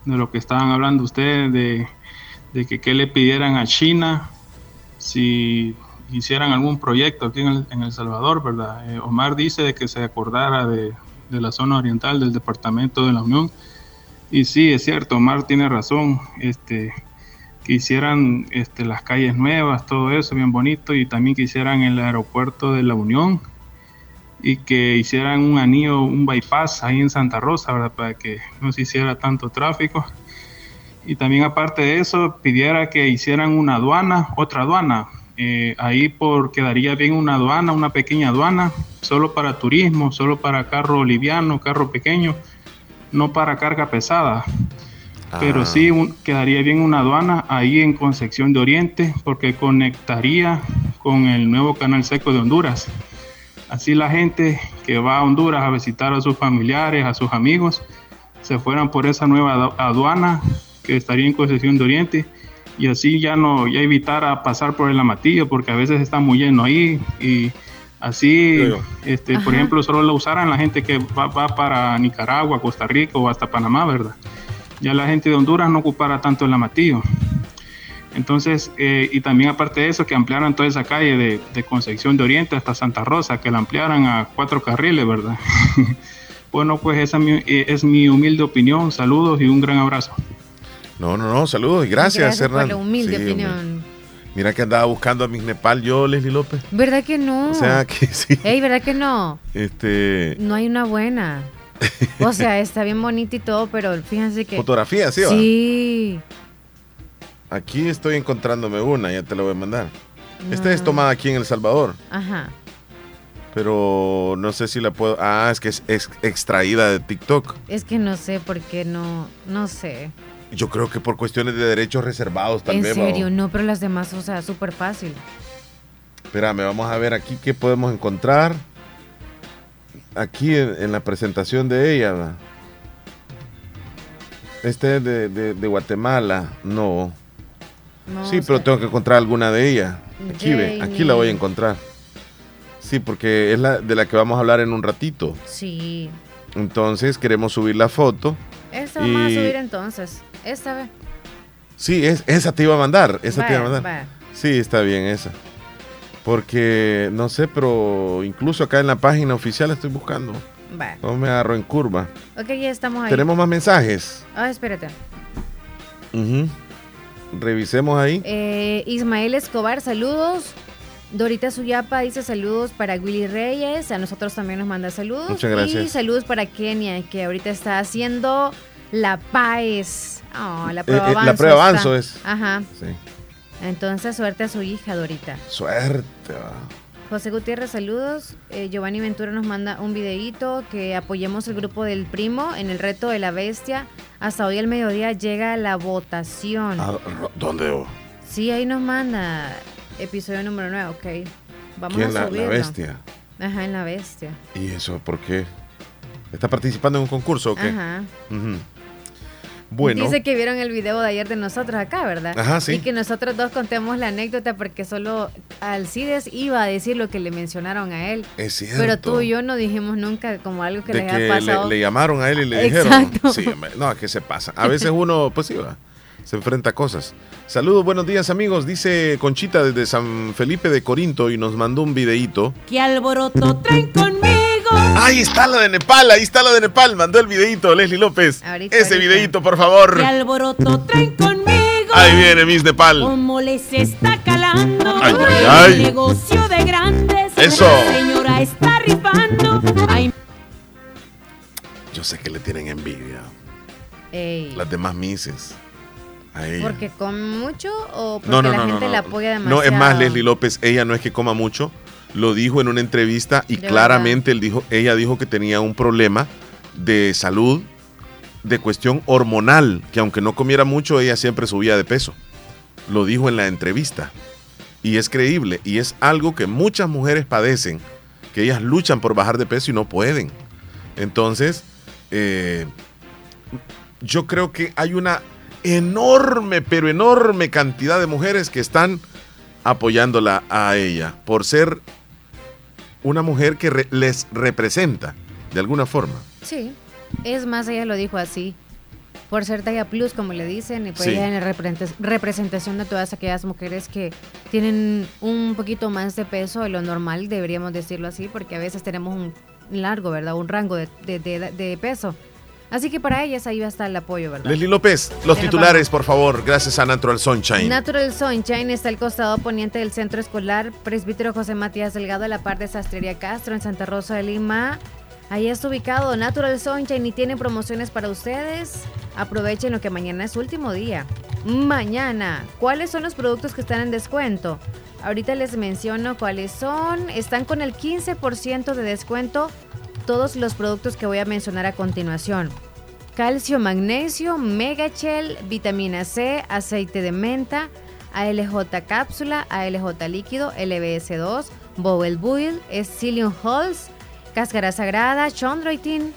de lo que estaban hablando ustedes, de, de que qué le pidieran a China si hicieran algún proyecto aquí en El, en El Salvador, ¿verdad? Eh, Omar dice de que se acordara de, de la zona oriental del Departamento de la Unión. Y sí, es cierto, Omar tiene razón. Este, que hicieran este, las calles nuevas, todo eso bien bonito, y también que hicieran el aeropuerto de la Unión y que hicieran un anillo, un bypass ahí en Santa Rosa. Para que no se hiciera tanto tráfico. Y también aparte de eso, pidiera que hicieran una aduana, otra aduana. Eh, ahí por quedaría bien una aduana, una pequeña aduana, solo para turismo, solo para carro liviano, carro pequeño, no para carga pesada. Pero sí un- quedaría bien una aduana ahí en Concepción de Oriente porque conectaría con el nuevo canal seco de Honduras. Así la gente que va a Honduras a visitar a sus familiares, a sus amigos, se fueran por esa nueva adu- aduana que estaría en Concepción de Oriente y así ya no ya evitara pasar por el Amatillo porque a veces está muy lleno ahí y Así,
Creo
este, por ejemplo, solo lo usaran la gente que va, va para Nicaragua, Costa Rica o hasta Panamá, ¿verdad? Ya la gente de Honduras no ocupara tanto el amatillo. Entonces, eh, y también aparte de eso, que ampliaran toda esa calle de, de Concepción de Oriente hasta Santa Rosa, que la ampliaran a cuatro carriles, ¿verdad? *laughs* bueno, pues esa mi- eh, es mi humilde opinión. Saludos y un gran abrazo.
No, no, no, saludos y gracias,
Gracias por
Hernán.
la humilde
Sí, hombre.
opinión.
Mira que andaba buscando a Miss Nepal yo, Leslie López.
¿Verdad que no?
O sea que sí.
Ey, ¿verdad que no?
Este.
No hay una buena. O sea, está bien bonita y todo, pero fíjense que...
Fotografía, ¿sí? va?
Sí.
Aquí estoy encontrándome una, ya te la voy a mandar. Esta es tomada aquí en El Salvador,
Ajá.
pero no sé si la puedo. Ah, es que es, ex- extraída de TikTok.
Es que no sé por qué no... No sé.
Yo creo que por cuestiones de derechos reservados tal
en serio, no, pero las demás, o sea, súper fácil.
Espérame, vamos a ver aquí qué podemos encontrar. Aquí en, en la presentación de ella. va. Este es de, de- de Guatemala. No.
No,
sí, pero
sea,
tengo que encontrar alguna de ella. Aquí ve, aquí la voy a encontrar. Sí, porque es la de la que vamos a hablar en un ratito.
Sí.
Entonces queremos subir la foto.
Esta vamos
Y-
a subir entonces. Esta vez.
Sí, es, esa te iba a mandar. Esa te iba a mandar.
vaya.
Sí, está bien esa. Porque, no sé, pero incluso acá en la página oficial estoy buscando. No me agarro en curva.
Ok, ya estamos ahí.
Tenemos más mensajes.
Ah, espérate.
Ujú. Revisemos ahí.
Eh, Ismael Escobar, saludos. Dorita Suyapa dice saludos para Willy Reyes. A nosotros también nos manda saludos.
Muchas gracias.
Y saludos para Kenia, que ahorita está haciendo la PAES. Oh, la prueba
Eh, eh, la
avanzo.
prueba avanzo es.
Ajá.
Sí.
Entonces, suerte a su hija, Dorita.
Suerte.
José Gutiérrez, saludos. Eh, Giovanni Ventura nos manda un videíto que apoyemos el grupo del primo en el reto de la bestia. Hasta hoy al mediodía llega la votación.
Ah, ro- ¿Dónde? oh?
Sí, ahí nos manda episodio número 9, ok. Vamos
¿Quién?
a
La, la
subirlo.
bestia.
Ajá, en la bestia.
¿Y eso por qué? ¿Está participando en un concurso o qué?
Ajá.
Ujú. Bueno.
Dice que vieron el video de ayer de nosotros acá, ¿verdad?
Ajá, sí.
Y que nosotros dos contemos la anécdota porque solo Alcides iba a decir lo que le mencionaron a él.
Es cierto.
Pero tú y yo no dijimos nunca como algo que
de
les
que
haya
le,
pasado.
le llamaron a él y le
Exacto.
dijeron. Sí, no, es que se pasa. A veces uno, pues sí, va, se enfrenta a cosas. Saludos, buenos días amigos. Dice Conchita desde San Felipe de Corinto y nos mandó un videíto.
¿Qué alboroto traen conmigo?
Ahí está la de Nepal, ahí está la de Nepal. Mandó el videíto, Leslie López.
Ahorita,
Ese
ahorita.
videíto, por favor.
¿Qué alboroto traen conmigo?
Ahí viene Miss Nepal.
¿Cómo les está calando?
Ay, ay, ay.
El negocio de grandes.
Eso.
La señora está rifando. Ay,
Yo sé que le tienen envidia.
Ey,
Las demás Misses.
¿Porque come mucho o porque
No, no,
la
no, no,
gente
no.
la apoya demasiado?
No, es más, Leslie López, ella no es que coma mucho, lo dijo en una entrevista y
De
claramente él dijo, ella dijo que tenía un problema de salud, de cuestión hormonal, que aunque no comiera mucho, ella siempre subía de peso. Lo dijo en la entrevista. Y es creíble, y es algo que muchas mujeres padecen, que ellas luchan por bajar de peso y no pueden. Entonces, eh, yo creo que hay una enorme, pero enorme cantidad de mujeres que están apoyándola a ella por ser una mujer que re- les representa de alguna forma.
Sí, es más, ella lo dijo así. Por ser talla plus, como le dicen, y pues
Sí.
ella en representación de todas aquellas mujeres que tienen un poquito más de peso de lo normal, deberíamos decirlo así, porque a veces tenemos un largo, ¿verdad? Un rango de, de- de- de peso. Así que para ellas ahí va a estar el apoyo, ¿verdad?
Leslie López, los titulares, por favor, gracias a Natural Sunshine.
Natural Sunshine está al costado poniente del centro escolar Presbítero José Matías Delgado, a la par de Sastrería Castro, en Santa Rosa de Lima. Ahí está ubicado Natural Sunshine y tiene promociones para ustedes. Aprovechen lo que mañana es su último día. Mañana, ¿cuáles son los productos que están en descuento? Ahorita les menciono cuáles son. Están con el 15% de descuento todos los productos que voy a mencionar a continuación. Calcio, magnesio, megachel, vitamina C, aceite de menta, ALJ cápsula, ALJ líquido, LBS2, Bowel Buil, Psyllium Halls, cáscara sagrada, chondroitin,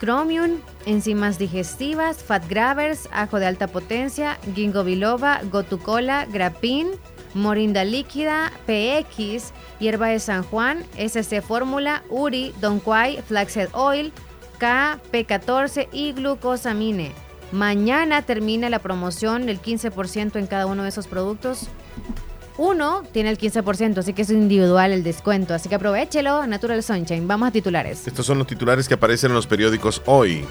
chromium, enzimas digestivas, fat grabbers, ajo de alta potencia, ginkgo biloba, gotucola, grapin, Morinda Líquida, PX, Hierba de San Juan, SC Fórmula, Uri, Don Quai, Flaxseed Oil, K, P14 y glucosamine. Mañana termina la promoción del 15% en cada uno de esos productos. Uno tiene el 15%, así que es individual el descuento. Así que aprovechelo, Natural Sunshine. Vamos a titulares.
Estos son los titulares que aparecen en los periódicos hoy.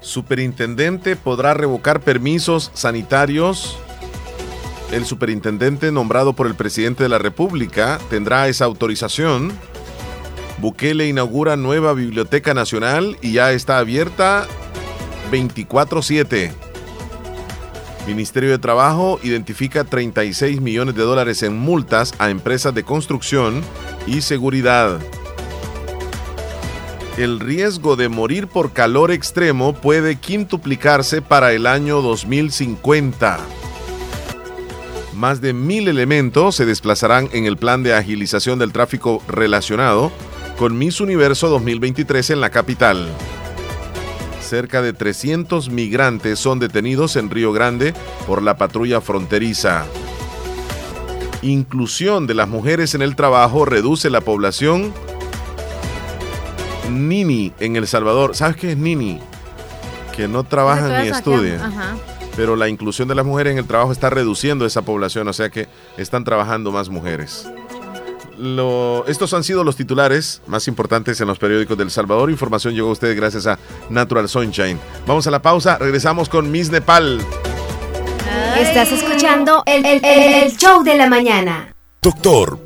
Superintendente podrá revocar permisos sanitarios. El superintendente nombrado por el presidente de la República tendrá esa autorización. Bukele inaugura nueva Biblioteca Nacional y ya está abierta 24/7. Ministerio de Trabajo identifica 36 millones de dólares en multas a empresas de construcción y seguridad. El riesgo de morir por calor extremo puede quintuplicarse para el año 2050. Más de mil elementos se desplazarán en el plan de agilización del tráfico relacionado con Miss Universo 2023 en la capital. Cerca de 300 migrantes son detenidos en Río Grande por la patrulla fronteriza. Inclusión de las mujeres en el trabajo reduce la población Nini en El Salvador. ¿Sabes qué es Nini? Que no trabajan ni estudian.
Ajá.
Pero la inclusión de las mujeres en el trabajo está reduciendo esa población, o sea que están trabajando más mujeres. Lo- estos han sido los titulares más importantes en los periódicos del Salvador. Información llegó a ustedes gracias a Natural Sunshine. Vamos a la pausa, regresamos con Miss Nepal.
Estás escuchando el, el- el- el show de la mañana.
Doctor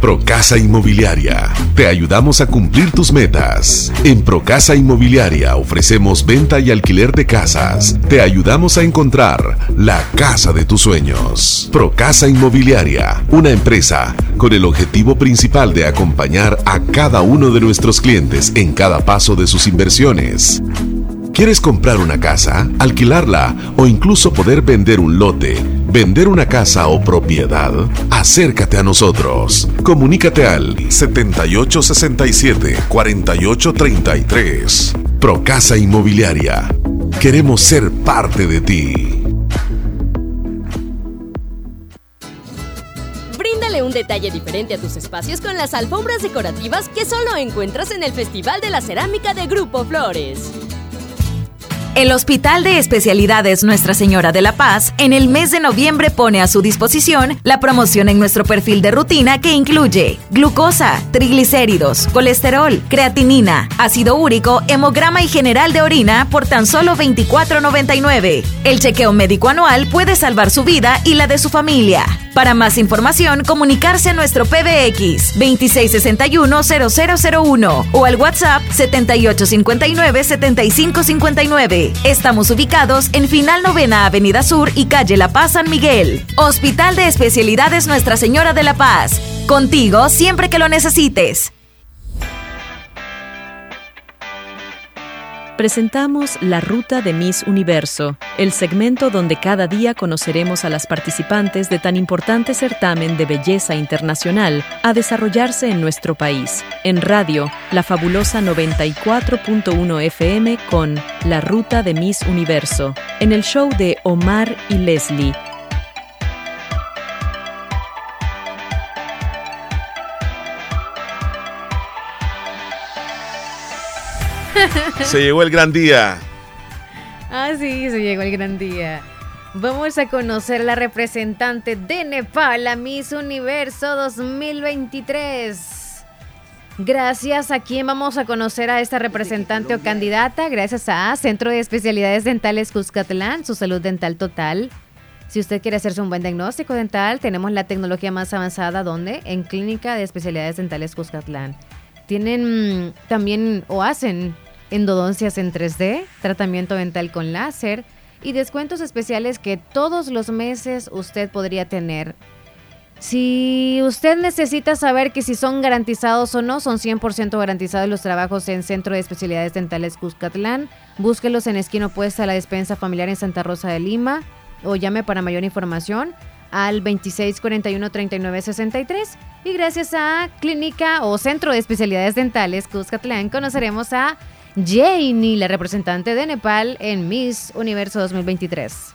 Procasa Inmobiliaria. Te ayudamos a cumplir tus metas. En Procasa Inmobiliaria ofrecemos venta y alquiler de casas. Te ayudamos a encontrar la casa de tus sueños. Procasa Inmobiliaria, una empresa con el objetivo principal de acompañar a cada uno de nuestros clientes en cada paso de sus inversiones. ¿Quieres comprar una casa, alquilarla o incluso poder vender un lote, vender una casa o propiedad? Acércate a nosotros. Comunícate al 7867-4833. Procasa Inmobiliaria. Queremos ser parte de ti.
Bríndale un detalle diferente a tus espacios con las alfombras decorativas que solo encuentras en el Festival de la Cerámica de Grupo Flores.
El Hospital de Especialidades Nuestra Señora de la Paz en el mes de noviembre pone a su disposición la promoción en nuestro perfil de rutina que incluye glucosa, triglicéridos, colesterol, creatinina, ácido úrico, hemograma y general de orina por tan solo $24.99. El chequeo médico anual puede salvar su vida y la de su familia. Para más información, comunicarse a nuestro PBX 2661-0001 o al WhatsApp 7859-7559. Estamos ubicados en Final Novena Avenida Sur y Calle La Paz San Miguel. Hospital de Especialidades Nuestra Señora de la Paz. Contigo siempre que lo necesites.
Presentamos La Ruta de Miss Universo, el segmento donde cada día conoceremos a las participantes de tan importante certamen de belleza internacional a desarrollarse en nuestro país. En radio, la fabulosa 94.1 FM con La Ruta de Miss Universo, en el show de Omar y Leslie. *laughs*
Se llegó el gran día.
Ah, sí, se llegó el gran día. Vamos a conocer la representante de Nepal, la Miss Universo 2023. Gracias a quién vamos a conocer a esta representante o candidata. Gracias a Centro de Especialidades Dentales Cuscatlán, su salud dental total. Si usted quiere hacerse un buen diagnóstico dental, tenemos la tecnología más avanzada donde en Clínica de Especialidades Dentales Cuscatlán. Tienen mm, también o hacen endodoncias en 3D, tratamiento dental con láser y descuentos especiales que todos los meses usted podría tener si usted necesita saber que si son garantizados o no, son 100% garantizados los trabajos en Centro de Especialidades Dentales Cuscatlán. Búsquelos en esquina opuesta a la despensa familiar en Santa Rosa de Lima o llame para mayor información al 2641-3963. Y gracias a Clínica o Centro de Especialidades Dentales Cuscatlán conoceremos a Janie, la representante de Nepal en Miss Universo 2023.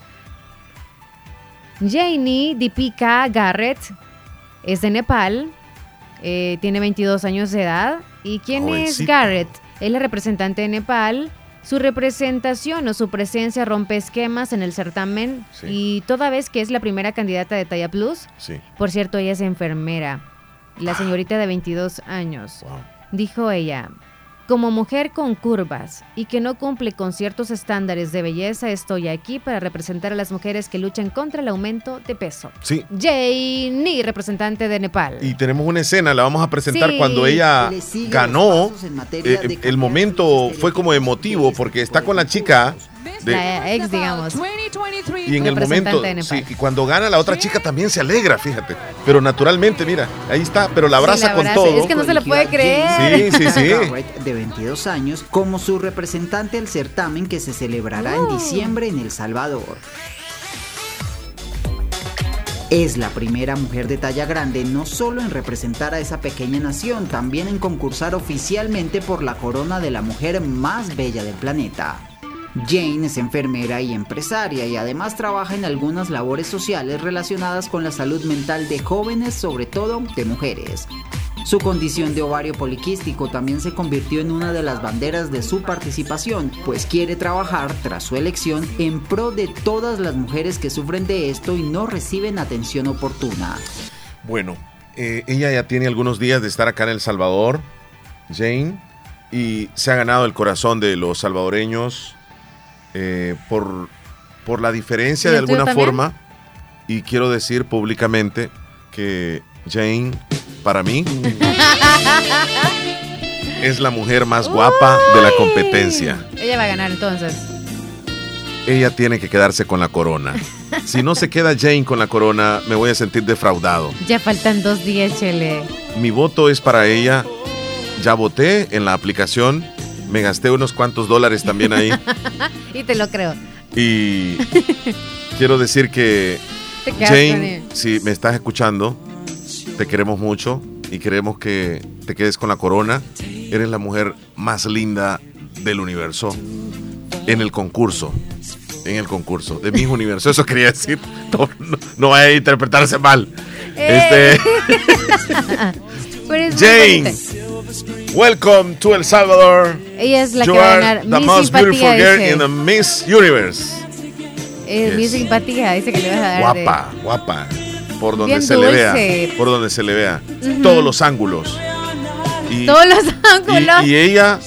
Janie Deepika Garrett es de Nepal, eh, tiene 22 años de edad. ¿Y quién es. Garrett? Es la representante de Nepal. Su representación o su presencia rompe esquemas en el certamen
Sí.
y toda vez que es la primera candidata de Talla Plus,
Sí.
por cierto, ella es enfermera, la señorita de 22 años. Dijo ella, como mujer con curvas y que no cumple con ciertos estándares de belleza, estoy aquí para representar a las mujeres que luchan contra el aumento de peso.
Sí.
Janie, representante de Nepal.
Y tenemos una escena, la vamos a presentar
Sí.
cuando ella ganó. Eh, el momento fue como emotivo porque está con la chica de-
la ex, digamos.
y en el momento
de
sí, y cuando gana la otra chica también se alegra, fíjate. Pero naturalmente, mira, ahí está, pero la abraza
Sí, la
con
abraza.
todo.
Es que no se lo puede creer.
Sí, sí, sí.
De 22 años, como su representante al certamen que se celebrará en
Oh.
diciembre en El Salvador. Es la primera mujer de talla grande no solo en representar a esa pequeña nación, también en concursar oficialmente por la corona de la mujer más bella del planeta. Jane es enfermera y empresaria y además trabaja en algunas labores sociales relacionadas con la salud mental de jóvenes, sobre todo de mujeres. Su condición de ovario poliquístico también se convirtió en una de las banderas de su participación, pues quiere trabajar tras su elección en pro de todas las mujeres que sufren de esto y no reciben atención oportuna.
Bueno, eh, ella ya tiene algunos días de estar acá en El Salvador, Jane, y se ha ganado el corazón de los salvadoreños eh, por, por la diferencia
¿Y
de alguna forma. Y quiero decir públicamente que Jane, para mí, *laughs* es la mujer más guapa de la competencia.
Ella va a ganar entonces.
Ella tiene que quedarse con la corona. Si no se queda Jane con la corona, me voy a sentir defraudado.
Ya faltan dos días, Chele.
Mi voto es para ella. Ya voté en la aplicación. Me gasté unos cuantos dólares también ahí. *laughs*
y te lo creo.
Y quiero decir que Jane, si me estás escuchando, te queremos mucho y queremos que te quedes con la corona. Eres la mujer más linda del universo en el concurso. En el concurso de mis universo. Eso quería decir. No, no, no vaya a interpretarse mal.
Eh.
Este, *laughs* Jane. Welcome to El Salvador.
Ella es la
you
que va a ganar.
the
Mi
most beautiful
simpatía,
girl
dice.
in the Miss Universe.
Eh, Mi
Yes.
simpatía, dice que le vas a dar de-
Guapa, guapa. Por donde
Bien
se le vea. Por donde se le vea. Todos los ángulos. Y,
Todos los ángulos.
y ella,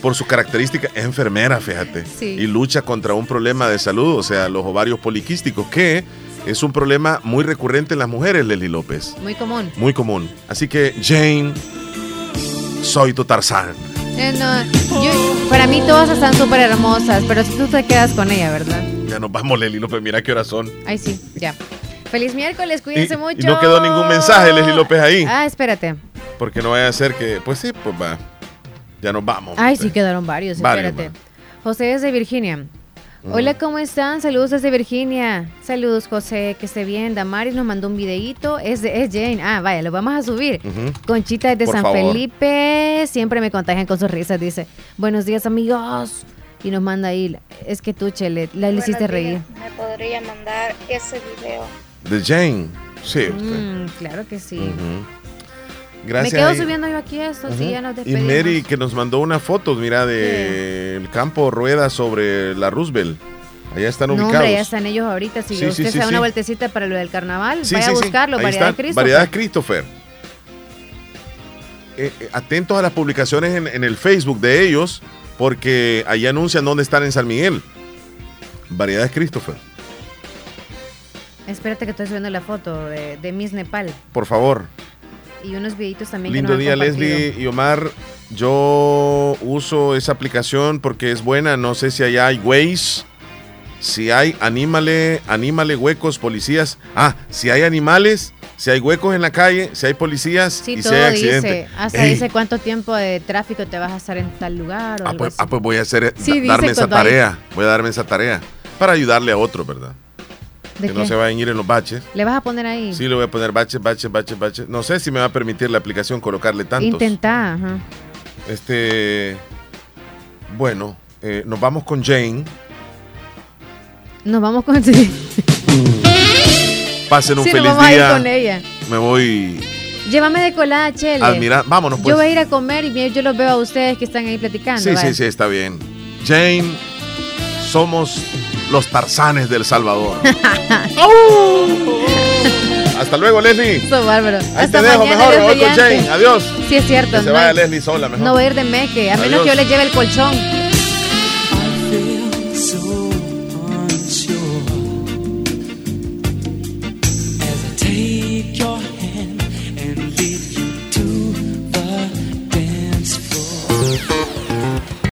por su característica, es enfermera, fíjate.
Sí.
Y lucha contra un problema de salud, o sea, los ovarios poliquísticos, que es un problema muy recurrente en las mujeres, Lely López.
Muy común.
Muy común. Así que, Jane, soy tu Tarzán.
Eh, no, yo- para mí todas están súper hermosas, pero si tú te quedas con ella, ¿verdad?
Ya nos vamos, Lely López, mira qué horas son.
Ay, sí, ya. Feliz miércoles, cuídense
Y-
mucho.
y no quedó ningún mensaje, Leslie López, ahí.
Ah, espérate.
Porque no vaya a ser que, pues sí, pues va. Ya nos vamos.
Ay, sí quedaron varios,
Varios,
espérate. José es de Virginia. Hola, ¿cómo están? Saludos desde Virginia. Saludos, José, que esté bien. Damaris nos mandó un videíto. Es de es Jane. Ah, vaya, lo vamos a subir. Conchita es de
Por
San
favor.
Felipe. Siempre me contagian con sus risas. Dice, buenos días, amigos. Y nos manda ahí. Es que tú, Chele, la le hiciste reír.
¿Me podría mandar ese video?
De Jane. Sí, usted.
Mm, claro que sí.
Gracias.
me quedo
ahí.
subiendo yo aquí esto, sí,
Ujú.
ya nos
Y
despedimos.
Mary que nos mandó una foto, mira, del campo Rueda sobre la Roosevelt. Allá están
No,
ubicados.
hombre, ya están ellos ahorita. Si
Sí,
usted
sí,
se
sí,
una vueltecita para lo del carnaval,
Sí,
vaya
sí,
a buscarlo.
Ahí
Variedad. Cristo.
Variedad Christopher. eh, eh, atentos a las publicaciones en, en el Facebook de ellos, porque ahí anuncian dónde están en San Miguel. Variedades Christopher,
Espérate que estoy subiendo la foto de, de Miss Nepal
por favor.
Y unos videitos también. que
Lindo
nos han
día,
compartido.
Leslie y Omar. Yo uso esa aplicación porque es buena. No sé si allá hay Waze. Si hay, anímale, anímale huecos, policías. Ah, si hay animales, si hay huecos en la calle, si hay policías
Sí,
y si
todo
hay accidente.
dice. Hasta
Ey,
dice cuánto tiempo de tráfico te vas a estar en tal lugar o
ah,
algo
pues,
así.
ah, pues voy a hacer,
Sí,
darme esa
cuando hay-
tarea. Voy a darme esa tarea para ayudarle a otro, ¿verdad?
¿De
que no se vayan a ir en los baches.
¿Le vas a poner ahí?
Sí, le voy a poner baches, baches, baches, baches. No sé si me va a permitir la aplicación colocarle tantos.
Intenta, ajá.
Este. Bueno, eh, nos vamos con Jane.
Nos vamos con... *laughs* Sí,
Pasen un
Sí, nos
feliz
vamos a ir
día.
con ella.
Me voy
Llévame de colada, Chele.
Admira- vámonos, pues.
Yo voy a ir a comer y yo los veo a ustedes que están ahí platicando.
Sí, sí, sí, está bien. Jane, somos los tarzanes del Salvador. *laughs* *laughs* Hasta luego, Leslie.
Eso, bárbaro.
Ahí
Hasta
te dejo, mejor. Me voy con. Jane. Adiós.
Sí, es cierto.
Que se
no
vaya Leslie sola, mejor.
No voy a ir de meque, a menos que yo les lleve el colchón.